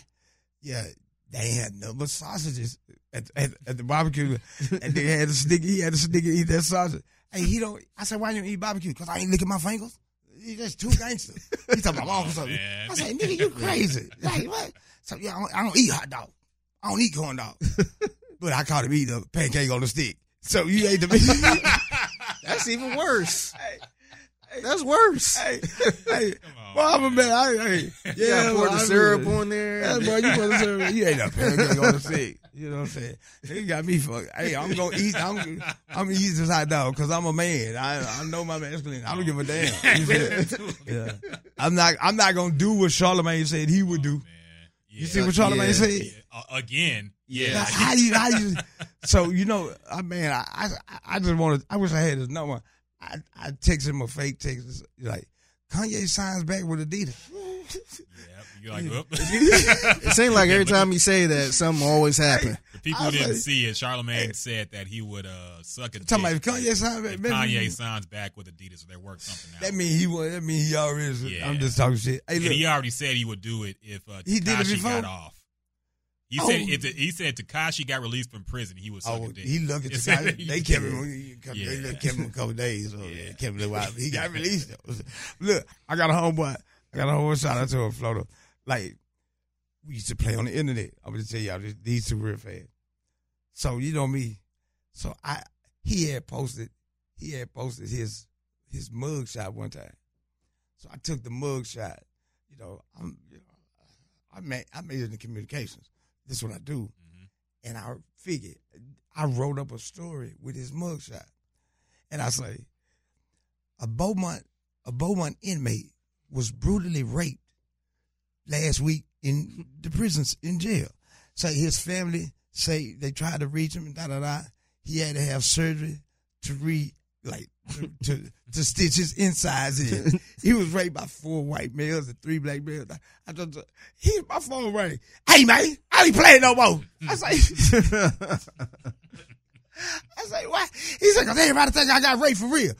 yeah, they ain't had nothing but sausages at, at, at the barbecue. and they had a stick. He had a stick eat that sausage. Hey, he don't. I said, why you don't eat barbecue? Because I ain't licking my fingers. He just too gangster. He talking about uncle something.
man.
I said, nigga, you crazy. Like what? So yeah, I don't, I don't eat hot dog. I don't eat corn dog. but I caught him eating a pancake on the stick. So you ate the meat.
That's even worse. That's worse.
hey, hey,
Come on,
Well, I'm a man. I, I,
You
yeah,
gotta pour the syrup on there.
Yeah, bro, you supposed to serve. You ain't a pancake on the stick. You know what I'm saying? He got me fucked. Hey, I'm gonna eat. I'm I'm gonna eat this hot dog because I'm a man. I I know my masculine. I don't give a damn. Yeah. I'm not. I'm not gonna do what Charlemagne said he would do.
Oh, man.
You see what Charlemagne
Yeah.
said?
Uh, again. Yeah.
Now, How do you? How do you? So you know, I man, I I, I just wanted. I wish I had his number. I I text him a fake text like Kanye signs back with Adidas.
You're like, whoop.
It seems like every time you say that, something always happen.
The people who didn't
like-
see it, Charlemagne said that he would uh, suck dick.
Talking about if Kanye signs back,
if
man,
Kanye signs back with Adidas, so they work something out.
That mean he was. That mean he already. Is,
Yeah.
I'm just talking shit. Hey, look,
he already said he would do it if uh,
He did it before?
got off. He
Oh.
said if he said Tekashi got released from prison, he was
oh,
dick.
he looked at
It
the
said
guy.
he
They kept him.
Yeah.
They kept him a couple days. So
Yeah.
yeah. kept him a while. He got released. Though. Look, I got a homeboy. I got a homeboy shout out to him, Florida. Like we used to play on the internet. I'm gonna tell y'all these two real fast. So you know me. So I he had posted he had posted his his mug shot one time. So I took the mug shot. You know, I'm you know I made I made it in communications. This is what I do.
Mhm.
And I figured I wrote up a story with his mugshot. And I say, a Beaumont, a Beaumont inmate was brutally raped last week in the prisons in jail. So his family say they tried to reach him and da da da. He had to have surgery to re like to to, to stitch his insides in. he was raped by four white males and three black males. I just he my phone rang. Hey man, I ain't playing no more. I say I say, what? He said, cause everybody think I got raped for real.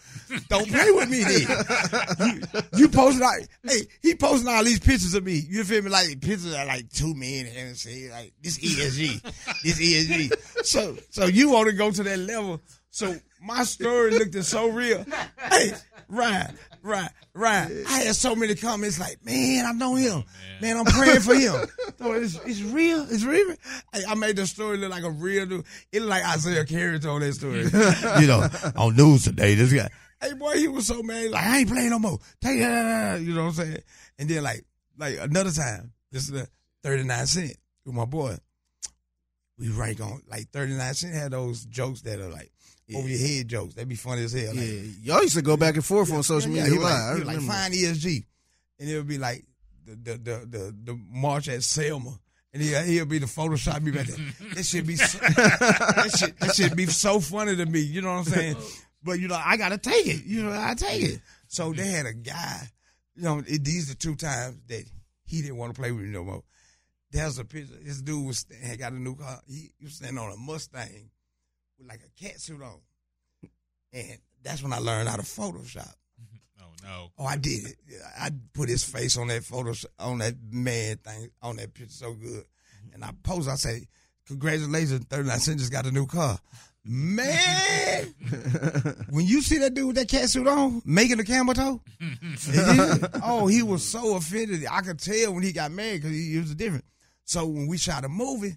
Don't play with me then. you, you posting all, hey, he posting all these pictures of me. You feel me? Like pictures of like two men and say like this ESG, this ESG. So, so you want to go to that level. So my story looked so real. Hey, Ryan, Ryan, Ryan. I had so many comments like, man, I know him. Man, I'm praying for him. So it's, it's real. It's real. Hey, I made the story look like a real dude. It looked like Isiah Carey told that story. you know, on news today, this guy. Hey, boy, he was so mad. Like, I ain't playing no more. Take that. You know what I'm saying? And then, like, like another time, this is the 39 cent with my boy. We rank on, like, 39 cent had those jokes that are like, over your head jokes. That'd be funny as hell. Like,
Yeah, y'all used to go back and forth on social
yeah,
media
he was like,
I
he was like find ESG, and it would be like the the the the, the march at Selma, and he he'll be the Photoshop me back there. That should be so, that shit that should be so funny to me. You know what I'm saying? But you know I gotta take it. You know I take it. So they had a guy. You know it, these are two times that he didn't want to play with me no more. There's a picture. This dude was had got a new car. He, he was standing on a Mustang with like a cat suit on, and that's when I learned how to Photoshop.
Oh no.
Oh, I did it. I put his face on that photo, on that man thing, on that picture so good. Mm-hmm. And I post, I say, congratulations, 39 Cent just got a new car. Man, when you see that dude with that cat suit on, making the camel toe, oh, he was so offended. I could tell when he got mad because he, was different. So when we shot a movie,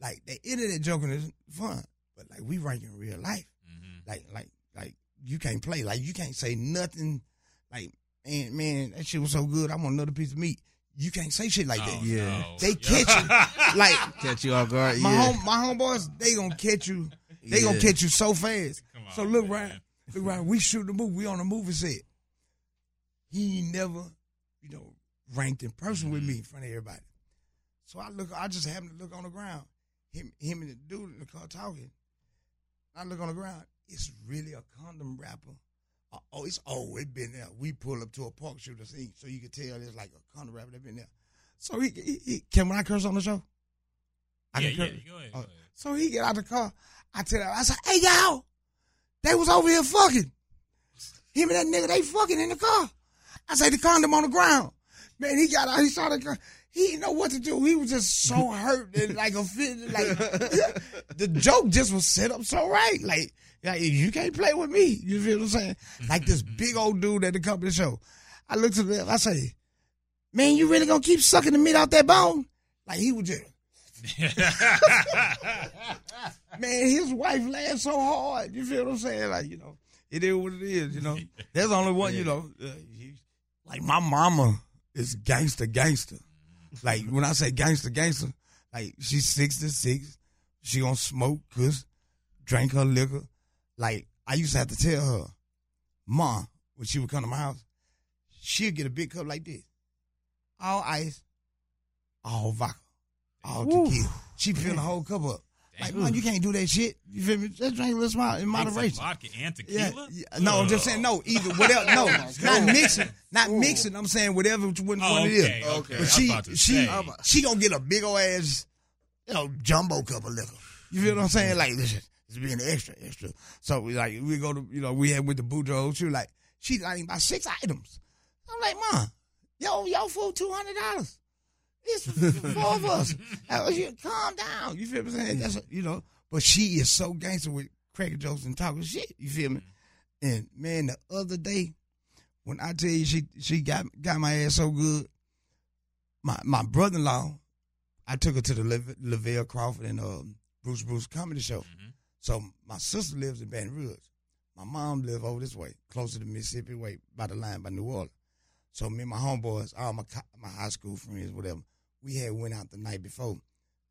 like they the internet joking is fun, but like we write in real life.
Mhm.
like like like you can't play. Like you can't say nothing. Like man man that shit was so good. I want another piece of meat. You can't say shit like
Oh,
that
Yeah.
no.
they catch you. Like
Catch you off guard.
my
yeah.
home my homeboys they gonna catch you. They gonna catch you so fast.
On,
so look
man.
right look right we shoot the movie. We on a movie set. He never you know ranked in person with me in front of everybody. So I look I just happened to look on the ground. Him him and the dude in the car talking I look on the ground. It's really a condom wrapper. Uh, oh, it's always been there. We pull up to a park shooter scene, so you can tell it's like a condom wrapper that been there. So he, he, he can when I curse on the show. I
Yeah,
can
yeah, go ahead.
Oh,
Go ahead.
So he get out the car. I tell him, I said, "Hey y'all, they was over here fucking. Him and that nigga, they fucking in the car." I say the condom on the ground. Man, he got out. He saw the. He didn't know what to do. He was just so hurt and like offended. Like the joke just was set up so right. Like, like you can't play with me. You feel what I'm saying? Like this big old dude at the company show. I looked at him. I say, "Man, you really gonna keep sucking the meat out that bone?" Like he was just. Man, his wife laughed so hard. You feel what I'm saying? Like, you know, it is what it is, you know. There's only one, you know. Uh, he, like my mama is gangster gangster. Like when I say gangster gangster, like she's sixty six, she gonna smoke, cause drink her liquor. Like I used to have to tell her, Ma, when she would come to my house, she'd get a big cup like this, all ice, all vodka, all tequila. She fill the whole cup up. Like, man, you can't do that shit. You feel me? Just drink a little smile in moderation.
vodka and
Yeah,
tequila.
yeah. No, I'm just saying no. Either whatever. No, oh not mixing. Not mixing. I'm saying whatever which one,
Oh,
one it is.
okay, okay.
But she
to
she
say.
she gonna get a big old ass, you know, jumbo cup of liquor. You feel what I'm saying? Like this is it's being extra, extra. So we like we go to you know we had with the Boudreaux. She was like she like about six items. I'm like, Mom, yo, yo, food two hundred dollars. It's four of us. You- Calm down. You feel what I'm saying? That's a, you know. But she is so gangster with cracking jokes and talking shit. You feel me? And man, the other day, when I tell you she she got got my ass so good, my my brother in law, I took her to the Lave- Lavell Crawford and um, Bruce Bruce comedy show. So my sister lives in Baton Rouge. My mom live over this way, closer to Mississippi way, by the line by New Orleans. So me and my homeboys, all my co- my high school friends, whatever, we had went out the night before,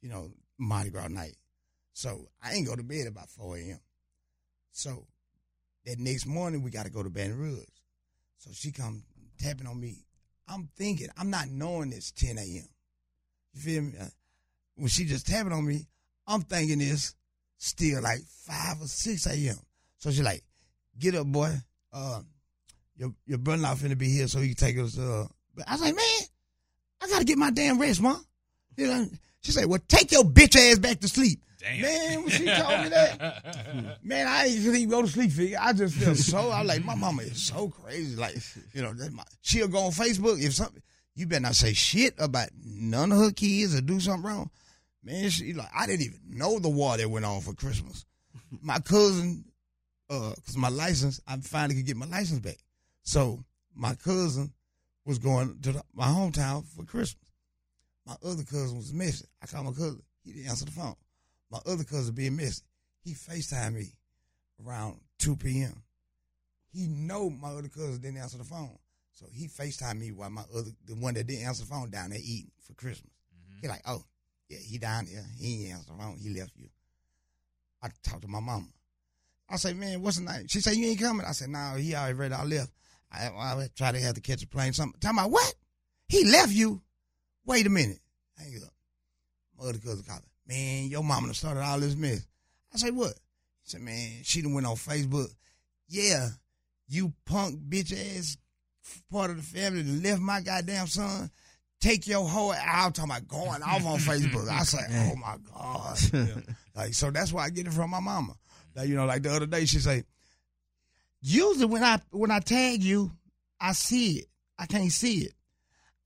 you know, Mardi Gras night. So I ain't go to bed about 4 a.m. So that next morning we got to go to Baton Rouge. So she come tapping on me. I'm thinking, I'm not knowing it's 10 a.m. You feel me? Uh, When she just tapping on me, I'm thinking it's still like 5 or 6 a.m. So she like, get up, boy. Uh, your your brother-in-law finna be here so he can take us. Uh, but I was like, man, I gotta get my damn rest, mom. You know, she said, well, take your bitch ass back to sleep.
Damn.
Man, when she told me that, man, I ain't even go to sleep. Figure. I just feel so. I like my mama is so crazy. Like you know, my, she'll go on Facebook if something. You better not say shit about none of her kids or do something wrong. Man, she like I didn't even know the war that went on for Christmas. My cousin, uh, cause my license, I finally could get my license back. So my cousin was going to the, my hometown for Christmas. My other cousin was missing. I called my cousin. He didn't answer the phone. My other cousin being missing. He FaceTimed me around 2 p.m. He know my other cousin didn't answer the phone. So he FaceTimed me while my other, the one that didn't answer the phone down there eating for Christmas. Mm-hmm. He like, oh, yeah, he down there. He ain't answer the phone. He left you. I talked to my mama. I say, man, what's the name? She said, you ain't coming. I said, no, he already ready. I left. I, I tried to have to catch a plane. Something. Talking about what? He left you? Wait a minute. Hang up. My other cousin called me. Man, your mama done started all this mess. I say, what? He said, man, she done went on Facebook. Yeah, you punk bitch ass part of the family that left my goddamn son. Take your whole out talking about going off on Facebook. I say, oh my God. Yeah. Like, so that's why I get it from my mama. Like, you know, like the other day she say, usually when I when I tag you, I see it. I can't see it.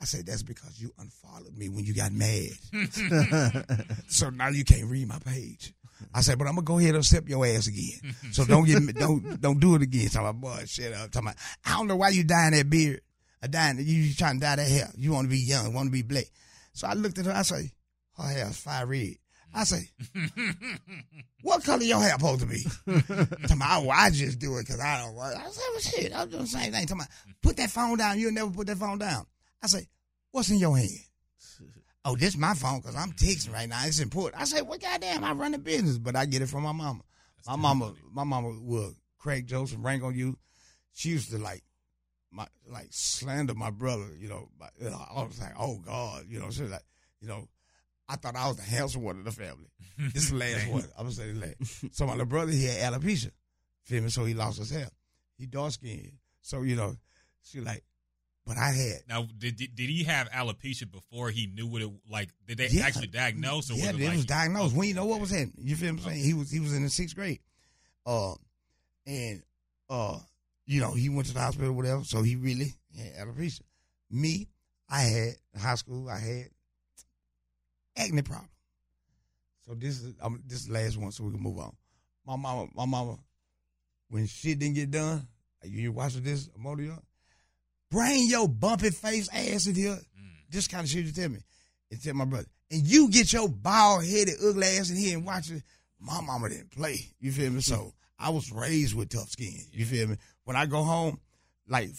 I said, that's because you unfollowed me when you got mad. so now you can't read my page. I said, but I'm gonna go ahead and accept your ass again. So don't get me, don't don't do it again. Talking about boy, shut up. Talking about, I don't know why you dyeing that beard. I dying you trying to dye that hair. You want to be young, want to be black. So I looked at her. I say, her hair fire red. I say, what color your hair supposed to be? Talking about, oh, I just do it because I don't want. I said, well, shit, I'm doing the same thing. Talking about, put that phone down. You'll never put that phone down. I say, what's in your hand? Oh, this is my phone because I'm texting right now. It's important. I say, well, goddamn, I run the business, but I get it from my mama. My mama, my mama will crack jokes and rank on you. She used to like, my like slander my brother. You know, by, you know, I was like, oh God, you know, she was like, you know, I thought I was the handsome one of the family. This is the last one. I'm gonna say the last. So my little brother he had alopecia, feel me? So he lost his hair. He dark skinned. So you know, she like, but I had
Now, did, did did he have alopecia before he knew what it like? Did they
Yeah.
actually diagnose or
yeah,
was it
it
like
was diagnosed. We didn't know what was happening. You feel what I'm saying? He was he was in the sixth grade. Uh, and uh, you know, he went to the hospital or whatever, so he really had alopecia. Me, I had high school, I had acne problem. So this is um, this is the last one, so we can move on. My mama, my mama, when shit didn't get done, you watching this, Amodio, bring your bumpy face ass in here. Mm. This kind of shit you tell me. And tell my brother. And you get your bald headed, ugly ass in here and watch it. My mama didn't play. You feel me? So mm. I was raised with tough skin. You feel me? When I go home, like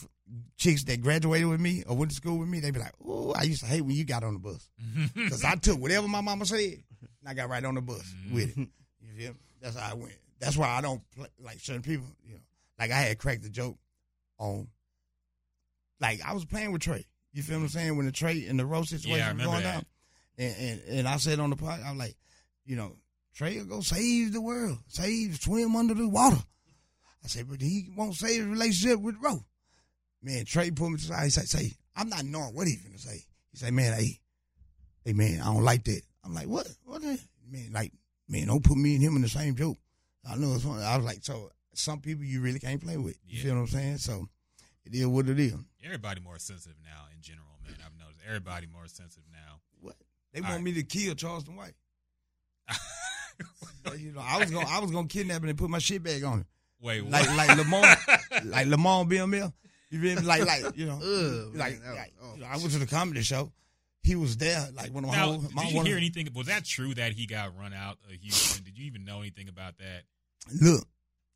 chicks that graduated with me or went to school with me, they be like, "Oh, I used to hate when you got on the bus because I took whatever my mama said and I got right on the bus mm. with it." You feel? me? That's how I went. That's why I don't play, like certain people. You know, like I had cracked the joke on. Like I was playing with Trae. You feel what I'm saying? When the Trae and the roast situation
Yeah,
was going
that.
down, and, and and I said on the pod, I'm like, you know, Trae will go save the world, save, swim under the water. I said, but he won't save his relationship with Ro. Man, Trae put me to the side. He said, say, I'm not knowing what he's gonna say. He said, man, hey, hey, man, I don't like that. I'm like, what? What? the- Man, like, man, don't put me and him in the same joke. I know it's funny. I was like, so some people you really can't play with. You
Yeah.
feel what I'm saying? So it is what it is.
Everybody more sensitive now in general, man. I've noticed everybody more sensitive now.
What? They want
right.
me to kill Charleston White. you know, I was gonna I was gonna kidnap him and put my shit back on him.
Wait, what?
Like like Lamar like Lamar BML. You feel me? Like like you know
Ugh,
like,
man,
like,
oh.
you know, I went to the comedy show. He was there, like one of my
now,
whole
did you hear
of-
anything? Was that true that he got run out of Houston? Did you even know anything about that?
Look,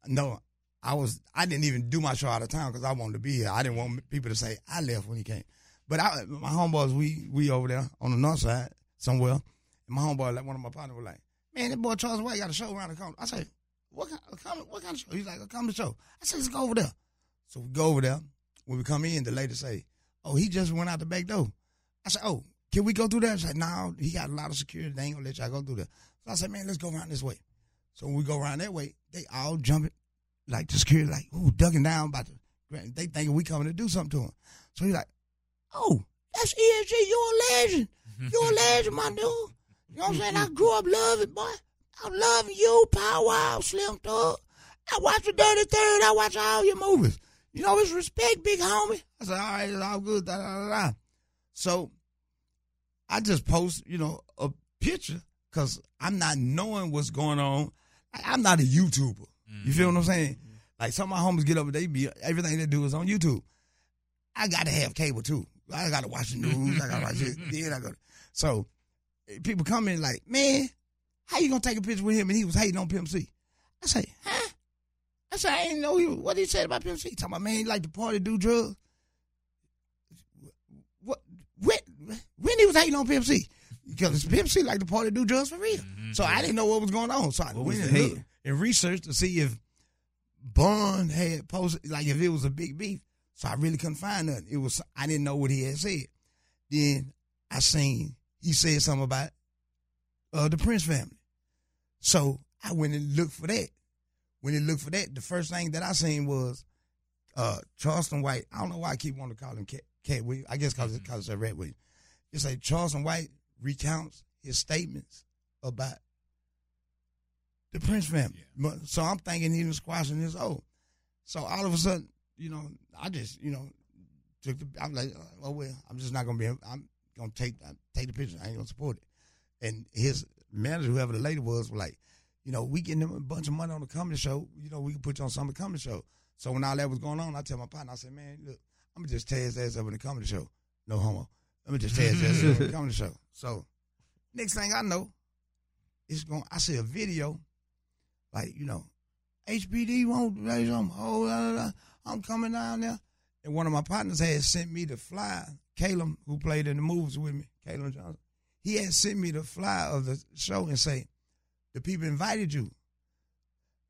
no, I was I didn't even do my show out of town because I wanted to be here. I didn't want people to say I left when he came. But I, my homeboys, we we over there on the north side somewhere. And my homeboy, like one of my partners, was like, "Man, that boy Charles White got a show around the corner." I said, "What kind, comedy, what kind of show?" He's like, "A comedy show." I said, "Let's go over there." So we go over there. When we come in, the lady say, "Oh, he just went out the back door." I said, "Oh, can we go through there?" She said, "No, he got a lot of security. They ain't gonna let y'all go through there." So I said, "Man, let's go around this way." So when we go around that way, they all jumping, like the security, like, ooh, ducking down about the, they thinking we coming to do something to him. So he's like, oh, that's ESG, you're a legend. You're a legend, my dude. You know what I'm saying? I grew up loving, boy. I'm loving you, Paul Wall, Slim Thug. I watch the Dirty Third. I watch all your movies. You know, it's respect, big homie. I said, all right, it's all good. Da, da, da. So I just post, you know, a picture because I'm not knowing what's going on. I'm not a YouTuber. You feel what I'm saying? Like some of my homies get up, they be everything they do is on YouTube. I got to have cable too. I got to watch the news. I got to watch it. Then I got so eh, people come in like, man, how you gonna take a picture with him and he was hating on Pimp C? I say, huh? I said, I ain't know he, what he said about Pimp C. Talking about man, he like to party, do drugs. What? When? When he was hating on Pimp C? Because Pimp C like to party, do drugs for real. So I didn't know what was going on. So I
What was
went and and researched to see if Bun had posted, like if it was a big beef. So I really couldn't find nothing. It was I didn't know what he had said. Then I seen he said something about uh, the Prince family. So I went and looked for that. When I looked for that, the first thing that I seen was uh, Charleston White. I don't know why I keep wanting to call him Katt, Katt Williams. I guess because it's it's Red Williams. It's like Charleston White recounts his statements about the Prince family. But- So I'm thinking he was squashing his old. So all of a sudden, you know, I just, you know, took the. I'm like, oh well, I'm just not gonna be. I'm gonna take take the picture. I ain't gonna support it. And his manager, whoever the lady was, was like, you know, we getting them a bunch of money on the comedy show. You know, we can put you on some comedy show. So when all that was going on, I tell my partner, I said, man, look, I'm gonna just tear his ass up in the comedy show. No homo. Let me just tear his ass up in the comedy show. So next thing I know, it's going. I see a video, like you know, HBD won't raise them. Oh. I'm coming down there. And one of my partners had sent me the fly. Caleb, who played in the movies with me, Caleb Johnson, he had sent me the fly of the show and say, the people invited you.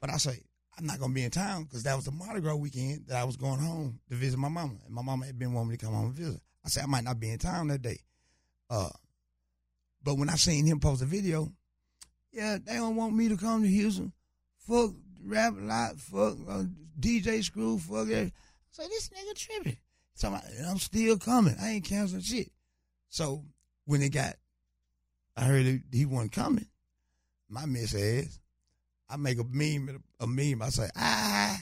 But I say, I'm not gonna be in town because that was the Mardi Gras weekend that I was going home to visit my mama, and my mama had been wanting me to come home and visit. I said I might not be in town that day. Uh, but when I seen him post a video, yeah, they don't want me to come to Houston. Fuck rap lot, fuck uh, DJ Screw, fuck it. I say this nigga tripping. So I'm, still coming. I ain't canceling shit. So when it got, I heard he, he wasn't coming. My miss ass, I make a meme, a meme. I say, ah,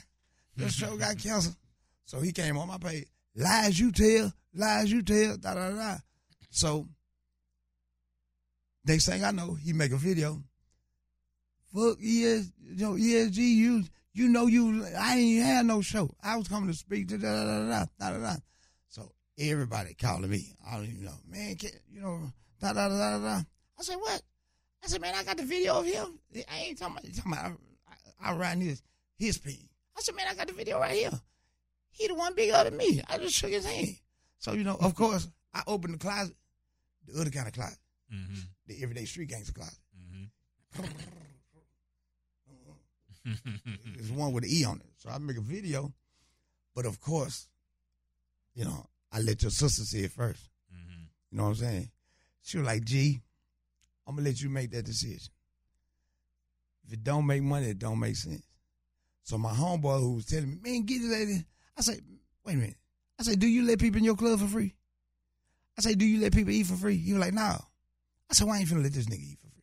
the show got canceled. So he came on my page. Lies you tell, lies you tell, da da da. So next thing I know, he make a video. Fuck ES, you know, ESG, you you know you I ain't had no show. I was coming to speak to da da da da da da. So everybody calling me. I don't even know, man. Can, you know, da da da da da. I said what? I said, man, I got the video of him. I ain't talking about, talking about I, I, I riding his his pin. I said, man, I got the video right here. he the one bigger than me. I just shook his hand. So you know, of course, I opened the closet, the other kind of closet,
Mm-hmm.
the everyday street gangster closet.
Mm-hmm.
It's one with an E on it. So I make a video, but of course, you know, I let your sister see it first.
mm-hmm.
You know what I'm saying? She was like, G, I'm gonna let you make that decision. If it don't make money, it don't make sense. So my homeboy who was telling me, man, get it lady. I say, wait a minute. I say, do you let people in your club for free? I say, do you let people eat for free? He was like, no. I said, why ain't you finna let this nigga eat for free?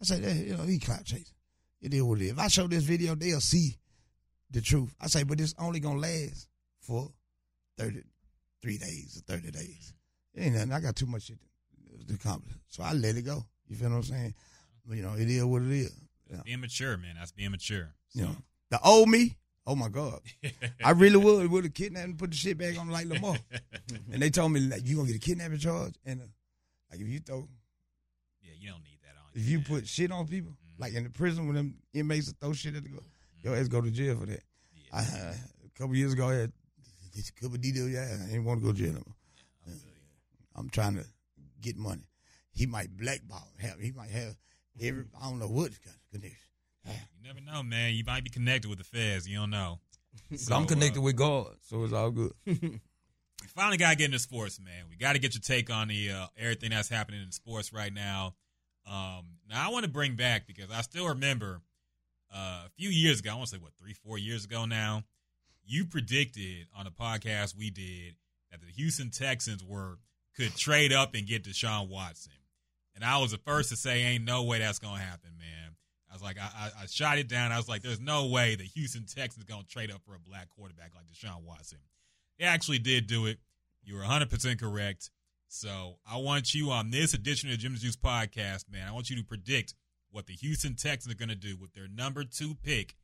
I said, eh, you know, he clout chasing. It is what it is. If I show this video, they'll see the truth. I say, but it's only gonna last for 33 days or 30 days. It ain't nothing. I got too much shit to, to accomplish. So I let it go. You feel what I'm saying? But, you know, it is what it is. Yeah.
Being mature, man. That's being mature.
You know, the old me, oh my God. I really would would have kidnapped and put the shit back on like Lamar. and they told me like you gonna get a kidnapping charge and uh, like if you throw
yeah, you don't need that on.
if you
man.
put shit on people. Like in the prison when them inmates throw shit at the go, your ass go to jail for that.
yeah,
I, uh, a couple years ago I had just a couple details. Yeah, I didn't want to go to jail. No more.
I feel you.
I'm trying to get money. He might blackball. Have he might have every I don't know what kind of connection.
You never know, man. You might be connected with the feds. You don't know.
So I'm connected
uh,
with God, so it's all good.
we finally got to get into sports, man. We got to get your take on the uh, everything that's happening in sports right now. Um, now I want to bring back because I still remember uh, a few years ago. I want to say what three, four years ago now. You predicted on a podcast we did that the Houston Texans were could trade up and get Deshaun Watson, and I was the first to say, "Ain't no way that's gonna happen, man." I was like, I, I, I shot it down. I was like, "There's no way the Houston Texans gonna trade up for a black quarterback like Deshaun Watson." They actually did do it. You were 100% correct. So I want you on this edition of Jim's Juice podcast, man. I want you to predict what the Houston Texans are going to do with their number two pick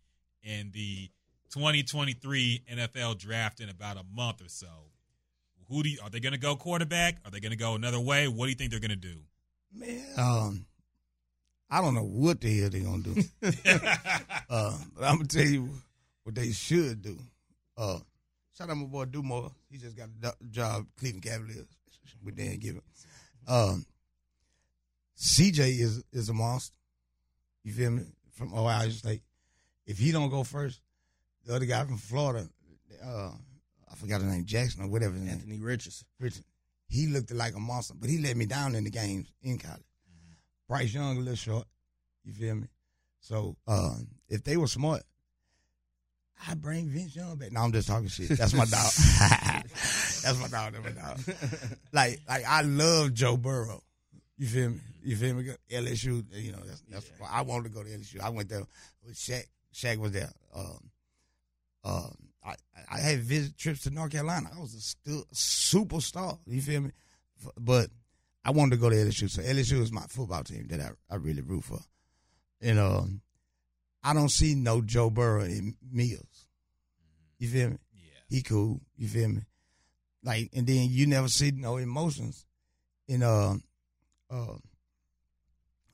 in the 2023 NFL draft in about a month or so. Who do you, are they going to go quarterback? Are they going to go another way? What do you think they're going to do?
Man, um, I don't know what the hell they're gonna do. uh, but I'm gonna tell you what they should do. Uh, shout out my boy Dumore. He just got a job Cleveland Cavaliers with Dan Gibbon. Um, CJ is is a monster. You feel me? From Ohio State. If he don't go first, the other guy from Florida, uh, I forgot his name, Jackson or whatever his name.
Anthony Richardson.
Richard. He looked like a monster, but he let me down in the games in college. Bryce Young a little short. You feel me? So uh, if they were smart, I bring Vince Young back. No, I'm just talking shit. That's my dog. That's my dog. That's my dog. Like, like I love Joe Burrow. You feel me? You feel me? LSU. You know, that's, that's why I wanted to go to LSU. I went there with Shaq. Shaq was there. Um, um, I, I had visit trips to North Carolina. I was a still superstar. You feel me? F- But I wanted to go to LSU. So LSU is my football team that I, I really root for. And um, I don't see no Joe Burrow in Mills. You feel me?
Yeah.
He cool. You feel me? Like, and then you never see no emotions in uh, uh,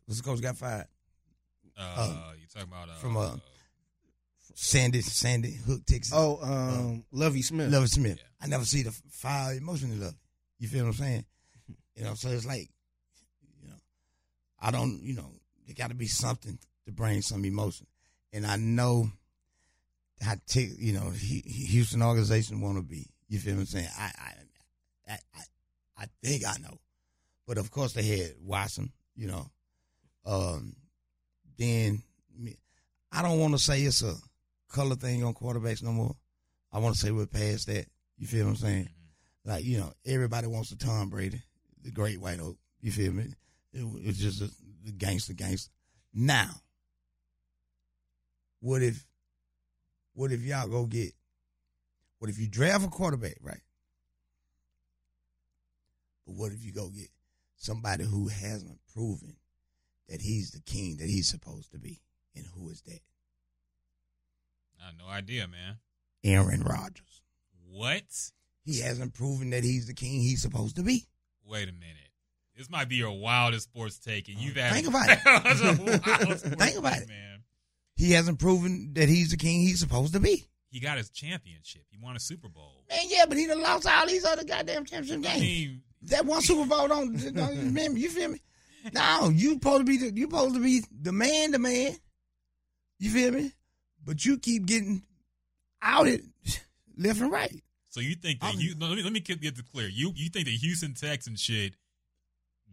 what's the coach got fired?
Uh, uh you talking about uh,
from, uh, Sandy, Sandy Hook, Texas.
Oh, um, Lovie Smith.
Lovie Smith.
Yeah.
I never see the fire emotion in love. You feel what I'm saying? You know, so it's like, you know, I don't, you know, there got to be something to bring some emotion, and I know how t- you know Hu- Houston organization want to be. You feel what I'm saying? I, I, I, I, think I know, but of course they had Watson. You know, um, then I don't want to say it's a color thing on quarterbacks no more. I want to say we're past that. You feel what I'm saying? Like you know, everybody wants the Tom Brady, the great white oak. You feel me? It, it's just a, the gangster, gangster. Now, what if, what if y'all go get, what if you draft a quarterback, right? But what if you go get somebody who hasn't proven that he's the king that he's supposed to be, and who is that?
I have no idea, man.
Aaron Rodgers.
What?
He hasn't proven that he's the king he's supposed to be.
Wait a minute. This might be your wildest sports take, and you've had
Think about it.
That's a wild sports
Think about
take,
it.
man.
He hasn't proven that he's the king he's supposed to be.
He got his championship. He won a Super Bowl.
Man, yeah, but he done lost all these other goddamn championship
I
games.
mean,
that one Super Bowl don't, don't remember. You feel me? No, you supposed to be the, you supposed to be the man, the man. You feel me? But you keep getting outed left and right.
so you think that
I'm-
you? no, Let me let me get get this clear. You you think the Houston Texans should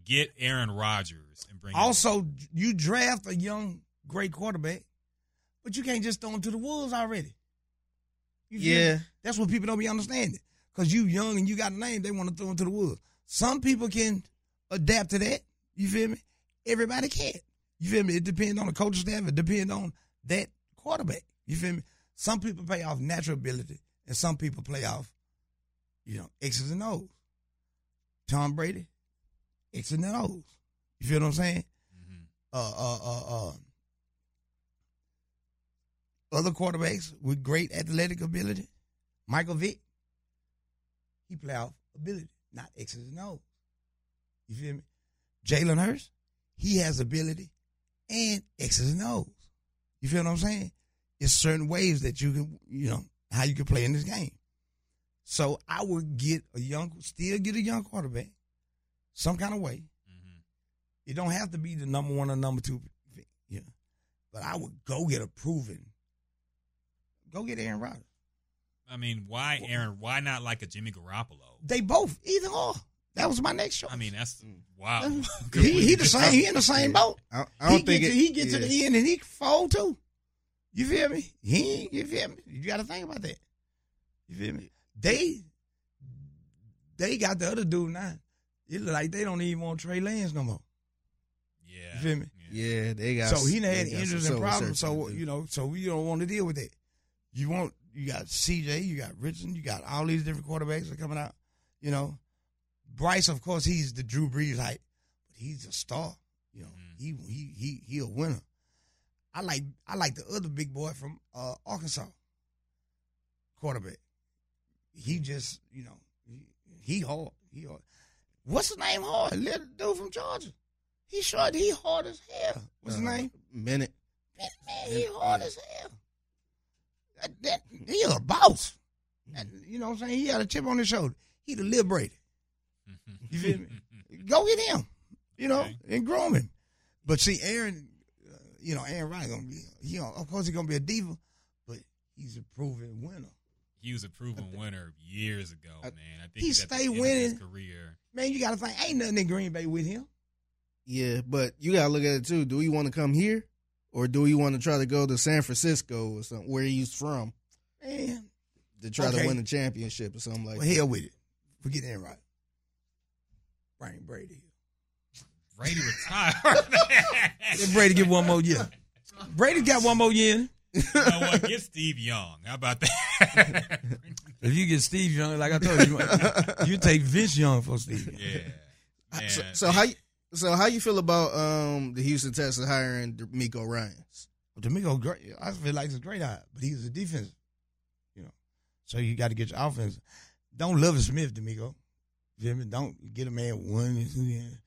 get Aaron Rodgers and bring him-
Also, you draft a young, great quarterback, but you can't just throw him to the wolves already. You feel me?
Yeah.
That's what people don't be understanding. Because you young and you got a name, they want to throw into the wolves. Some people can adapt to that. You feel me? Everybody can't. You feel me? It depends on the coaching staff. It depends on that quarterback. You feel me? Some people play off natural ability, and some people play off, you know, X's and O's. Tom Brady, X's and O's. You feel what I'm saying?
Mhm.
uh, uh, uh, uh, other quarterbacks with great athletic ability. Michael Vick, he play off ability, not X's and O's. You feel me? Jalen Hurts, he has ability and X's and O's. You feel what I'm saying? It's certain ways that you can, you know, how you can play in this game. So I would get a young, still get a young quarterback, some kind of way.
Mhm.
It don't have to be the number one or number two, yeah. But I would go get a proven. Go get Aaron Rodgers.
I mean, why Aaron? Why not like a Jimmy Garoppolo?
They both either or. That was my next choice.
I mean, that's mm. wow.
he, he the same. He in the same boat.
I, I don't
he
think
get
it,
to, he get to the end and he fold too. You feel me? He ain't- you feel me? You got to think about that. You feel me? They they got the other dude now. It look like they don't even want Trey Lance no more.
Yeah.
You feel me?
Yeah, they got.
so he had injuries and problems. So you know, so we don't want to deal with that. You want you got CJ, you got Richardson, you got all these different quarterbacks are coming out. You know, Bryce, of course, he's the Drew Brees height, but he's a star. You know,
Mhm.
he he he he a winner. I like I like the other big boy from uh, Arkansas, quarterback. He just you know he, he hard. He hard. What's his name? Hard. Little dude from Georgia. He short. He hard as hell. What's his
Uh,
name?
Minute.
Man, man, he hard as hell. That, that, he a boss. That- you know what I'm saying? He had a chip on his shoulder. He the liberated. You feel me? Go get him. You know,
Okay.
and groom him. But see, Aaron, uh, you know, Aaron Rodgers gonna be. you gonna, of course he's gonna be a diva, but he's a proven winner.
He was a proven winner years ago,
I-
man. I think
He
he's at the
stay
end his
winning.
career.
Man, you gotta think, ain't nothing in Green Bay with him.
Yeah, but you gotta look at it too. Do we want to come here, or do you want to try to go to San Francisco or something where he's from
Man,
to try
Okay.
to win the championship or something like
well,
that?
hell with it. Forget Aaron Rodgers. Bring Brady.
Brady retired.
Let Brady get one more year. Brady got one more year.
you know what? Get Steve Young. How about that?
If you get Steve Young, like I told you, you take Vince Young for Steve. Young.
yeah.
So,
Man.
so how you- so how you feel about um the Houston Texans hiring DeMeco Ryans?
DeMeco, great. I feel like it's a great eye, but he's a defense. You know, so you got to get your offense. Don't love Smith, DeMeco. You feel me? Don't get a man one. and two, and,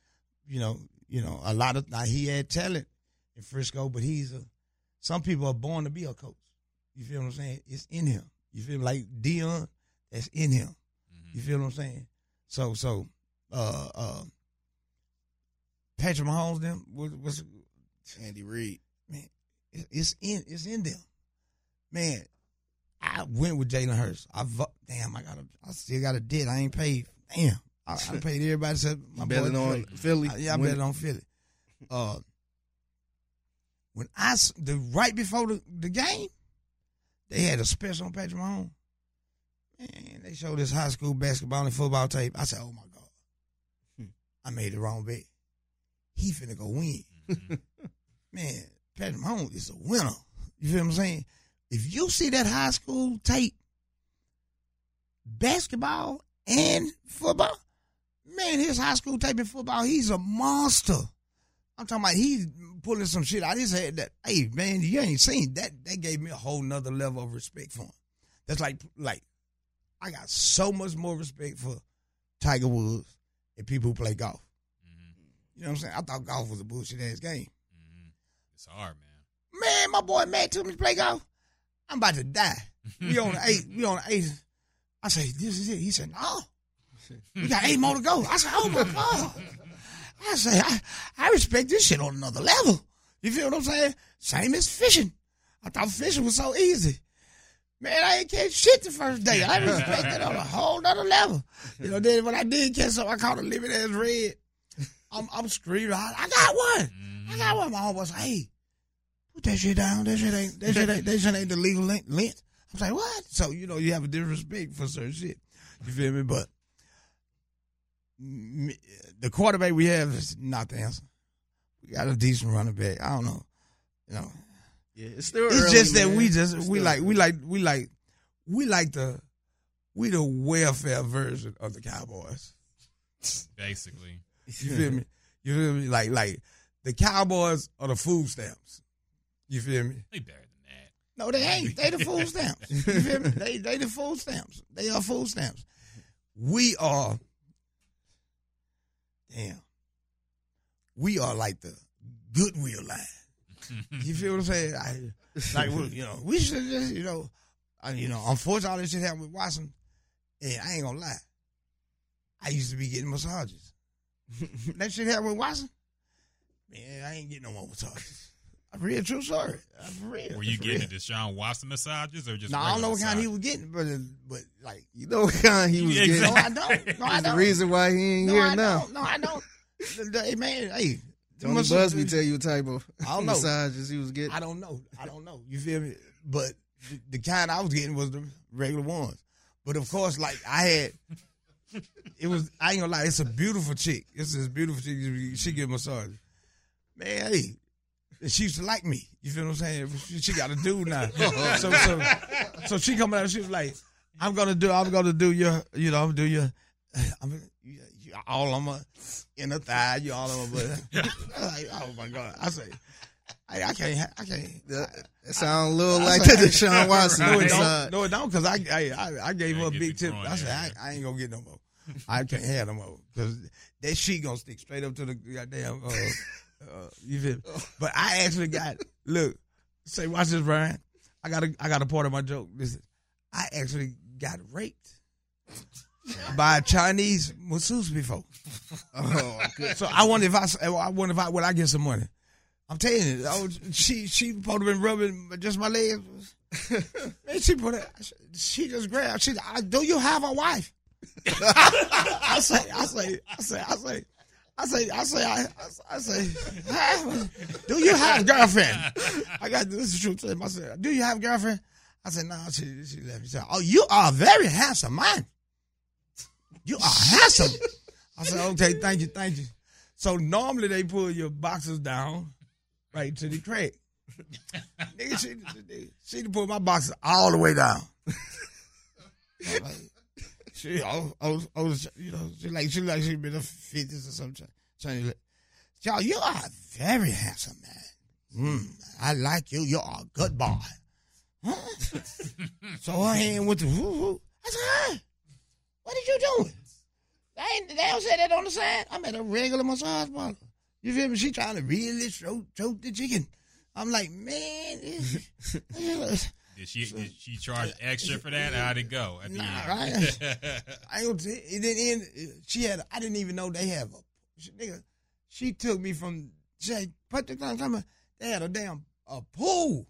You know, you know a lot of now he had talent in Frisco, but he's a. Some people are born to be a coach. You feel what I'm saying? It's in him. You feel like Deion? That's in him.
Mhm.
You feel what I'm saying? So so uh uh Patrick Mahomes them was, was
Andy Reid.
man, it- it's in it's in them. Man, I went with Jalen Hurts. I vo- damn, I got a, I still got a debt. I ain't paid. Damn, I, I paid everybody except my boy
Betting on Philly.
I- yeah, I
Win-
bet on Philly. Uh, I the right before the, the game, they had a special on Patrick Mahomes. Man, they showed this high school basketball and football tape. I said, "Oh my god,
Hmm.
I made the wrong bet. He finna go win." Man, Patrick Mahomes is a winner. You feel what I'm saying? If you see that high school tape, basketball and football, man, his high school tape in football, he's a monster. I'm talking about he's pulling some shit out his head that, hey, man, you ain't seen that. That gave me a whole nother level of respect for him. That's like, like, I got so much more respect for Tiger Woods and people who play golf. You know what I'm saying? I thought golf was a bullshit ass game.
Mhm. It's hard, man.
Man, my boy Matt took me to play golf. I'm about to die. we on the eight. We on the eight. I say, this is it. He said, no. We got eight more to go. I said, oh my God. I say, I, I respect this shit on another level. You feel what I'm saying? Same as fishing. I thought fishing was so easy. Man, I ain't catch shit the first day. I respect it on a whole nother level. You know, then when I did catch something, I caught a living as red. I'm, I'm screaming, I, I got one. I got one. My homeboy said, hey, put that shit down. That shit ain't, that shit ain't, that shit ain't the legal length. length. I'm like, what? So, you know, you have a different respect for certain shit. You feel me? But me, the quarterback we have is not the answer. We got a decent running back. I don't know. You know,
Yeah, it's still
it's
early,
just that we just
It's
we
still
like we like we like we like the we the welfare version of the Cowboys.
Basically.
You feel me? You feel me? Like like the Cowboys are the food stamps. You feel me?
They better than that.
No, they ain't. They the food stamps. You feel me? They they the food stamps. They are food stamps. We are damn. We are like the goodwill line. You feel what I'm saying? I, like we- you know, we should just you know, I, you know. Unfortunately, all this shit happened with Watson, and I ain't gonna lie. I used to be getting massages. that shit happened with Watson. Man, I ain't getting no more massages. I'm real true story. I'm real.
Were you
For
getting
real.
the Deshaun Watson massages or just?
No, I don't know what
regular
kind he was getting, but uh, but like
You know what kind he was
Yeah,
getting.
no, I don't. No, I
the
don't.
the reason why he ain't
no,
here
I
now.
Don't. No, I don't. The- the- Hey man, hey,
Tony
must-
Busby tell you what type of
I don't know.
massages he was getting.
I don't know. I don't know. You feel me? But the, the kind I was getting was the regular ones. But of course, like I had, it was. I ain't gonna lie. It's a beautiful chick. It's this beautiful chick. She get massage. Man, hey, she used to like me. You feel what I'm saying? She, she got a dude now. so so so she coming out. She was like, "I'm gonna do. I'm gonna do your. You know, I'm gonna do your. I'm you, you all on my inner thigh. You all on my butt. I'm like, oh my god. I say. I, I can't. I can't.
That, that sound a little
I
like
say-
the Deshaun Watson
No, it
massage.
don't. No, it don't. Cause I, I, I, I gave her a big tip.
groin
I said, I. I ain't gonna get no more. I can't have no more. Cause that shit gonna stick straight up to the goddamn. Uh, uh, you feel? me? But I actually got. Look, say, watch this, Brian. I got a, I got a part of my joke. Listen, I actually got raped by a Chinese masseuse before.
Oh.
So I wonder if I, I wonder if I, will I get some money? I'm telling you, oh, she she probably been rubbing just my legs. Man, she put it. She just grabbed. She, I, do you have a wife? I say, I say, I say, I say. I say, I say, I, I say, do you have girlfriend? I got this is true. to said, do you have a girlfriend? I said, no. She, she left. She said, oh, you are very handsome man. You are handsome. I said, okay, thank you, thank you. So normally they pull your boxes down right to the crate. Nigga, she, she done pulled my boxes all the way down. She, I was, I was, I was, you know, she like, she like she been in the fifties or something. Trying to, y'all, you are a very handsome man. Mm, I like you. You are a good boy. Huh? so her hand went to whoo whoo. I said, hey, what did you doing? They, ain't, they don't say that on the side. I'm at a regular massage parlor. You feel me? She trying to really choke, choke the chicken. I'm like, man, this-
Did she did she charge extra for that? How'd it go? At the
Nah? I ain't gonna tell it didn't end. She had. I didn't even know they have a. She, nigga, she took me from. She said, put the thing. Come on. They had a damn a pool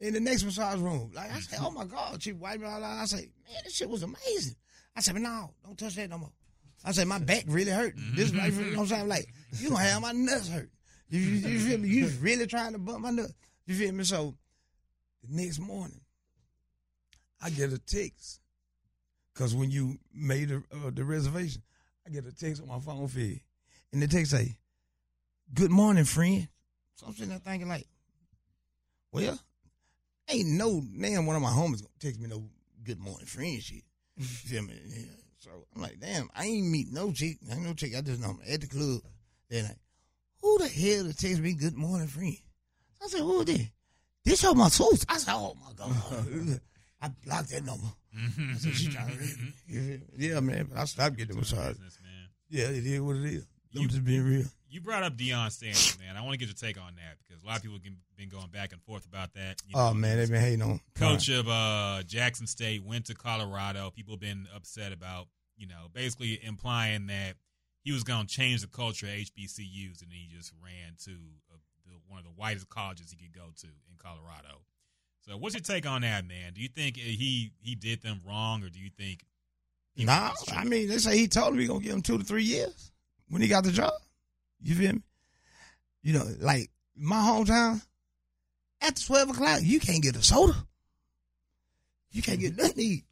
in the next massage room. Like I said, oh my god. She wiped me all out. I said, man, this shit was amazing. I said, but no, don't touch that no more. I said, my back really hurt. Mm-hmm. This right, you know what I'm saying? Like you gonna have my nuts hurt. You, you, you feel me? You really trying to bump my nuts. You feel me? So the next morning, I get a text because when you made the, uh, the reservation, I get a text on my phone feed, and the text say, "Good morning, friend." So I'm sitting there thinking like, "Well, ain't no damn one of my homies gonna text me no good morning, friend shit." You feel me? Yeah. So I'm like, "Damn, I ain't meet no chick, ain't no chick. I just know I'm at the club." They're like, who the hell to text me good morning, friend? I said, "Who this?" This your masseuse. I said, "Oh my god." I blocked that number. So she trying to rape me. You feel me? Yeah, man. But I stopped getting the massage. Yeah, it is what it is. I'm just being real.
You brought up Deion Sanders, man. I want to get your take on that because a lot of people have been going back and forth about that. You
Oh man, they've been hating on
coach of uh, Jackson State went to Colorado. People have been upset about, you know, basically implying that he was going to change the culture at HBCUs, and he just ran to the, one of the whitest colleges he could go to in Colorado. So, what's your take on that, man? Do you think he he did them wrong, or do you think?
Nah, I mean, they say he told him he gonna give him two to three years when he got the job. You feel me? You know, like my hometown, after twelve o'clock, you can't get a soda. You can't get nothing to eat.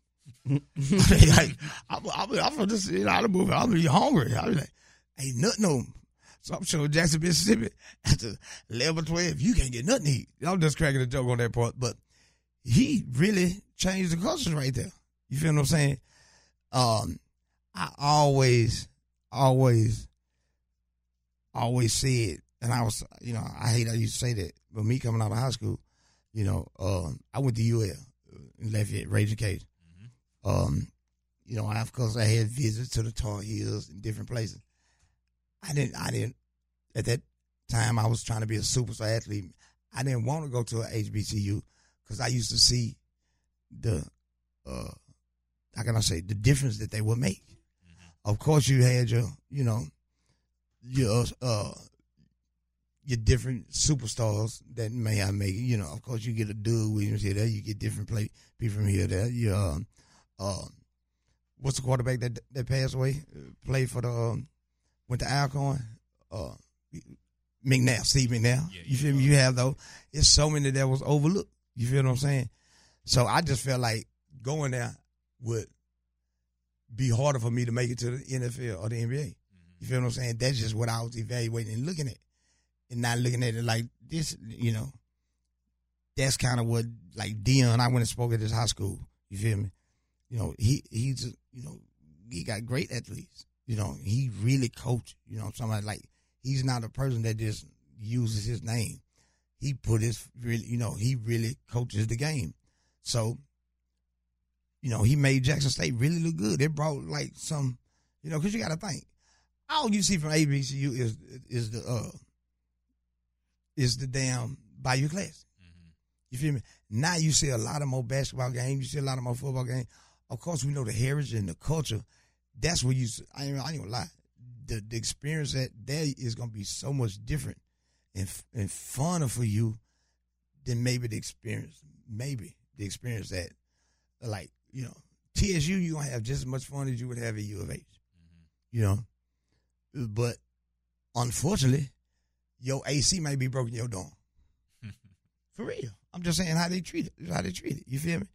I mean, like, I'm, I'm, I'm from this, you know, I move. I'm be hungry. I be like, ain't nothing on. So I'm showing Jackson, Mississippi, after 11 or 12, you can't get nothing to eat. I'm just cracking a joke on that part, but he really changed the culture right there. You feel what I'm saying? Um, I always, always, always said, and I was, you know, I hate I used to say that, but me coming out of high school, you know, um, I went to UL in Lafayette, Raging Cage. Um, you know, I, of course, I had visits to the Tar Heels and different places. I didn't, I didn't, at that time, I was trying to be a superstar athlete. I didn't want to go to a HBCU because I used to see the, uh, how can I say, the difference that they would make. Of course, you had your, you know, your, uh, your different superstars that may have made it. You know, of course, you get a Doug Williams here, there. You get different play people from here, there. You, um, um, what's the quarterback that that passed away? Uh, played for the um, went to Alcorn. Uh, McNair, Steve McNair.
Yeah,
you feel me? You have those. It's so many that was overlooked. You feel what I'm saying? So I just felt like going there would be harder for me to make it to the NFL or the NBA. You feel what I'm saying? That's just what I was evaluating and looking at, and not looking at it like this. You know, that's kind of what like Deion. I went and spoke at his high school. You feel me? You know, he he's you know he got great athletes. You know, he really coached. You know, somebody like he's not a person that just uses his name. He put his really, you know, he really coaches the game. So, you know, he made Jackson State really look good. It brought like some, you know, because you got to think, all you see from HBCU is is the uh is the damn Bayou Classic. You feel me? Now you see a lot of more basketball games. You see a lot of more football games. Of course, we know the heritage and the culture. That's where you. I ain't, I ain't gonna lie. The the experience that there is gonna be so much different and and funner for you than maybe the experience. Maybe the experience that, like you know, TSU you gonna have just as much fun as you would have at U of H. Mm-hmm. You know, but unfortunately, your AC might be broken your dorm. For real. I'm just saying how they treat it. How they treat it. You feel me?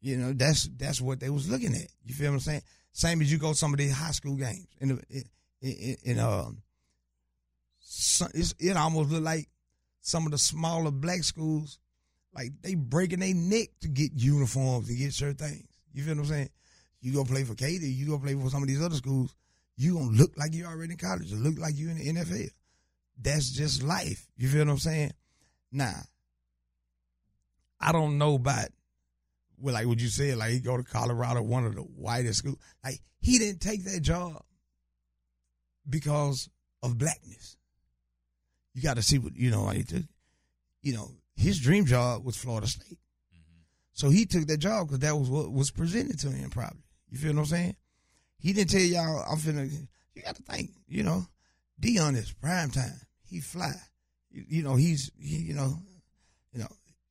You know, that's that's what they was looking at. You feel what I'm saying? Same as you go to some of these high school games. In the, in, um, it almost look like some of the smaller black schools, like they breaking their neck to get uniforms to get certain things. You feel what I'm saying? You go play for Katy, you go play for some of these other schools, you gonna look like you already in college, look like you in the NFL. That's just life. You feel what I'm saying? Now, I don't know about well, like what you said, like he go to Colorado, one of the whitest schools. Like he didn't take that job because of blackness. You got to see what you know. Like, you know, his dream job was Florida State, mm-hmm. so he took that job because that was what was presented to him. Probably, you feel what I'm saying? He didn't tell y'all. I'm finna. You got to think. You know, Deion is prime time. He fly. You, you know, he's he, you know, you know.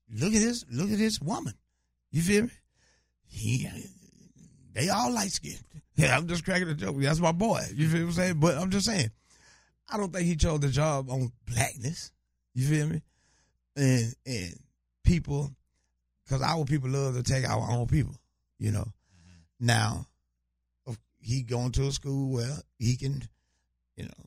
Look at this. Look at this woman. You feel me? He, they all light skinned. Yeah, I'm just cracking a joke. That's my boy. You feel what I'm saying? But I'm just saying, I don't think he chose the job on blackness. You feel me? And and people, because our people love to take our own people. You know. Now, he going to a school where he can, you know,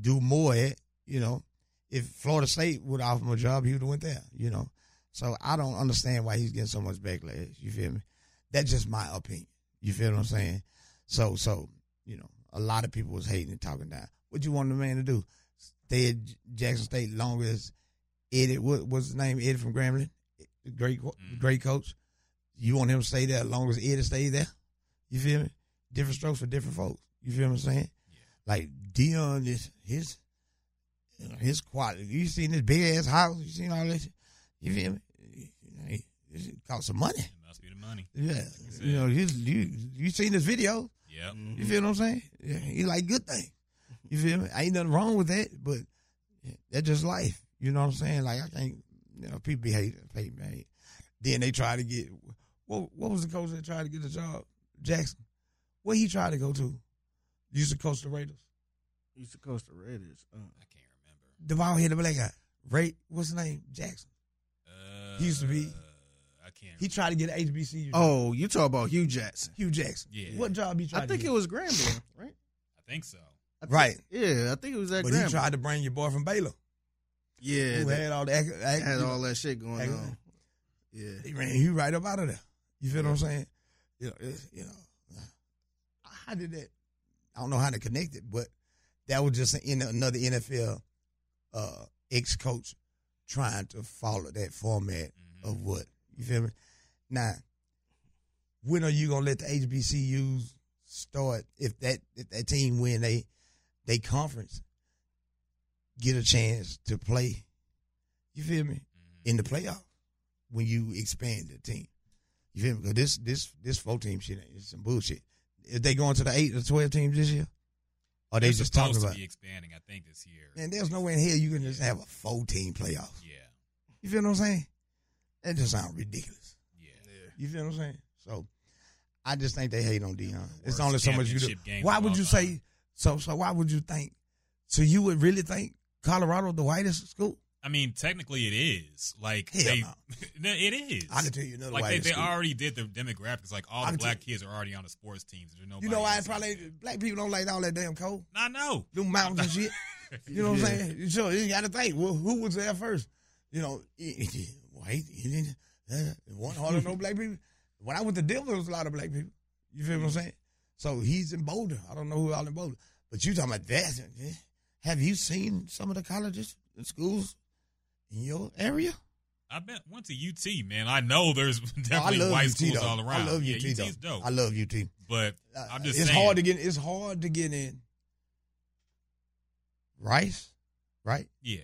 do more at. You know, if Florida State would offer him a job, he would have went there. You know. So I don't understand why he's getting so much backlash. You feel me? That's just my opinion. You feel what I'm saying? So, so you know, a lot of people was hating and talking down. What you want the man to do? Stay at Jackson State long as Eddie. What was his name? Eddie from Grambling, great, mm-hmm. great coach. You want him to stay there as long as Eddie stay there? You feel me? Different strokes for different folks. You feel what I'm saying? like Deion is his you know, his quality. You seen this big ass house? You seen all this? You feel me? You know, it, it cost some money.
It must be the money.
Yeah, you know, his, you you seen this video?
Yep.
You feel what I'm saying? Yeah, he like good thing. You feel me? Ain't nothing wrong with that, but that's just life. You know what I'm saying? Like I can't, you know, people be hating, hating, man. Then they try to get what? What was the coach that tried to get the job? Jackson. Where he tried to go to? Used to coach the Raiders.
Used to coach the Raiders. Uh,
I can't remember.
The ball hit the black guy. Ray, what's his name? Jackson.
Uh,
He used to be-
I can't.
He tried to get an HBCU.
oh, you talk about Hue Jackson.
Hue Jackson.
Yeah.
What job he tried?
I think
to
it was Grambling, right?
I think so.
I think-
right.
Yeah, I think it was at
But
Grambling.
he tried to bring your boy from Baylor.
yeah,
who
that-
had all that.
Had
you know,
all that shit going
Act-
on. Yeah.
He ran you right up out of there. You feel what I'm saying? You know, it's- you know, how did that? I don't know how to connect it, but that was just in another NFL uh, ex coach trying to follow that format
Mhm.
of what you feel me. Now, when are you gonna let the HBCUs start if that if that team win they they conference get a chance to play? You feel me?
Mhm.
in the playoff when you expand the team. You feel me? Because this this this four team shit is some bullshit. If they going to the eight or twelve teams this year, or they
They're
just talking
to
about?
be expanding. I think this year.
And there's no way in hell you can just have a four team playoff.
Yeah.
You feel what I'm saying? That just sounds ridiculous.
Yeah.
You feel what I'm saying? So I just think they hate on Deion. It's only so much you do. Why would you
time.
say so? So why would you think? So you would really think Colorado the whitest school?
I mean, technically, it is. Like
Hell
they,
no.
no, it is.
I can tell you another
like they, they already did the demographics. Like all the black kids are already on the sports teams. There's nobody
You know why?
else
It probably
out there.
black people don't like all that damn cold.
I know.
them mountains and shit. You know what
Yeah.
I'm saying? So you got to think, well, who was there first? You know, white, Indian, uh, one hardly no black people. When I went to Denver, there was a lot of black people. You feel what I'm saying? So he's in Boulder. I don't know who all in Boulder, but you talking about that? eh? Have you seen some of the colleges and schools in your area?
I bet went to UT, man. I know there's
Oh,
definitely
love
white
UT
schools
though.
all around.
I love
yeah,
UT
UT's
though.
dope.
I love UT.
but
Uh,
I'm just
it's
saying.
hard to get. It's hard to get in. Rice, right?
yeah.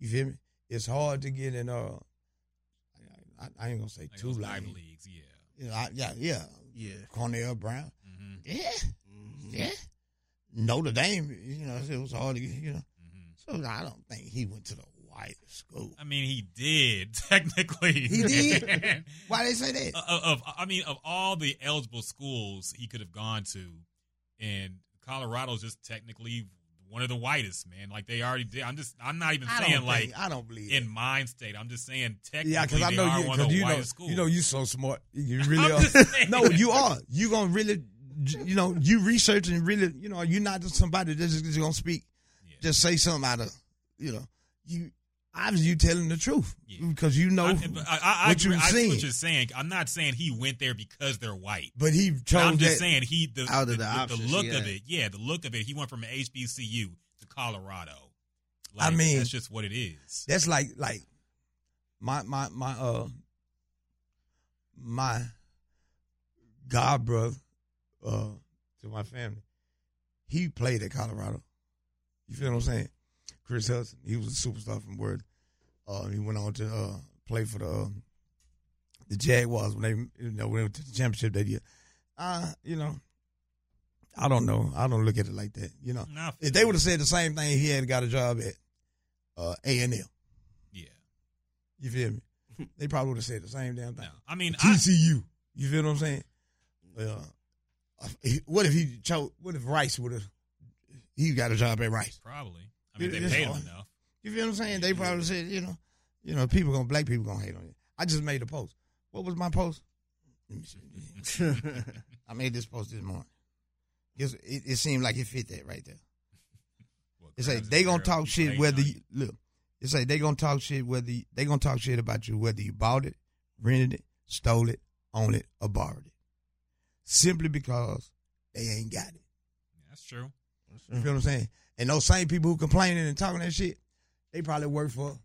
You feel me? It's hard to get in. Uh, I, I ain't gonna say
Like
two
those
lanes.
Ivy leagues. Yeah.
You know, I, yeah, yeah.
Yeah.
Cornell Brown.
hmm
Yeah,
Mhm.
yeah. Notre Dame. You know, it was hard to get. You know,
hmm
so I don't think he went to the white school.
I mean, he did technically.
He did? Why they say that?
of, of I mean, of all the eligible schools he could have gone to, and Colorado's just technically one of the whitest, man. Like they already did. I'm just, I'm not even
I
saying like
think, I don't believe.
in
it.
mind state. I'm just saying technically
Yeah, because I know you.
one of
Because
the
you know,
schools.
you know, you're so smart. You really are. no, you are. You gonna really, you know, you research and really, you know, you're not just somebody that's just, just gonna speak,
Yeah.
just say something out of, you know, you. Obviously, you telling the truth
Yeah.
because you know
I, I, I,
what you've seen.
what you're saying. I'm not saying he went there because they're white.
But he chose
I'm just saying he the
Out of
the,
the
the, look
he
of it. Yeah, the look of it. He went from HBCU to Colorado.
I mean-
that's just what it is.
That's like like my my my uh my god brother uh to my family. He played at Colorado. You feel what I'm saying? Chris Hudson. He was a superstar from Word. Uh, he went on to uh, play for the uh, the Jaguars when they you know went to the championship that year. Uh, you know, I don't know. I don't look at it like that. You know, if they would have said the same thing, he had got a job at uh, A and M.
yeah.
You feel me? They probably would have said the same damn
No,
thing.
I mean, I,
TCU. You feel what I'm saying? Uh, what if he chose? What if Rice would have? He got a job at Rice.
probably. I mean,
It-
they paid him enough.
You feel what I'm saying? They probably said, you know, you know, people gonna black people gonna hate on you. I just made a post. What was my post? Let me see. I made this post this morning. It, it seemed like it fit that right there. It's like they gonna talk shit whether you look. It's like they gonna talk shit whether you, they gonna talk shit about you whether you bought it, rented it, stole it, owned it, or borrowed it. Simply because they ain't got it.
That's true.
You feel what I'm saying? And those same people who complaining and talking that shit, they probably work for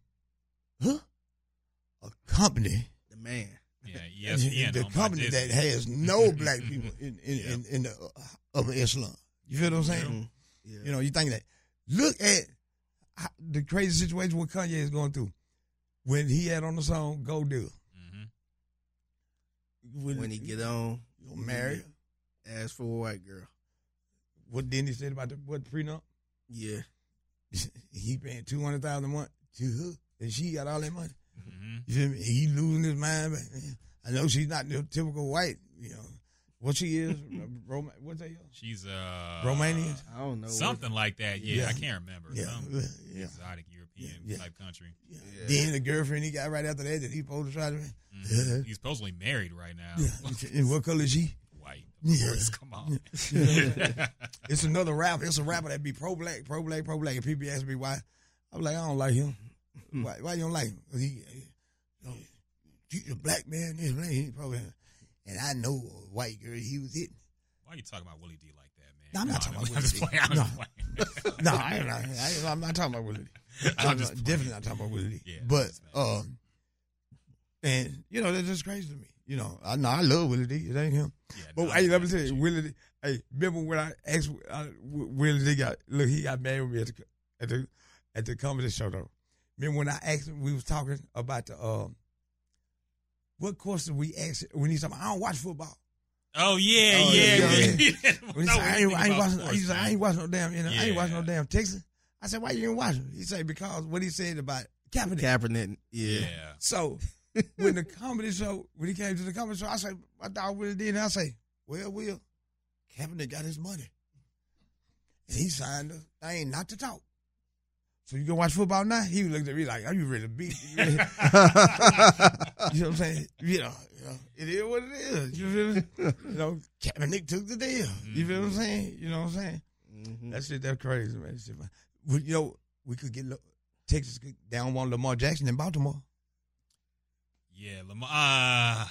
huh? a company.
the man.
Yeah, yes, yeah.
the company that has no black people in in, in, in the uh, upper echelon. You feel what I'm saying?
Yeah.
You know, you think that. Look at how- the crazy situation what Kanye is going through. When he had on the song "Go Do,"
hmm
when he get on,
you gonna marry,
ask for a white girl.
what didn't he say about the what prenup?
Yeah.
he paying two hundred thousand a month to her, and she got all that money.
hmm
You feel me? He losing his mind. But I know she's not the typical white. You know what she is. Roma, what's that?
She's uh
Romanian.
I don't know.
something like that. Yeah,
Yeah.
I can't remember.
Yeah,
Some
yeah.
exotic European
Yeah, yeah.
type country.
Yeah.
Yeah.
Then the girlfriend he got right after that that he supposed to try to.
Mhm. He's supposedly married right now.
Yeah. And what color is she? Yeah.
Course. Come on.
It's another rapper. It's a rapper that be pro black, pro black, pro black. And people ask me why. I'm like, I don't like him. Why, why you don't like him? he, you know, he's a black man. This man, he pro black. And I know a white girl he was hitting.
Why are you talking about Willie D like that, man?
No, I'm not
Come
talking about Willie D.
playing, I'm
No. No, I ain't, I I'm not talking about Willie D.
I'm
I'm
just
not- definitely not talking about Willie D.
Yeah,
but um, and you know that's just crazy to me. You know, I know I love Willie D. It ain't him.
Yeah,
But
no,
hey,
I'm
let me tell
with
you, Willie. D- Hey, remember when I asked uh, Willie D got look? He got mad with me at the at the at the comedy show though. Remember when I asked him? We was talking about the um. What question we asked when he said, "I don't watch football."
Oh yeah,
Oh,
yeah.
yeah,
yeah.
When he
No,
said, I ain't, I ain't watching.
sports,
He said, I ain't watching no damn. You know, I ain't watching no damn Texas. I said, why you ain't watching? He said because what he said about Kaepernick.
Kaepernick. Yeah.
Yeah.
So when the comedy show, when he came to the comedy show, I said, my dog really did. And I say, well, Will, Kaepernick got his money. And he signed a thing not to talk. So you gonna watch football now? He looked at me like, are you ready to beat? You. You know what I'm saying? You know, you know, it is what it is. You feel me? You know, Kaepernick took the deal. You feel what I'm saying? You know what I'm saying?
Mhm.
That shit, that's crazy, man. Shit, man. You know, we could get Texas. could- They don't Lamar Jackson in Baltimore.
Yeah, Lamar. Uh,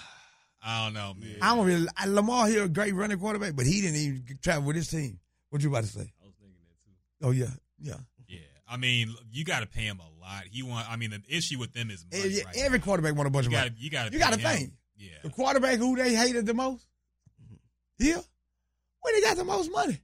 I don't know, man.
I don't really. I, Lamar here a great running quarterback, but he didn't even travel with his team. What you about to say?
I was thinking that too.
Oh yeah, yeah.
Yeah, I mean, you got to pay him a lot. He want. I mean, the issue with them is money.
Every,
right
every
now.
quarterback want a bunch
You
of
got
money.
You got to.
You got to think.
Yeah.
The quarterback who they hated the most, yeah, where they got the most money.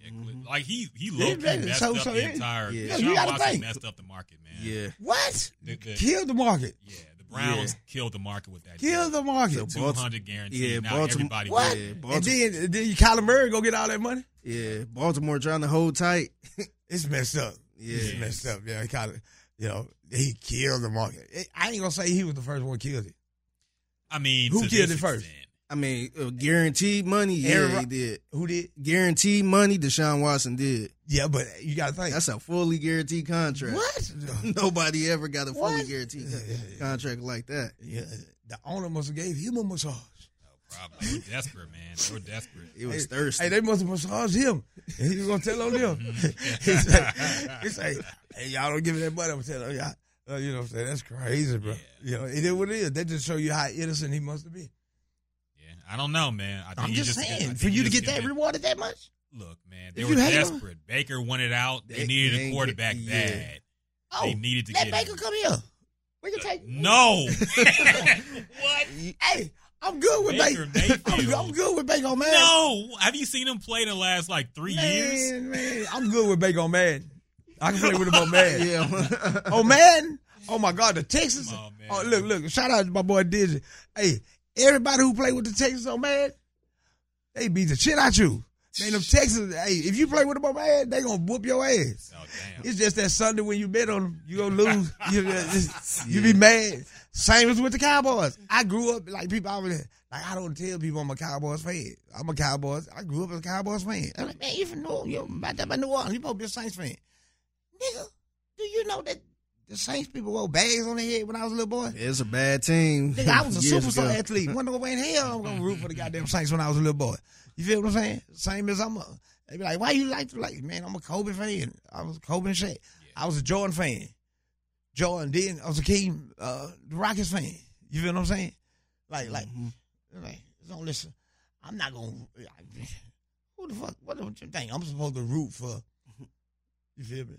Yeah,
Mhm.
like he he
Yeah,
low
man,
messed
so-
up
so
the
yeah.
entire.
Yeah,
Deshaun
you gotta
Watson
think.
messed up the market, man.
Yeah.
What?
The- the-
Killed the market.
yeah, the Browns
Yeah.
killed the market with that.
Killed the market.
So
two hundred guaranteed.
Yeah,
now
Baltimore-
everybody.
what?
Yeah,
and
Baltimore-
then then Kyler Murray go get all that money.
Yeah. Baltimore trying to hold tight.
It's messed up.
Yeah.
It's messed up. Yeah, kind of. You know, he killed the market. I ain't gonna say he was the first one killed it.
I mean,
Who
to
killed
this
it first?
extent.
I mean, uh, guaranteed money. Yeah,
Aaron
he did.
Who did?
Guaranteed money. Deshaun Watson did.
Yeah, but you gotta think.
That's a fully guaranteed contract.
what?
Nobody ever got a fully
What?
guaranteed
Yeah, yeah, yeah.
contract like that.
Yeah, the owner must have gave him a massage.
No problem. They were desperate, man. They were desperate.
It was
Hey,
thirsty.
Hey, they must have massaged him. He was gonna tell on them. he said, he say, "Hey, y'all don't give me that money." I'm telling y'all. Uh, you know what I'm saying? That's crazy, bro.
Yeah.
You know, it is what it is. They just show you how innocent he must have been.
Yeah, I don't know, man. I think
I'm
he
just saying, for
he
you to get that
convinced-
rewarded that much.
Look, man, they
If
were
you hate him-
desperate. Baker wanted out. They,
They-
needed a quarterback
get- yeah.
bad.
Oh,
They needed to
let
get
Baker
him.
come here. We can uh, take.
No. what?
Hey, I'm good with
Baker
Baker. I'm, I'm good with Baker man.
No. Have you seen him play the last like three years?
man, man, I'm good with Baker man. I can play with him on man.
yeah.
Oh man! Oh my God, the Texans.
Come on, man.
Oh look, look! Shout out to my boy Dizzy. Hey, everybody who play with the Texans on man, they beat the shit out you. Man, them Texans. Hey, if you play with them on man, they gonna whoop your ass.
Oh damn.
It's just that Sunday when you bet on them, you gonna lose. you uh, you be mad. Same as with the Cowboys. I grew up like people out there. Like I don't tell people I'm a Cowboys fan. I'm a Cowboys. I grew up as a Cowboys fan. I'm like, man, you from New you about that by New Orleans. You supposed to be a Saints fan. Nigga, do you know that the Saints people wore bags on their head when I was a little boy?
It's a bad team.
Nigga, I was a superstar
ago.
athlete. Wonder way in hell I'm gonna root for the goddamn Saints when I was a little boy. You feel what I'm saying? Same as I'm a. They be like, why you like to like? Man, I'm a Kobe fan. I was a Kobe and Shaq. I was a Jordan fan. Jordan. Then I was a King, uh, the Rockets fan. You feel what I'm saying? Like, like,
Mhm.
like. Don't listen. I'm not gonna. Who the fuck? What do you think? I'm supposed to root for? You feel me?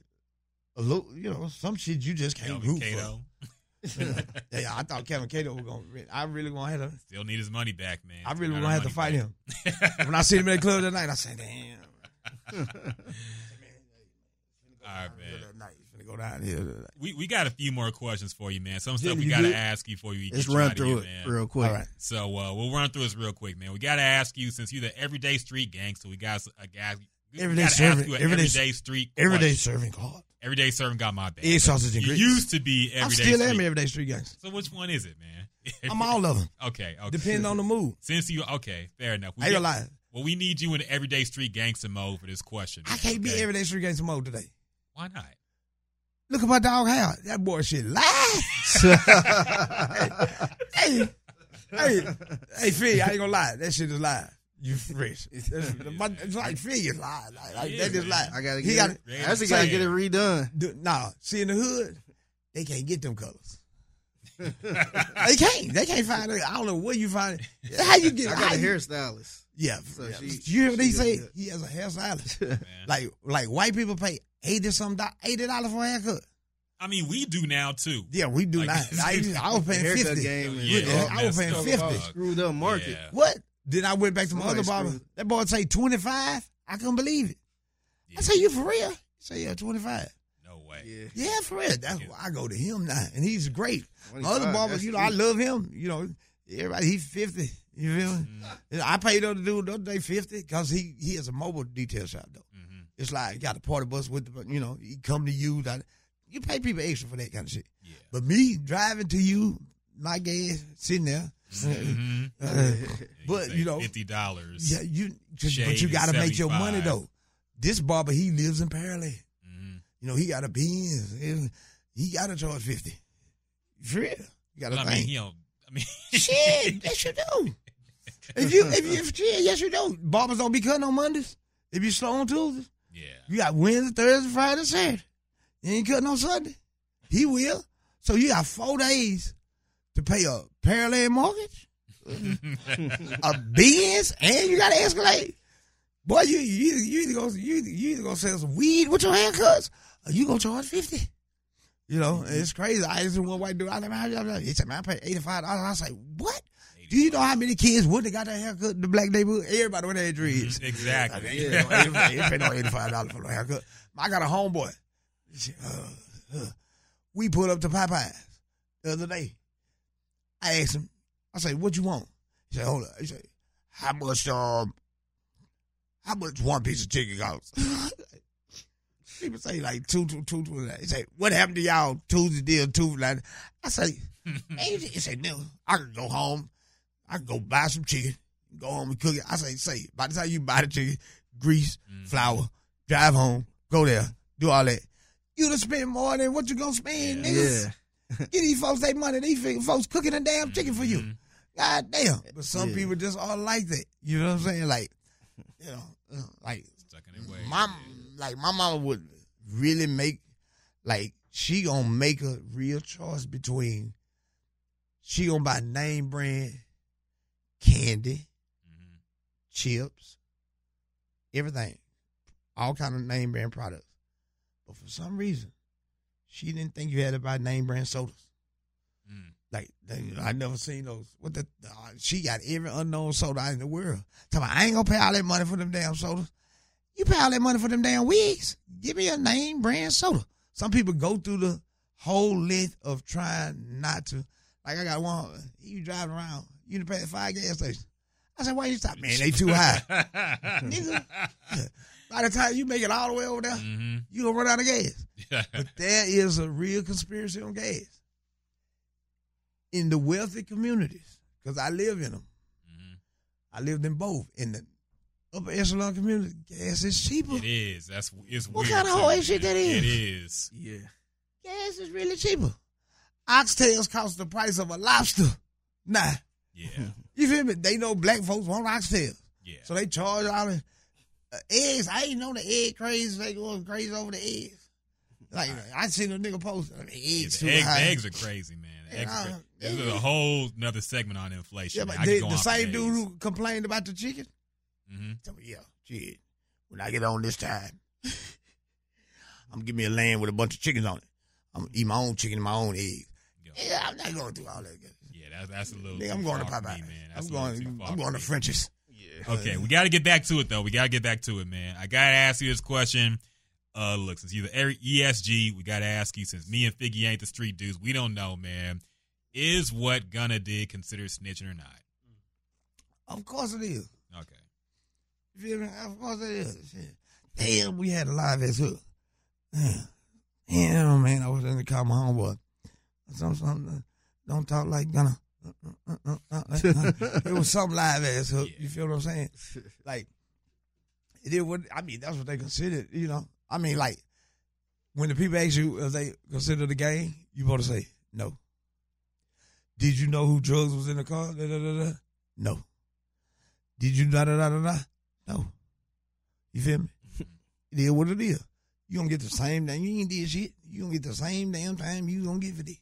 A little, you know, some shit you just can't
Kelvin
root
Cato
for. yeah, I thought Kevin Cato was gonna. I really gonna have to.
still need his money back, man.
I really
Got
gonna have to fight
back.
him. when I see him in the club tonight, I say, damn. man,
right, man.
That night, finna go down here.
We we got a few more questions for you, man. Some
Yeah,
stuff we got to ask you before you
Let's
you
run
out of
through
here,
it
man.
real quick.
All right.
So uh, we'll run through this real quick, man. We got to ask you since you're the everyday street gangster. We got a guy.
Everyday serving-
ask you an
everyday-
everyday street.
Everyday
question.
serving hard.
Everyday serving got my bad.
Egg sausage and grits.
used to be everyday.
I still am
street.
everyday street gangster.
So which one is it, man?
I'm all of them.
okay. Okay.
Depending on the mood.
Since you okay, fair enough. We
I ain't lie.
Well, we need you in everyday street gangster mode for this question.
I can't be everyday street gangster mode today.
Why not?
Look at my dog Hal. That boy shit live. hey, hey, hey, Fig, I ain't gonna lie. That shit is live. You fresh. That's, my, it's like Fig is. Like, like,
It
that
is,
is
man.
live.
I gotta get.
He
get
got
it.
it.
I actually gotta get
it.
it redone.
Do, nah, see in the hood, they can't get them colors. they can't. They can't find it. I don't know where you find it. How you get?
I got a
you-
hairstylist.
Yeah.
So
yeah.
she-
you hear what he
she
say?
good.
He has a hairstylist.
Man.
like like white people pay eighty some do- eighty dollars for a haircut.
I mean, we do now too.
Yeah, we do
Like,
not. I, I was paying
haircut
fifty.
game is
Yeah,
I was paying 50.
dog.
screwed up market.
Yeah.
What? Then I went back to my
Somebody
other barber.
screwed.
That boy say twenty five. I couldn't believe it. I say you for real? He say yeah, twenty five.
No way.
Yeah.
Yeah, for real. That's why I go to him now, and he's great. My other barbers,
that's
you know, I love him. You know, everybody he's fifty. You feel me?
Mm.
I paid the other dude the other day fifty because he he has a mobile detail shop though.
Mhm.
It's like you got a party bus with the, you know, he come to you. That you pay people extra for that kind of shit.
Yeah.
But me driving to you, my gas sitting there.
Mhm.
uh, but you know,
fifty dollars.
yeah, you just, but you got to make your money though. This barber, he lives in Pearland.
Mhm.
You know, he got a Benz. He got to charge fifty. For real, you got to
Well, I mean, you know, I mean,
Shit, yes you do. If you if you shit, yes you do. Barbers don't be cutting on Mondays. If you slow on Tuesdays,
yeah.
you got Wednesday, Thursday, Friday, Saturday. You ain't cutting on Sunday. He will. So you got four days to pay a Pearland mortgage, a Benz, and you got to escalate. Boy, you you either, you either gonna you you either gonna sell some weed with your haircuts, or you gonna charge fifty. You know, and it's crazy. I just one white dude. I like, man, how- he said, man, I paid eighty five dollars. I was like, what? Do you know how many kids would have got that haircut in the black neighborhood? Everybody with their dreads.
Exactly.
Yeah, no, eighty- they pay no eighty five dollars for no haircut. I got a homeboy. Uh, uh, we put up to Popeyes the other day. I asked him. I said, "What you want?" He said, "Hold up." He said, "How much um, how much one piece of chicken costs?" People say like two, two, two, two. He say, "What happened to y'all Tuesday deal two like?" I say, "Man, he said, no, I can go home. I can go buy some chicken, go home and cook it." I say, "Say, by the time you buy the chicken, grease, flour, drive home, go there, do all that. You done spend more than what you gonna spend, niggas.
Yeah.
Get these folks their money. These folks cooking a damn chicken for you.
Mhm.
God damn. But some
Yeah.
people just are like that. You know what I'm saying? Like, you know, uh, like
Stuck in
my like my mama would really make like she gonna make a real choice between she gonna buy name brand candy,
Mhm.
chips, everything, all kind of name brand products. But for some reason, she didn't think you had to buy name brand sodas.
Mm.
Like I never seen those. What the? Uh, she got every unknown soda in the world. Tell me, I ain't gonna pay all that money for them damn sodas. You pay all that money for them damn wigs. Give me a name brand soda. Some people go through the whole length of trying not to. Like I got one. You driving around. You done pay the five gas stations. I said, why you stop? Man, they too high. Nigga. By the time you make it all the way over there,
Mhm.
you gonna run out of gas.
Yeah.
But there is a real conspiracy on gas in the wealthy communities because I live in them.
Mhm.
I lived in both. In the upper echelon community, gas is cheaper.
It is. That's it's
What kind of
man.
shit that is?
It is.
Yeah.
Gas is really cheaper. Oxtails cost the price of a lobster. Nah,
Yeah.
you feel me? They know black folks want oxtails,
Yeah.
so they charge all uh, eggs. I ain't know the egg crazy. They going crazy over the eggs. Like I seen a nigga post I mean,
Yeah,
eggs
the,
high.
the eggs are crazy, man. The eggs are this is a whole another segment on inflation.
Yeah,
man.
but the, same dude who complained about the chicken.
Mhm.
Tell me, yeah, shit. When I get on this time, I'm gonna give me a land with a bunch of chickens on it. I'm gonna eat my own chicken and my own eggs. Yeah, I'm not going through all that.
Yeah, that's that's a little.
Nigga, I'm going to Popeye.
me, man.
I'm
That's a little too
going. I'm going to.
Frenchy's.
Okay, we got to get back to it though. We got to get back to it, man. I got to ask you this question. Uh, look, since you're the ESG, we got to ask you, since me and Figgy ain't the street dudes, we don't know, man. Is what Gunna did considered snitching or not?
Of course it is.
Okay.
You feel me? Of course it is. Shit. Damn, we had a live ass hook. Damn, man, I was in the car, my homeboy. Some, some, don't talk like Gunna. It was some live ass hook. You feel what I'm saying? Like, it is what, I mean, that's what they considered, you know. I mean, like, when the people ask you if they consider the game, you supposed to say, no. Did you know who drugs was in the car? Da, da, da. No. Did you da da da da da? No. You feel me? it is what it is. You gonna get the same thing. You ain't did shit. You gonna get the same damn time you gonna get for this.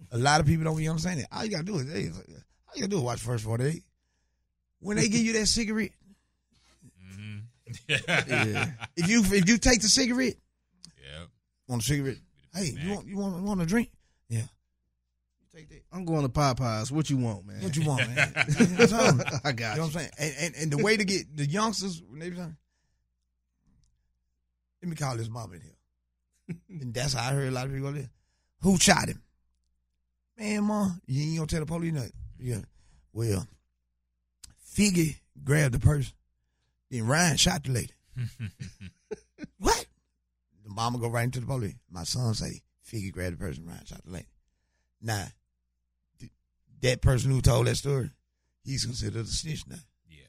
Yeah.
A lot of people don't even understand it. All you gotta do is, hey, all you gotta do is watch first 48. When they give you that cigarette,
Mm-hmm.
Yeah.
if you if you take the cigarette,
yeah.
want a cigarette? Hey, you want you want you want a drink? Yeah. Take that.
I'm going to Popeyes. What you want, man?
What you want, man? You know what I'm saying?
I
You
got
know
you.
what I'm saying? And, and, and the way to get the youngsters, when they be saying, let me call this mom in here. and that's how I heard a lot of people go there. Who shot him? Man, mom, you ain't gonna tell the police nothing. Yeah. Well, Figgy grabbed the person. Then Ryan shot the lady. what? The mama go right into the police. My son say, Figgy grabbed the person, Ryan shot the lady. Now, th- that person who told that story, he's considered a snitch now.
yeah.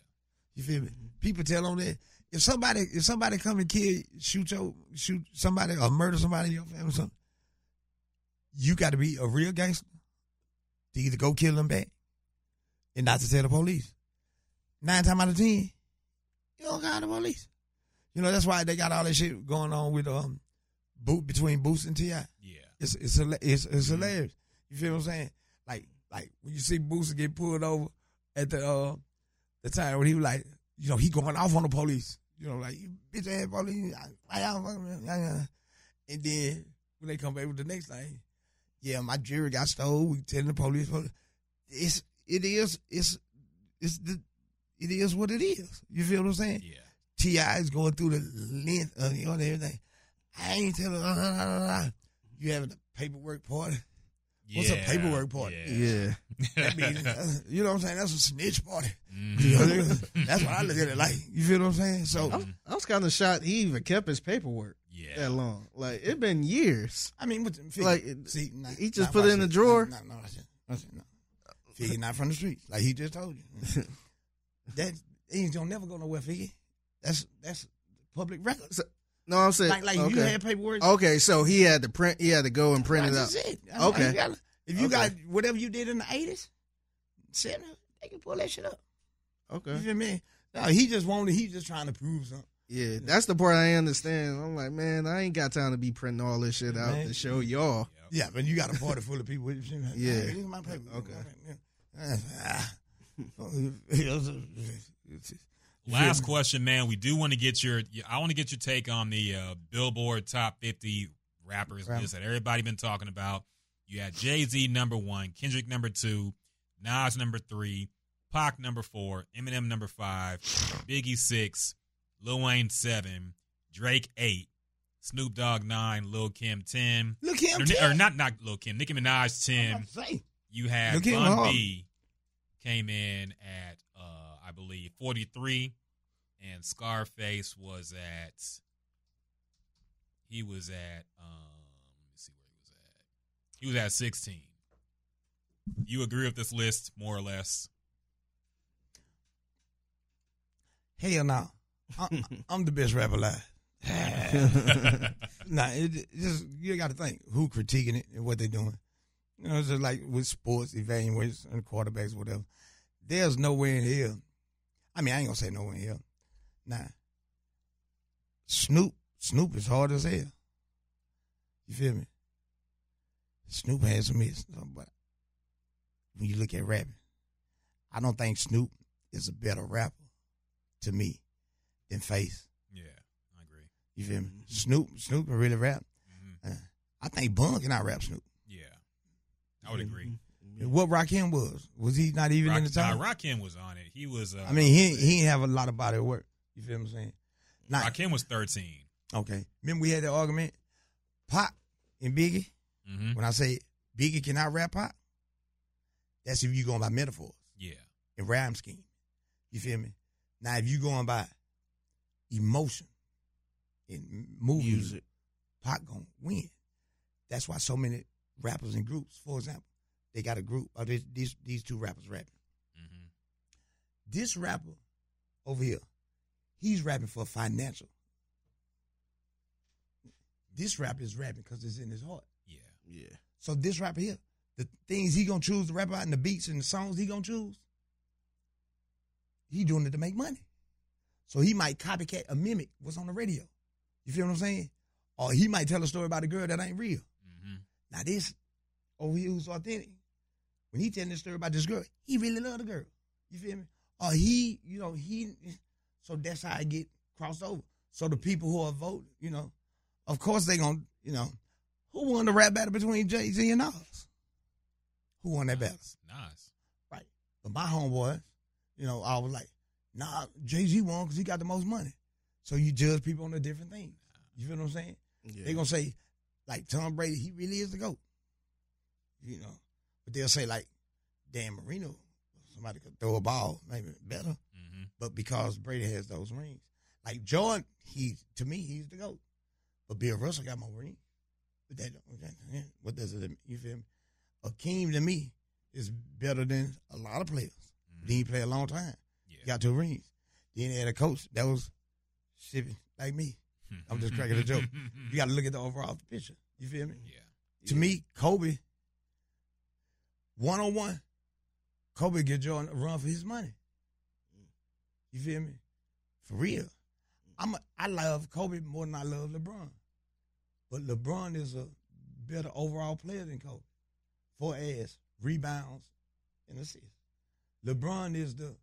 You feel me? People tell on that. If somebody if somebody come and kill, shoot your shoot somebody or murder somebody in your family or something, you got to be a real gangster to either go kill them back and not to tell the police. Nine times out of ten, you don't call the police. You know that's why they got all that shit going on with um, boot between Boots and Ti.
Yeah.
It's it's it's, it's hilarious. You feel what I'm saying? Like like when you see Boots get pulled over at the uh the time when he was like, you know, he going off on the police. You know, like you bitch ass police. Why y'all fucking? And then when they come back with the next thing, yeah, my jewelry got stole. We telling the police. police. It's it is it's it's the it is what it is. You feel what I'm saying?
Yeah.
Ti is going through the length of you know, everything. I ain't telling. Uh, uh, uh, uh. You having a paperwork party? What's a paperwork party?
Yeah.
That means, uh, you know what I'm saying? That's a snitch party.
Mhm.
That's what I look at it like. You feel what I'm saying? So,
I was, I was kind of shocked he even kept his paperwork
Yeah.
that long. Like it's been years.
I mean, what
Like, it-
see, nah,
he just put it in the drawer?
No, no, watch this. Watch this. No. Figure not from the streets, like he just told you. that ain't gonna never go nowhere. Figure. That's that's public record.
No, I'm saying
Like like
okay.
you had paperwork.
okay, so he had to print. He had to go and print it
That's
out.
it. Mean,
Okay.
you gotta- if you
Okay.
got whatever you did in the eighties, seven, they can pull that shit up.
Okay, you
feel me? No, he just wanted. He just trying to prove something.
Yeah, that's the part I understand. I'm like, man, I ain't got time to be printing all this shit out
Man.
to show y'all.
Yeah, but you got a party full of people. with you.
Yeah.
Hey, look at my paper.
Okay.
Last question, man. We do want to get your. I want to get your take on the uh, Billboard Top 50 rappers
Rap-
list that everybody been talking about. You had Jay Z number one, Kendrick number two, Nas number three, Pac number four, Eminem number five, Biggie six, Lil Wayne seven, Drake eight, Snoop Dogg nine, Lil Kim ten,
Look him.
or, or not not Lil Kim, Nicki Minaj ten. You had
at
Bun
hard.
B came in at uh, I believe forty three, and Scarface was at he was at um let me see where he was at. He was at sixteen. You agree with this list more or less?
hell no. I, I'm the best rapper alive. nah, it, it just you got to think who critiquing it and what they doing. You know, it's just like with sports evaluators and quarterbacks, whatever. There's nowhere in here. I mean, I ain't gonna say nowhere in here. Nah. Snoop, Snoop is hard as hell. You feel me? Snoop has some hits, but when you look at rapping, I don't think Snoop is a better rapper to me than Face.
yeah, I agree.
You feel me? Snoop, Snoop can really rap.
hmm
Uh, I think Bun can out rap Snoop.
Yeah, I would agree.
What Rakim was was he not even
Rock,
in the time?
nah, Rakim was on it. He was. Uh,
I mean, he he didn't have a lot of body of work. You feel what I'm saying? Not
Rakim was thirteen.
Okay. Remember we had that argument? Pop and Biggie.
Mm-hmm.
When I say Biggie cannot rap pop, that's if you going by metaphors
Yeah.
and rhyme scheme. You feel me? Now if you going by emotion and movie music,
Music.
Pop gonna win. That's why so many rappers and groups, for example, they got a group. Of these, these these two rappers rapping.
Mm-hmm.
This rapper over here, he's rapping for financial. This rapper is rapping because it's in his heart.
Yeah.
Yeah.
So this rapper here, the things he gonna choose to rap about and the beats and the songs he gonna choose, he doing it to make money. So he might copycat or mimic what's on the radio. You feel what I'm saying? Or he might tell a story about a girl that ain't real.
Mm-hmm.
Now this over here who's authentic. When he telling this story about this girl, he really love the girl. You feel me? Or he, you know, he so that's how I get crossed over. So the people who are voting, you know, of course they gonna, you know, who won the rap battle between Jay Z and Nas? Who won that battle?
Nice.
Right. But my homeboys, you know, I was like, nah, Jay Z won because he got the most money. So you judge people on a different thing. You feel what I'm saying?
Yeah.
They gonna say, like Tom Brady, he really is the GOAT. You know. But they'll say like Dan Marino, somebody could throw a ball, maybe better.
Mm-hmm.
But because Brady has those rings. Like Jordan, he to me, he's the GOAT. But Bill Russell got more rings. But that what does it mean? you feel me? Akeem to me is better than a lot of players. Then he played a long time.
Yeah.
Got two rings. Then he had a coach that was shipping like me. I'm just cracking a joke. You got to look at the overall picture. You feel me?
Yeah.
To me, Kobe, one on one, Kobe get Jordan a run for his money. You feel me? For real. I'm a, I love Kobe more than I love LeBron. But LeBron is a better overall player than Kobe. For as rebounds and assists. LeBron is the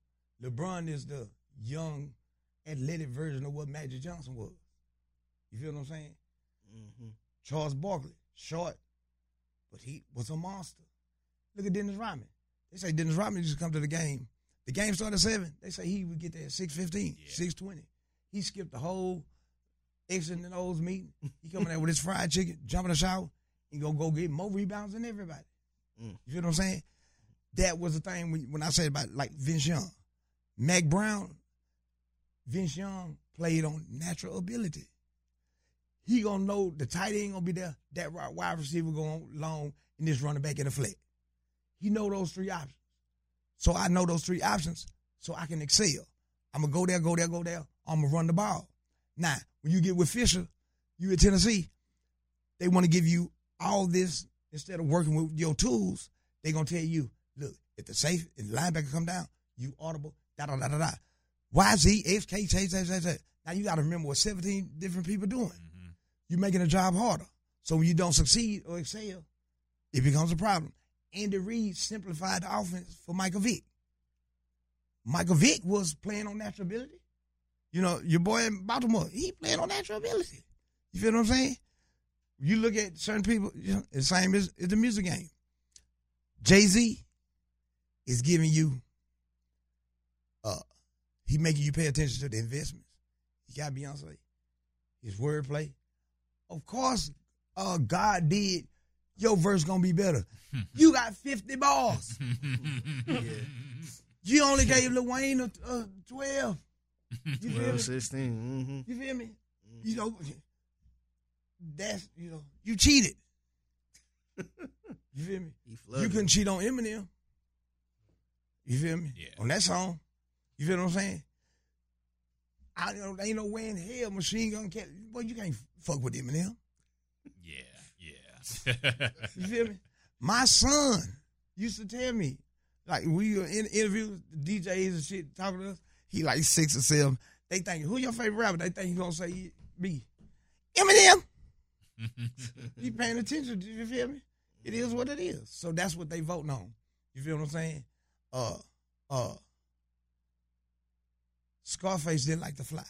LeBron is the young athletic version of what Magic Johnson was. You feel what I'm saying?
Mhm.
Charles Barkley, short, but he was a monster. Look at Dennis Rodman. They say Dennis Rodman used to come to the game. The game started at seven. They say he would get there at six fifteen,
Yeah.
six twenty. He skipped the whole X and O's meeting. He coming there with his fried chicken, jumping the shower, and go go get more rebounds than everybody.
Mm.
You feel what I'm saying? That was the thing when, when I said about like Vince Young, Mack Brown. Vince Young played on natural ability he gonna know the tight end gonna be there, that wide receiver going long, and this running back in the flat. He know those three options. So I know those three options, so I can excel. I'm gonna go there, go there, go there. I'm gonna run the ball. Now, when you get with Fisher, you at Tennessee, they want to give you all this instead of working with your tools. They gonna tell you, look, if the safe, and linebacker come down, you audible, da da da da da. YZ, XK, Chase, Chase, Chase, Chase. Now you gotta remember what 17 different people doing
Mm-hmm.
you're making a job harder. So when you don't succeed or excel, it becomes a problem. Andy Reid simplified the offense for Michael Vick. Michael Vick was playing on natural ability. You know, your boy in Baltimore, he playing on natural ability. You feel what I'm saying? You look at certain people, you know, the same as, as the music game. Jay Z is giving you, uh, he making you pay attention to the investments. He got Beyonce, his wordplay. Of course, uh, God did. Your verse gonna be better. You got 50 bars. You only gave Lil Wayne a, a 12. You feel
12,
me?
16.
You feel me? You know, that's, you know, you cheated. You feel me? You couldn't cheat on Eminem. You feel me?
Yeah.
On that song. You feel what I'm saying? I don't know, ain't no way in hell Machine Gun Kelly. Boy, you can't fuck with Eminem.
Yeah, yeah.
You feel me? My son used to tell me, like we were in interviews, DJs and shit talking to us. He like six or seven. They think who your favorite rapper? They think he gonna say me. Eminem. he paying attention. Do You feel me? It is what it is. So that's what they voting on. You feel what I'm saying? Uh, uh. Scarface didn't like to fly.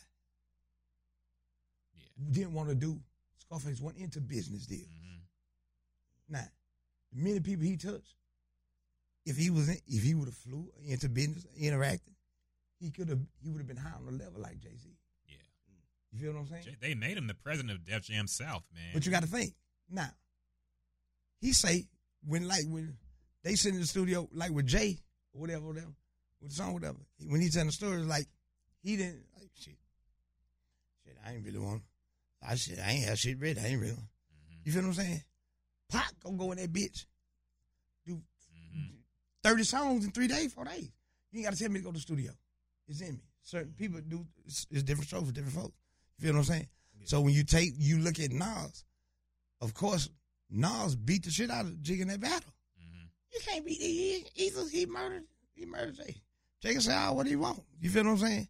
Yeah.
Didn't want to do. Scarface went into business deals.
Mhm.
Now, the many people he touched, if he was in, if he would have flew into business, interacted, he could have he would have been high on the level like Jay Z.
Yeah.
You feel what I'm saying?
They made him the president of Def Jam South, man.
But you got to think now. He say when like when they sit in the studio like with Jay or whatever, whatever, with the song, whatever. When he telling the story, like he didn't like shit. Shit, I ain't really want. I said I ain't have shit ready. I ain't really.
Mhm,
You feel what I'm saying? Pop gonna go in that bitch, do
mhm.
thirty songs in three days, four days. You ain't got to tell me to go to the studio. It's in me. Certain people do. It's, it's different strokes for different folks. You feel what I'm saying? So when you take, you look at Nas. Of course, Nas beat the shit out of Jig in that battle.
Mhm.
You can't beat he, he, he murdered he murdered Jay. Jay can say all what he want. You feel what I'm saying?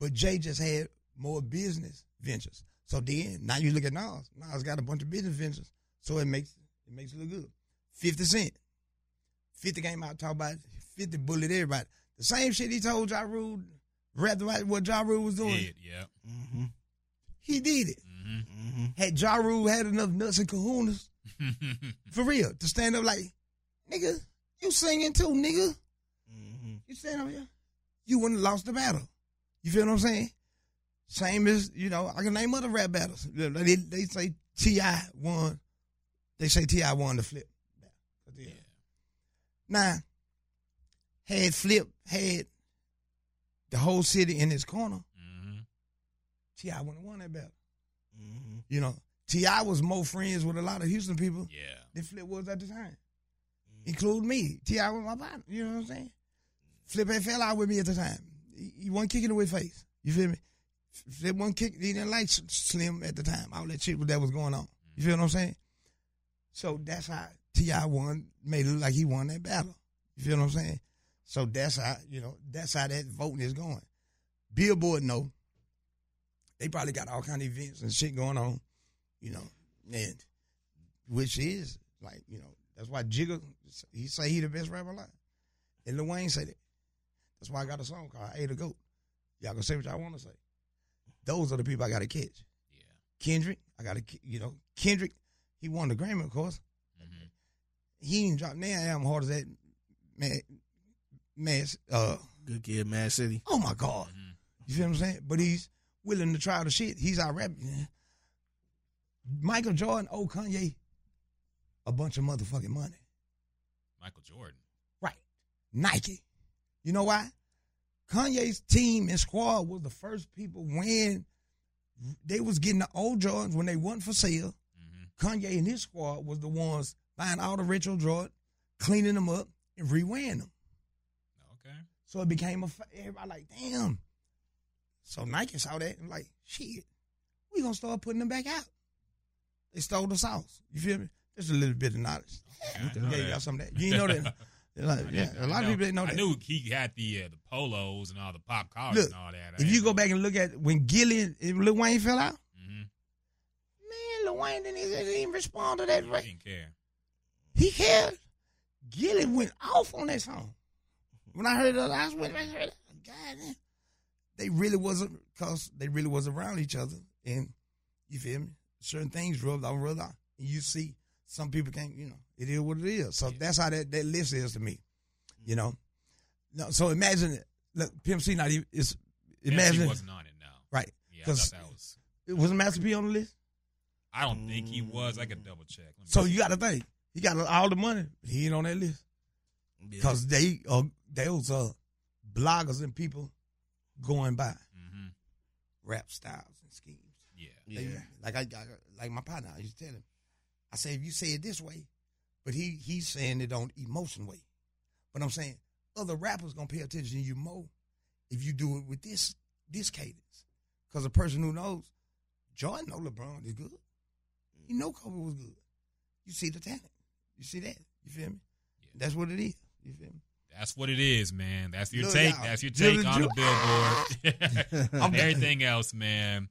But Jay just had more business ventures. So then now you look at Nas. Nas got a bunch of business ventures. So it makes it makes it look good. Fifty Cent. Fifty came out talk about Fifty bullied everybody. The same shit he told Ja Rule, about what Ja Rule was doing.
Did, yeah.
Mm-hmm.
He did it.
Mhm.
Mm-hmm.
Had Ja Rule had enough nuts and kahunas for real to stand up like, nigga, you singing too, nigga.
Mm-hmm.
You stand up here. You wouldn't have lost the battle. You feel what I'm saying? Same as, you know, I can name other rap battles. They, they say T.I. won. They say T.I. won the flip.
yeah.
Now, had Flip had the whole city in his corner,
Mhm.
T.I. wouldn't have won that battle.
Mm-hmm.
You know, T.I. was more friends with a lot of Houston people
Yeah.
than Flip was at the time, including me. T.I. was my partner. You know what I'm saying? Flip had fell out with me at the time. Wasn't kicking it with face. You feel me? Flip wasn't kicking. He didn't like Slim at the time. All that shit that was going on. You feel what I'm saying? So that's how T.I. won, made it look like he won that battle. You feel what I'm saying? So that's how, you know, that's how that voting is going. Billboard, no. They probably got all kind of events and shit going on, you know, and which is like, you know, that's why Jigga, he say he the best rapper alive. And Lil Wayne said it. That's why I got a song called I Ate a Goat. Y'all can say what y'all want to say. Those are the people I got to catch.
Yeah.
Kendrick, I got to, you know, Kendrick, he won the Grammy, of course.
Mhm.
He ain't dropped. Now I am hard as that, man, man, uh,
Good kid, Mad City.
oh my God.
Mhm.
You feel what I'm saying? But he's willing to try the shit. He's out rapping. Michael Jordan, oh Kanye, a bunch of motherfucking money.
Michael Jordan.
Right. Nike. You know why? Kanye's team and squad was the first people when they was getting the old Jordans when they wasn't for sale.
Mhm.
Kanye and his squad was the ones buying all the retro Jordan, cleaning them up, and rewearing them.
Okay.
So it became a everybody like, damn. So Nike saw that and like, shit, we gonna start putting them back out. They stole the sauce. You feel me? Just a little bit of knowledge.
Okay,
Yeah, you got some of that. You ain't know that. Like, yeah, a lot
I
of people didn't know that.
I knew he had the uh, the polos and all the pop collars
Look,
and all that. I
if you go
know.
back and look at when Gillian, if Lil Wayne fell out,
Mhm.
man, Lil Wayne didn't even, didn't even respond to that.
he didn't care.
He cared. Gillian went off on that song. When I heard it, I was back and heard it. God damn. They really wasn't, because they really was around each other. And you feel me? Certain things rubbed off, rubbed off. And you see, some people can't, you know, it is what it is. So that's how that, that list is to me. You know? No, so imagine it. Look, Pimp C not even, it's,
Imagine
imagine,
he wasn't on it now.
right.
Yeah, I
'Cause-
thought that was.
It was Master P on the list?
I don't think he was. I could double check. Let me
So
see.
you got to think. He got all the money. He ain't on that list. Because they uh, those uh, bloggers and people going by
Mhm.
rap styles and schemes.
Yeah.
They-
Yeah.
like I, I like my partner, I used to tell him. I say if you say it this way, but he he's saying it on emotion way. But I'm saying other rappers gonna pay attention to you more if you do it with this this cadence. Because a person who knows Jordan know LeBron is good. He know Kobe was good. You see the talent. You see that. You feel me?
Yeah.
That's what it is. You feel me?
That's what it is, man. That's your
Look,
take. That's your take on the billboard. Everything else, man.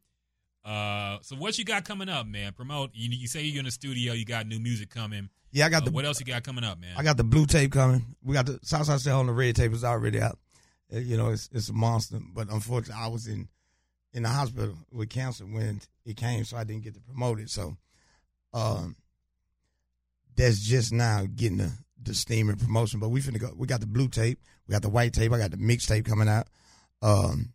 Uh, so what you got coming up, man? Promote. You, you say you're in the studio. You got new music coming.
Yeah, I got
Uh,
the
what else you got coming up, man?
I got the blue tape coming. We got the Southside Style on the red tape is already out. Uh, You know, it's it's a monster. But unfortunately, I was in in the hospital with cancer when it came, so I didn't get to promote it. So, um, that's just now getting the the steam and promotion. But we finna go. We got the blue tape. We got the white tape. I got the mixtape coming out. Um,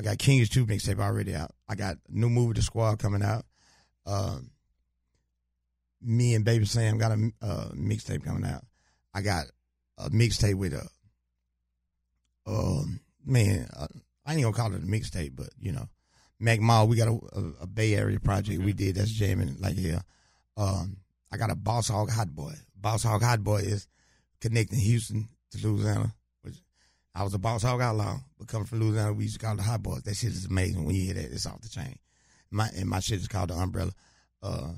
I got King's Two mixtape already out. I got a new movie, The Squad, coming out. Um, me and Baby Sam got a uh, mixtape coming out. I got a mixtape with a, um, man, uh, I ain't gonna call it a mixtape, but you know, Mac Mall. We got a, a, a Bay Area project we did that's jamming like here. Um, I got a Boss Hogg Hot Boy. Boss Hogg Hot Boy is connecting Houston to Louisiana. I was a Boss Hogg Outlaw, but coming from Louisiana, we used to call it the Hot Boys. That shit is amazing. When you hear that, it's off the chain. My and my shit is called the Umbrella. Uh,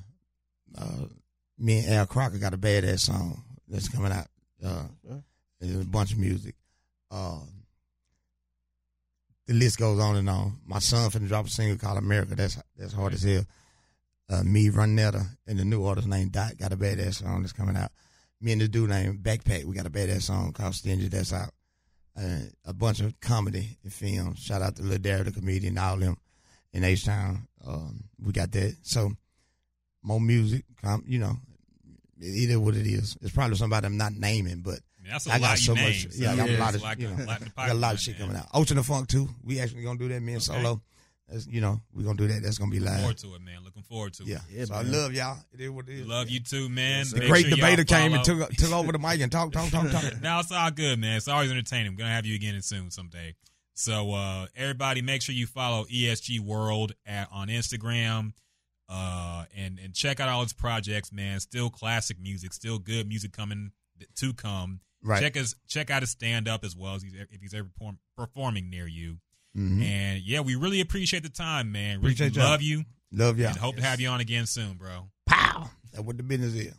uh, me and Al Crocker got a badass song that's coming out. Uh, there's a bunch of music. Um, the list goes on and on. My son finna drop a single called America. That's that's hard as hell. Uh, me, Runetta, and the new artist named Dot got a badass song that's coming out. Me and the dude named Backpack, we got a badass song called Stingy that's out. Uh, a bunch of comedy and films. Shout out to Lil Derry, the comedian, all them in H Town. Um, we got that. So more music, um, you know, it is what it is. It's probably somebody I'm not naming, but
I, that's a
I got so much. Yeah, I got a lot of
like
you know,
like the
I got a lot of shit
man.
coming out. Ocean the Funk too. We actually gonna do that. Me and
Okay.
Solo. That's, you know, we gonna do that. That's gonna be
Looking
live.
forward to it, man. Looking forward to it.
Yeah,
so I love y'all. It is what it is.
Love you too, man.
The
Make
great
sure
debater came and took took over the mic and talk, talk, talk, talk.
now it's all good, man. It's always entertaining. We're gonna have you again soon someday. So uh everybody make sure you follow ESG World at on Instagram. Uh and and check out all his projects, man. Still classic music, still good music coming to come.
Right.
Check his check out his stand up as well as he's, if he's ever perform, performing near you.
Mhm.
And yeah, we really appreciate the time, man. We
Appreciate y'all.
love you
Love y'all.
and hope to have you on again soon, bro.
Pow. That's what the business is.